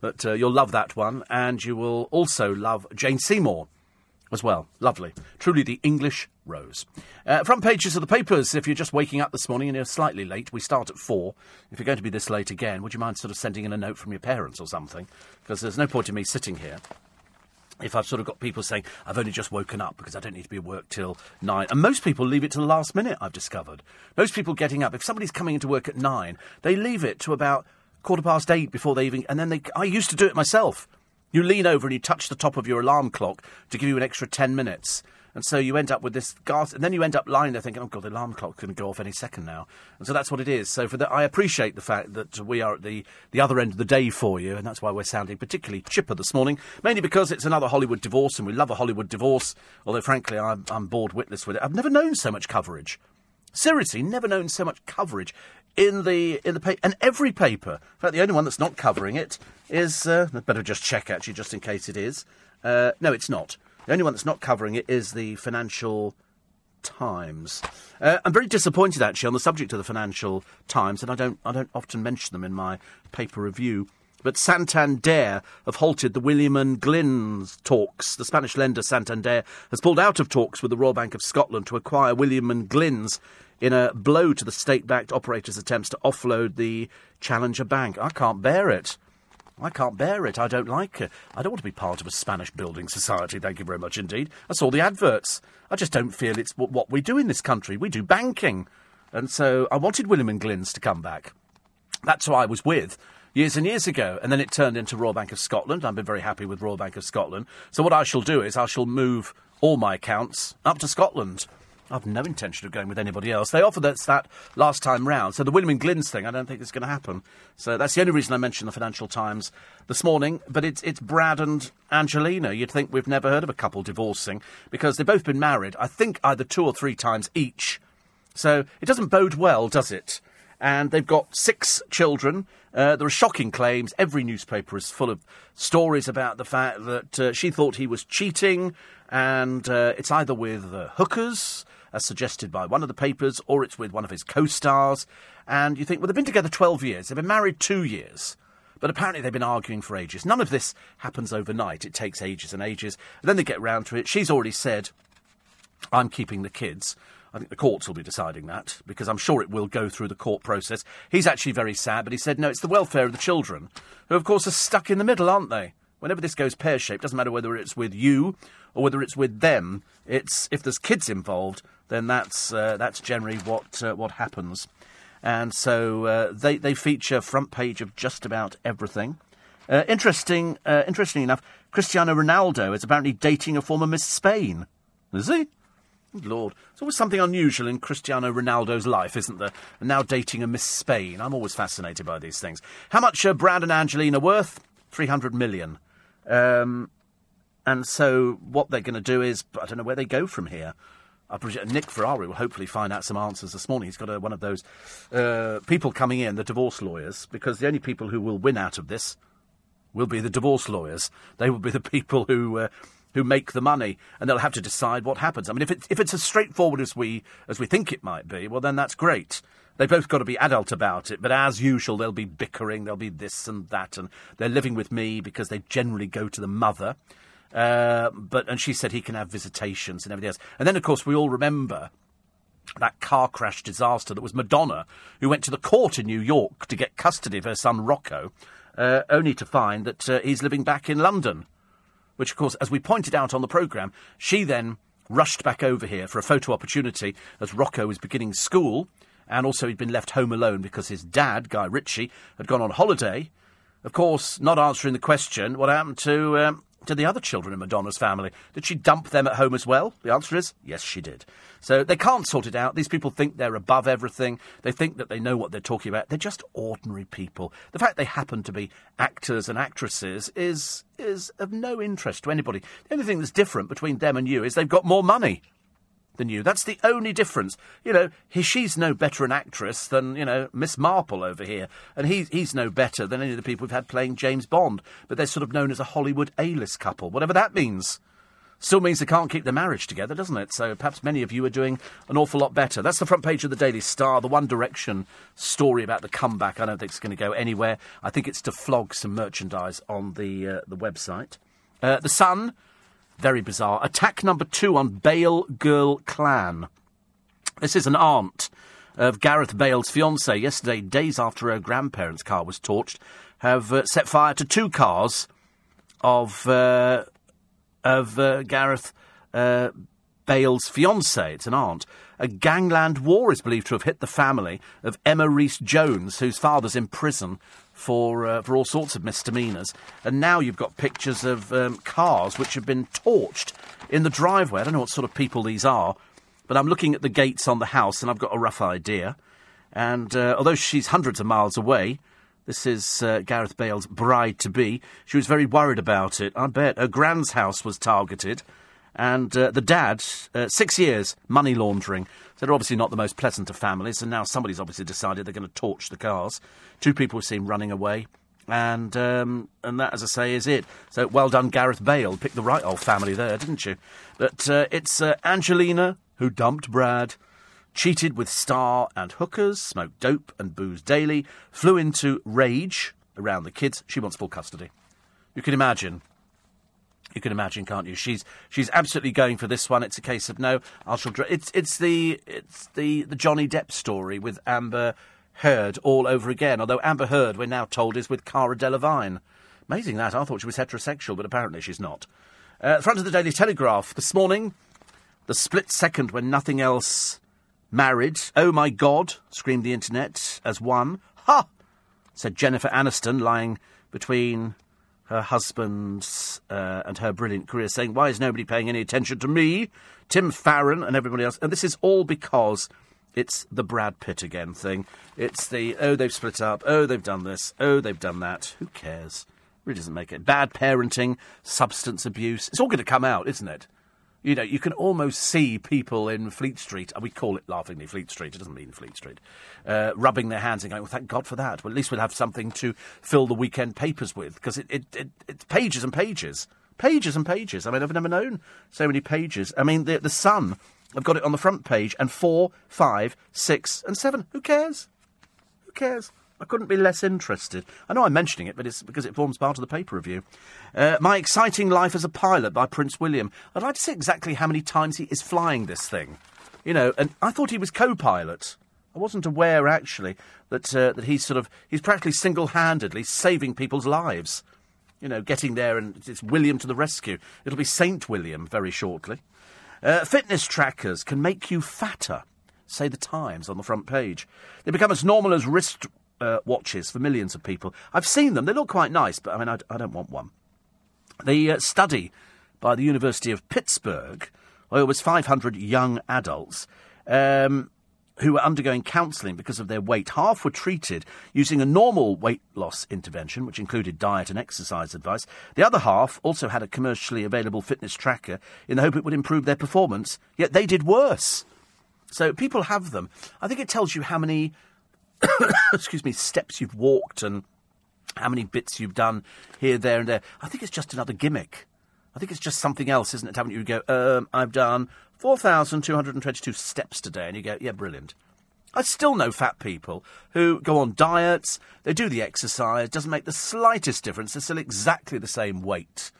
But uh, you'll love that one, and you will also love Jane Seymour as well. Lovely. Truly the English rose. Uh, front pages of the papers, if you're just waking up this morning and you're slightly late, we start at four. If you're going to be this late again, would you mind sort of sending in a note from your parents or something? Because there's no point in me sitting here. If I've sort of got people saying, I've only just woken up because I don't need to be at work till nine. And most people leave it to the last minute, I've discovered. Most people getting up, if somebody's coming into work at nine, they leave it to about quarter past eight before they even. And then they. I used to do it myself. You lean over and you touch the top of your alarm clock to give you an extra 10 minutes. And so you end up with this gas, and then you end up lying there thinking, "Oh God, the alarm going to go off any second now." And so that's what it is. So for that, I appreciate the fact that we are at the the other end of the day for you, and that's why we're sounding particularly chipper this morning. Mainly because it's another Hollywood divorce, and we love a Hollywood divorce. Although frankly, I'm, I'm bored witless with it. I've never known so much coverage. Seriously, never known so much coverage in the in the paper and every paper. In fact, the only one that's not covering it is. Uh, better just check actually, just in case it is. Uh, no, it's not. The only one that's not covering it is the Financial Times. Uh, I'm very disappointed actually on the subject of the Financial Times, and I don't I don't often mention them in my paper review. But Santander have halted the Williams and Glyn's talks. The Spanish lender Santander has pulled out of talks with the Royal Bank of Scotland to acquire Williams and Glyn's in a blow to the state backed operator's attempts to offload the Challenger Bank. I can't bear it. I can't bear it. I don't like it. I don't want to be part of a Spanish building society, thank you very much indeed. I saw the adverts. I just don't feel it's what we do in this country. We do banking. And so I wanted Williams and Glyn's to come back. That's who I was with years and years ago. And then it turned into Royal Bank of Scotland. I've been very happy with Royal Bank of Scotland. So what I shall do is I shall move all my accounts up to Scotland I've no intention of going with anybody else. They offered us that last time round. So the Williams and Glyn's thing, I don't think is going to happen. So that's the only reason I mentioned the Financial Times this morning. But it's, it's Brad and Angelina. You'd think we've never heard of a couple divorcing because they've both been married, I think, either two or three times each. So it doesn't bode well, does it? And they've got six children. Uh, there are shocking claims. Every newspaper is full of stories about the fact that uh, she thought he was cheating, and uh, it's either with hookers as suggested by one of the papers, or it's with one of his co stars. And you think, well, they've been together 12 years, they've been married two years. But apparently they've been arguing for ages. None of this happens overnight. It takes ages and ages. And then they get round to it. She's already said, I'm keeping the kids. I think the courts will be deciding that because I'm sure it will go through the court process. He's actually very sad, but he said, no, it's the welfare of the children, who, of course, are stuck in the middle, aren't they? Whenever this goes pear shaped, doesn't matter whether it's with you or whether it's with them. It's if there's kids involved, then that's uh, that's generally what uh, what happens. And so uh, they they feature front page of just about everything. Uh, interesting, uh, interesting enough, Cristiano Ronaldo is apparently dating a former Miss Spain. Is he? Good Lord, there's always something unusual in Cristiano Ronaldo's life, isn't there? And now dating a Miss Spain. I'm always fascinated by these things. How much are Brad and Angelina worth? 300 million. Um, and so what they're going to do is, I don't know where they go from here. I presume Nick Ferrari will hopefully find out some answers this morning. He's got a, one of those uh, people coming in, the divorce lawyers, because the only people who will win out of this will be the divorce lawyers. They will be the people who uh, who make the money, and they'll have to decide what happens. I mean, if it's if it's as straightforward as we as we think it might be, well, then that's great. They've both got to be adult about it, but as usual, they'll be bickering. There'll be this and that, and they're living with me because they generally go to the mother. Uh, but and she said he can have visitations and everything else. And then, of course, we all remember that car crash disaster that was Madonna, who went to the court in New York to get custody of her son Rocco, uh, only to find that uh, he's living back in London. Which, of course, as we pointed out on the programme, she then rushed back over here for a photo opportunity as Rocco was beginning school, and also he'd been left home alone because his dad, Guy Ritchie, had gone on holiday. Of course, not answering the question, what happened to um, to the other children in Madonna's family? Did she dump them at home as well? The answer is yes, she did. So they can't sort it out. These people think they're above everything. They think that they know what they're talking about. They're just ordinary people. The fact they happen to be actors and actresses is is of no interest to anybody. The only thing that's different between them and you is they've got more money than you. That's the only difference. You know, he, she's no better an actress than, you know, Miss Marple over here. And he, he's no better than any of the people we've had playing James Bond. But they're sort of known as a Hollywood A-list couple, whatever that means. Still means they can't keep their marriage together, doesn't it? So perhaps many of you are doing an awful lot better. That's the front page of the Daily Star, the One Direction story about the comeback. I don't think it's going to go anywhere. I think it's to flog some merchandise on the, uh, the website. Uh, the Sun very bizarre. Attack number two on Bale Girl Clan. This is an aunt of Gareth Bale's fiancée. Yesterday, days after her grandparents' car was torched, have uh, set fire to two cars of uh, of uh, Gareth uh, Bale's fiancée. It's an aunt. A gangland war is believed to have hit the family of Emma Rhys Jones, whose father's in prison for uh, for all sorts of misdemeanours. And now you've got pictures of um, cars which have been torched in the driveway. I don't know what sort of people these are, but I'm looking at the gates on the house and I've got a rough idea. And uh, although she's hundreds of miles away, this is uh, Gareth Bale's bride to be. She was very worried about it. I bet her grand's house was targeted. And uh, the dad, uh, six years, money laundering. So they're obviously not the most pleasant of families, and now somebody's obviously decided they're going to torch the cars. Two people seen running away, and um, and that, as I say, is it. So well done, Gareth Bale. Picked the right old family there, didn't you? But uh, it's uh, Angelina who dumped Brad, cheated with star and hookers, smoked dope and booze daily, flew into rage around the kids. She wants full custody. You can imagine you can imagine, can't you? She's she's absolutely going for this one. It's a case of no, I shall. Dr-. It's it's the it's the the Johnny Depp story with Amber Heard all over again. Although Amber Heard, we're now told, is with Cara Delevingne. Amazing that. I thought she was heterosexual, but apparently she's not. Uh, front of the Daily Telegraph this morning. The split second when nothing else married. Oh my God! screamed the internet as one. Ha! said Jennifer Aniston, lying between her husband's uh, and her brilliant career, saying, Why is nobody paying any attention to me, Tim Farron, and everybody else? And this is all because it's the Brad Pitt again thing. It's the, oh, they've split up, oh, they've done this, oh, they've done that. Who cares? Really doesn't make it. Bad parenting, substance abuse. It's all going to come out, isn't it? You know, you can almost see people in Fleet Street, and we call it laughingly Fleet Street, it doesn't mean Fleet Street, uh, rubbing their hands and going, well, thank God for that. Well, at least we'll have something to fill the weekend papers with, because it, it, it, it's pages and pages. Pages and pages. I mean, I've never known so many pages. I mean, the, the Sun, I've got it on the front page, and four, five, six, and seven. Who cares? Who cares? I couldn't be less interested. I know I'm mentioning it, but it's because it forms part of the paper review. Uh, My Exciting Life as a Pilot by Prince William. I'd like to see exactly how many times he is flying this thing. You know, and I thought he was co-pilot. I wasn't aware, actually, that, uh, that he's sort of, he's practically single-handedly saving people's lives. You know, getting there and it's William to the rescue. It'll be Saint William very shortly. Uh, fitness trackers can make you fatter, say the Times on the front page. They become as normal as wrist uh, watches for millions of people. I've seen them. They look quite nice, but I mean, I, I don't want one. The uh, study by the University of Pittsburgh, well, it was 500 young adults um, who were undergoing counselling because of their weight. Half were treated using a normal weight loss intervention, which included diet and exercise advice. The other half also had a commercially available fitness tracker in the hope it would improve their performance, yet they did worse. So people have them. I think it tells you how many excuse me, steps you've walked and how many bits you've done here, there, and there. I think it's just another gimmick. I think it's just something else, isn't it? Haven't you go, um, I've done 4,222 steps today, and you go, yeah, brilliant. I still know fat people who go on diets, they do the exercise, doesn't make the slightest difference, they're still exactly the same weight.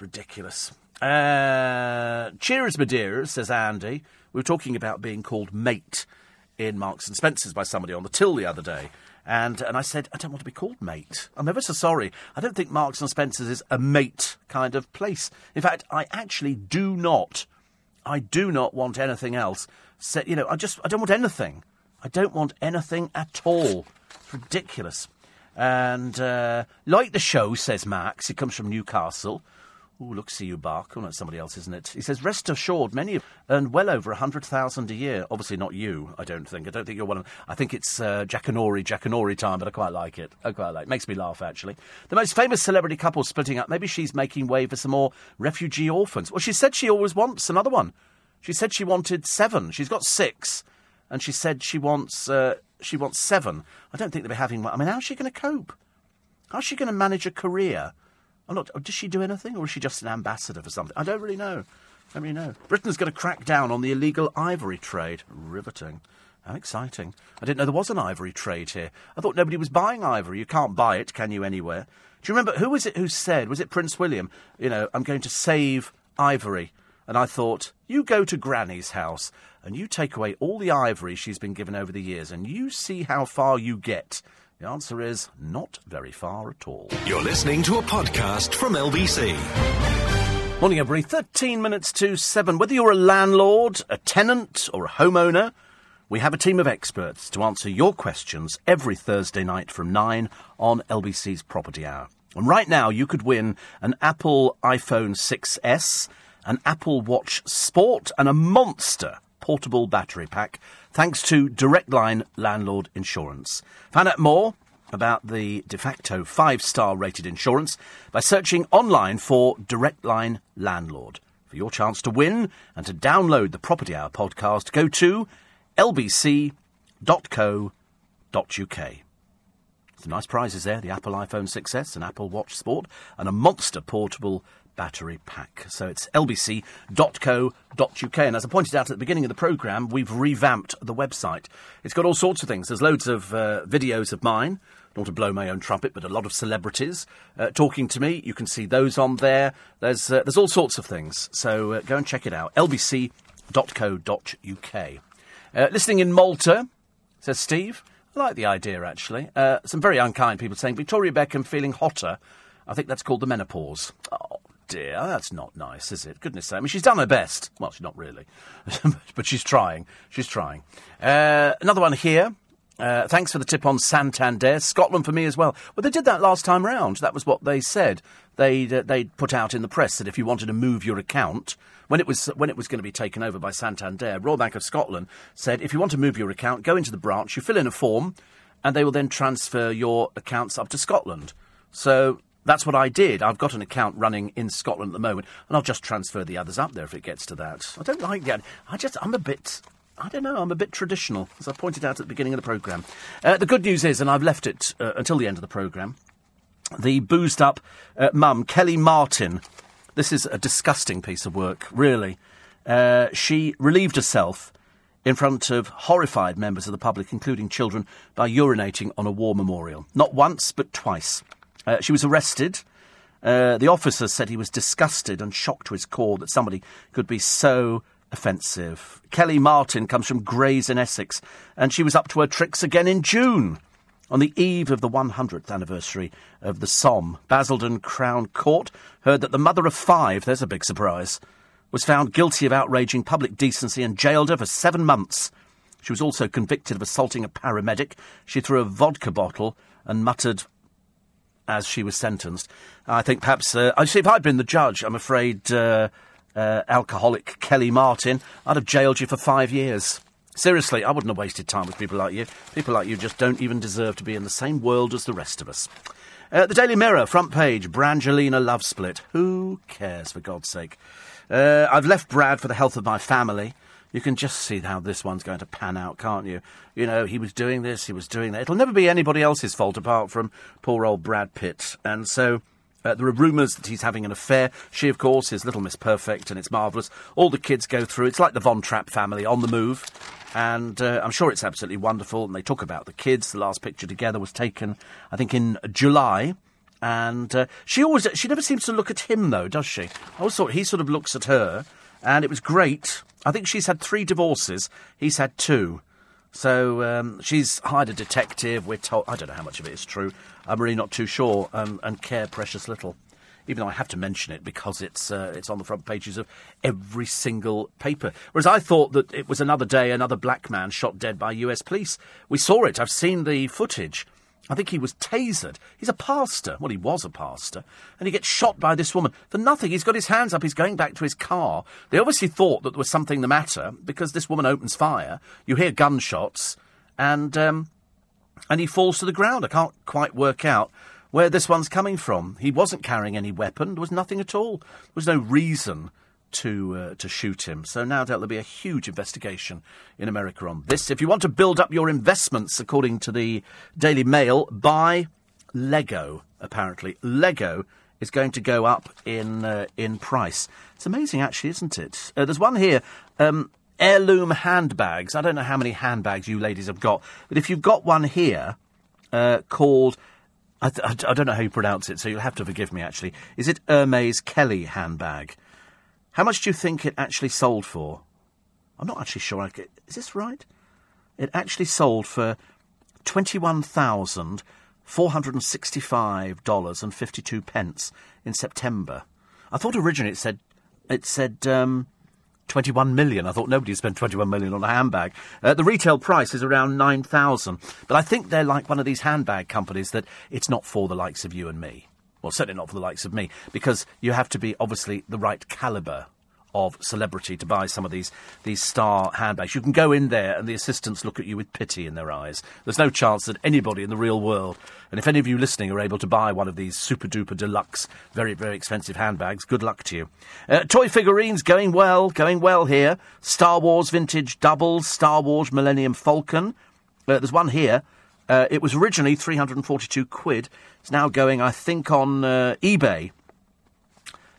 Ridiculous. Uh, cheers, Madeira, says Andy. We were talking about being called mate in Marks and Spencer's by somebody on the till the other day. And, and I said, I don't want to be called mate. I'm ever so sorry. I don't think Marks and Spencer's is a mate kind of place. In fact, I actually do not, I do not want anything else. So, you know, I just, I don't want anything. I don't want anything at all. It's ridiculous. And uh, like the show, says Max, he comes from Newcastle. Oh, look, see you bark. Oh, no, somebody else, isn't it? He says, rest assured, many earned well over a hundred thousand a year. Obviously, not you. I don't think. I don't think you're one of. I think it's uh, Jackanory, Jackanory time, but I quite like it. I quite like. it. Makes me laugh actually. The most famous celebrity couple splitting up. Maybe she's making way for some more refugee orphans. Well, she said she always wants another one. She said she wanted seven. She's got six, and she said she wants uh, she wants seven. I don't think they'll be having one. I mean, how's she going to cope? How's she going to manage a career? I'm not. Does she do anything, or is she just an ambassador for something? I don't really know. I don't really know. Britain's going to crack down on the illegal ivory trade. Riveting. How exciting. I didn't know there was an ivory trade here. I thought nobody was buying ivory. You can't buy it, can you, anywhere? Do you remember, who was it who said, was it Prince William, you know, I'm going to save ivory? And I thought, you go to Granny's house and you take away all the ivory she's been given over the years and you see how far you get. The answer is not very far at all. You're listening to a podcast from LBC. Morning, everybody. 13 minutes to 7. Whether you're a landlord, a tenant, or a homeowner, we have a team of experts to answer your questions every Thursday night from 9 on LBC's Property Hour. And right now, you could win an Apple iPhone 6S, an Apple Watch Sport, and a monster portable battery pack thanks to Direct Line Landlord Insurance. Find out more about the de facto five star rated insurance by searching online for Direct Line Landlord. For your chance to win and to download the Property Hour podcast, go to lbc.co.uk. Some nice prizes there the Apple iPhone 6S, an Apple Watch Sport, and a monster portable battery pack. So it's lbc.co.uk. And as I pointed out at the beginning of the programme, we've revamped the website. It's got all sorts of things. There's loads of uh, videos of mine. Not to blow my own trumpet, but a lot of celebrities uh, talking to me. You can see those on there. There's uh, there's all sorts of things. So uh, go and check it out. lbc.co.uk. Uh, listening in Malta, says Steve. I like the idea actually. Uh, some very unkind people saying Victoria Beckham feeling hotter. I think that's called the menopause. Dear, that's not nice, is it? Goodness sake. I mean, she's done her best. Well, she's not really. but she's trying. She's trying. Uh, another one here. Uh, thanks for the tip on Santander. Scotland for me as well. Well, they did that last time round. That was what they said. They'd, uh, they'd put out in the press that if you wanted to move your account, when it was when it was going to be taken over by Santander, Royal Bank of Scotland said if you want to move your account, go into the branch, you fill in a form, and they will then transfer your accounts up to Scotland. So that's what I did. I've got an account running in Scotland at the moment, and I'll just transfer the others up there if it gets to that. I don't like that. I just I'm a bit I don't know, I'm a bit traditional, as I pointed out at the beginning of the programme. Uh, the good news is, and I've left it uh, until the end of the programme, the boozed up uh, mum, Kelly Martin. This is a disgusting piece of work, really. Uh, she relieved herself in front of horrified members of the public, including children, by urinating on a war memorial. Not once, but twice. Uh, she was arrested. Uh, the officer said he was disgusted and shocked to his core that somebody could be so offensive. Kelly Martin comes from Grays in Essex, and she was up to her tricks again in June. On the eve of the 100th anniversary of the Somme, Basildon Crown Court heard that the mother of five, there's a big surprise, was found guilty of outraging public decency and jailed her for seven months. She was also convicted of assaulting a paramedic. She threw a vodka bottle and muttered as she was sentenced. I think perhaps, uh, see, if I'd been the judge, I'm afraid uh, uh, alcoholic Kelly Martin, I'd have jailed you for five years. Seriously, I wouldn't have wasted time with people like you. People like you just don't even deserve to be in the same world as the rest of us. Uh, the Daily Mirror, front page, Brangelina love split. Who cares, for God's sake? Uh, I've left Brad for the health of my family. You can just see how this one's going to pan out, can't you? You know, he was doing this, he was doing that. It'll never be anybody else's fault apart from poor old Brad Pitt. And so uh, there are rumours that he's having an affair. She, of course, is Little Miss Perfect, and it's marvellous. All the kids go through. It's like the Von Trapp family on the move. And uh, I'm sure it's absolutely wonderful. And they talk about the kids. The last picture together was taken, I think, in July. And uh, she always, she never seems to look at him, though, does she? I always thought he sort of looks at her. And it was great. I think she's had three divorces. He's had two. So um, she's hired a detective. We're told. I don't know how much of it is true. I'm really not too sure um, and care precious little. Even though I have to mention it because it's uh, it's on the front pages of every single paper. Whereas I thought that it was another day, another black man shot dead by U.S. police. We saw it. I've seen the footage. I think he was tasered. He's a pastor. Well, he was a pastor. And he gets shot by this woman for nothing. He's got his hands up. He's going back to his car. They obviously thought that there was something the matter because this woman opens fire. You hear gunshots. And, um, and he falls to the ground. I can't quite work out where this one's coming from. He wasn't carrying any weapon. There was nothing at all. There was no reason to uh, to shoot him. So now there'll be a huge investigation in America on this. If you want to build up your investments, according to the Daily Mail, buy Lego. Apparently, Lego is going to go up in uh, in price. It's amazing, actually, isn't it? Uh, there's one here. Um, heirloom handbags. I don't know how many handbags you ladies have got, but if you've got one here uh, called I, th- I, don't know how you pronounce it, so you'll have to forgive me. Actually, is it Hermes Kelly handbag? How much do you think it actually sold for? I'm not actually sure. Is this right? It actually sold for twenty-one thousand four hundred and sixty-five dollars and fifty-two pence in September. I thought originally it said it said um, 21 million. I thought nobody spent 21 million on a handbag. Uh, the retail price is around 9,000. But I think they're like one of these handbag companies that it's not for the likes of you and me. Well, certainly not for the likes of me, because you have to be obviously the right calibre of celebrity to buy some of these these star handbags. You can go in there and the assistants look at you with pity in their eyes. There's no chance that anybody in the real world, and if any of you listening are able to buy one of these super duper deluxe, very very expensive handbags, good luck to you. Uh, toy figurines going well, going well here. Star Wars vintage doubles, Star Wars Millennium Falcon. Uh, there's one here. Uh, it was originally 342 quid. It's now going, I think, on uh, eBay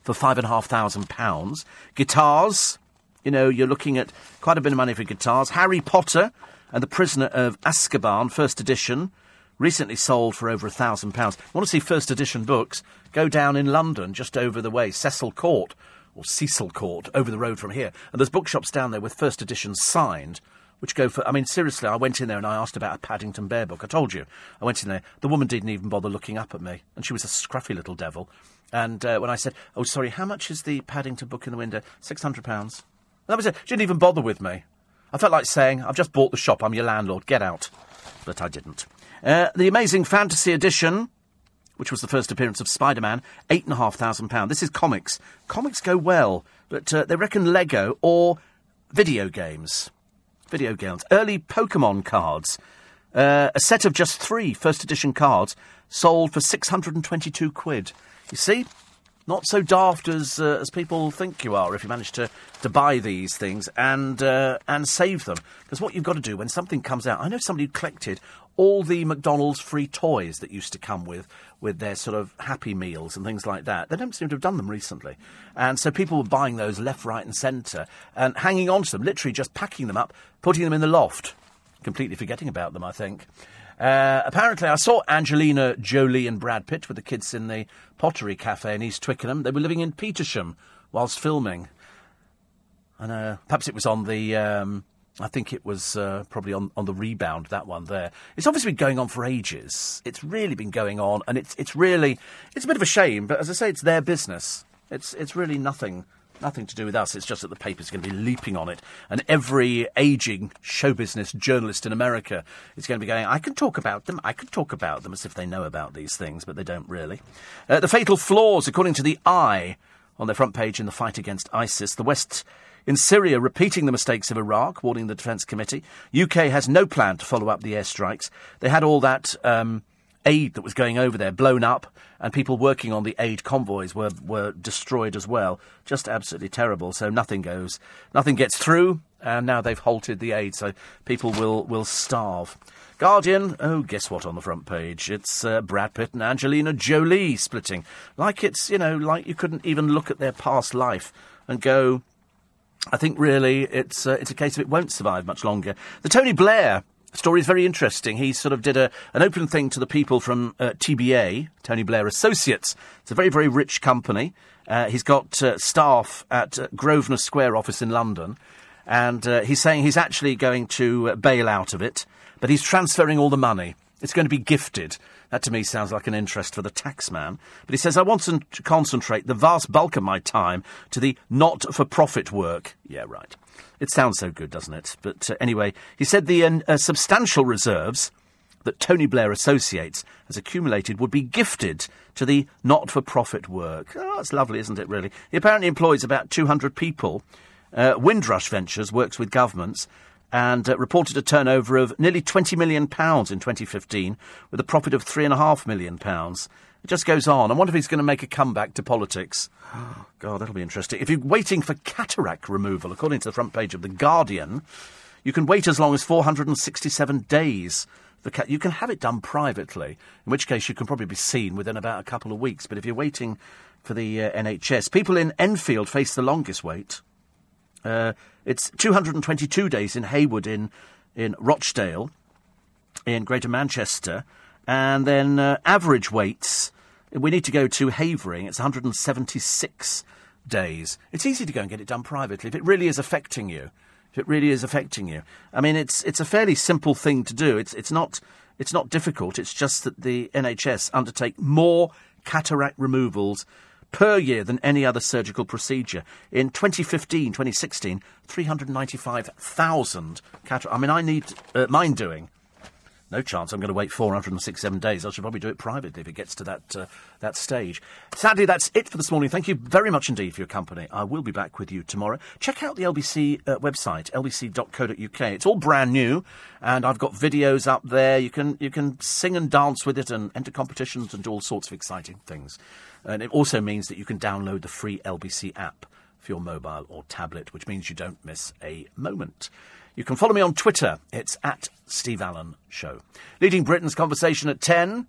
for five and a half thousand pounds. Guitars, you know, you're looking at quite a bit of money for guitars. Harry Potter and the Prisoner of Azkaban, first edition, recently sold for over a thousand pounds. Want to see first edition books? Go down in London, just over the way, Cecil Court or Cecil Court, over the road from here, and there's bookshops down there with first editions signed which go for. I mean, seriously, I went in there and I asked about a Paddington Bear book. I told you. I went in there. The woman didn't even bother looking up at me, and she was a scruffy little devil. And uh, when I said, "Oh, sorry, how much is the Paddington book in the window?" Six hundred pounds. That was it. She didn't even bother with me. I felt like saying, "I've just bought the shop. I'm your landlord. Get out." but I didn't. Uh, the Amazing Fantasy Edition, which was the first appearance of Spider Man, £8,500. This is comics. Comics go well, but uh, they reckon Lego or video games. Video games. Early Pokemon cards. Uh, a set of just three first edition cards sold for 622 quid. You see? Not so daft as uh, as people think you are if you manage to, to buy these things and uh, and save them. Because what you've got to do when something comes out, I know somebody who collected all the McDonald's free toys that used to come with with their sort of Happy Meals and things like that. They don't seem to have done them recently, and so people were buying those left, right, and centre and hanging on to them, literally just packing them up, putting them in the loft, completely forgetting about them. I think. Uh, apparently, I saw Angelina Jolie and Brad Pitt with the kids in the Pottery Cafe in East Twickenham. They were living in Petersham whilst filming. And uh, perhaps it was on the. Um, I think it was uh, probably on, on the rebound, that one there. It's obviously been going on for ages. It's really been going on, and it's, it's really. It's a bit of a shame, but as I say, it's their business. It's, it's really nothing Nothing to do with us. It's just that the paper's going to be leaping on it. And every aging show business journalist in America is going to be going, I can talk about them. I can talk about them as if they know about these things, but they don't really. Uh, the fatal flaws, according to the Eye, on their front page in the fight against ISIS. The West in Syria repeating the mistakes of Iraq, warning the Defence Committee. UK has no plan to follow up the airstrikes. They had all that. Um, aid that was going over there blown up, and people working on the aid convoys were, were destroyed as well. Just absolutely terrible. So nothing goes, nothing gets through, and now they've halted the aid, so people will, will starve. Guardian, oh, guess what on the front page? It's uh, Brad Pitt and Angelina Jolie splitting. Like it's, you know, like you couldn't even look at their past life and go, I think really it's, uh, it's a case of it won't survive much longer. The Tony Blair story is very interesting. He sort of did a, an open thing to the people from uh, TBA, Tony Blair Associates. It's a very, very rich company. Uh, he's got uh, staff at uh, Grosvenor Square office in London. And uh, he's saying he's actually going to bail out of it, but he's transferring all the money. It's going to be gifted. That to me sounds like an interest for the taxman. But he says, I want to concentrate the vast bulk of my time to the not for profit work. Yeah, right. It sounds so good, doesn't it? But uh, anyway, he said the uh, uh, substantial reserves that Tony Blair Associates has accumulated would be gifted to the not for profit work. Oh, that's lovely, isn't it, really? He apparently employs about 200 people. Uh, Windrush Ventures works with governments and uh, reported a turnover of nearly £20 million in 2015 with a profit of £3.5 million. It just goes on. I wonder if he's going to make a comeback to politics. God, that'll be interesting. If you're waiting for cataract removal, according to the front page of The Guardian, you can wait as long as 467 days. For you can have it done privately, in which case you can probably be seen within about a couple of weeks. But if you're waiting for the uh, NHS, people in Enfield face the longest wait. Uh, it's 222 days in Heywood in, in Rochdale, in Greater Manchester, and then uh, average waits, we need to go to Havering, it's 176 days. It's easy to go and get it done privately if it really is affecting you. If it really is affecting you. I mean, it's, it's a fairly simple thing to do. It's, it's, not, it's not difficult. It's just that the NHS undertake more cataract removals per year than any other surgical procedure. In 2015, 2016, 395,000 cataract. I mean, I need uh, mine doing no chance. I'm going to wait 467 days. I should probably do it privately if it gets to that uh, that stage. Sadly, that's it for this morning. Thank you very much indeed for your company. I will be back with you tomorrow. Check out the LBC uh, website, lbc.co.uk. It's all brand new, and I've got videos up there. You can you can sing and dance with it, and enter competitions, and do all sorts of exciting things. And it also means that you can download the free LBC app for your mobile or tablet, which means you don't miss a moment. You can follow me on Twitter. It's at Steve Allen Show. Leading Britain's conversation at 10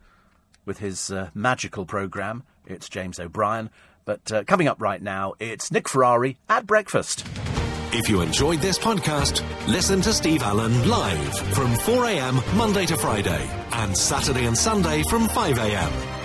with his uh, magical programme. It's James O'Brien. But uh, coming up right now, it's Nick Ferrari at breakfast. If you enjoyed this podcast, listen to Steve Allen live from 4am Monday to Friday and Saturday and Sunday from 5am.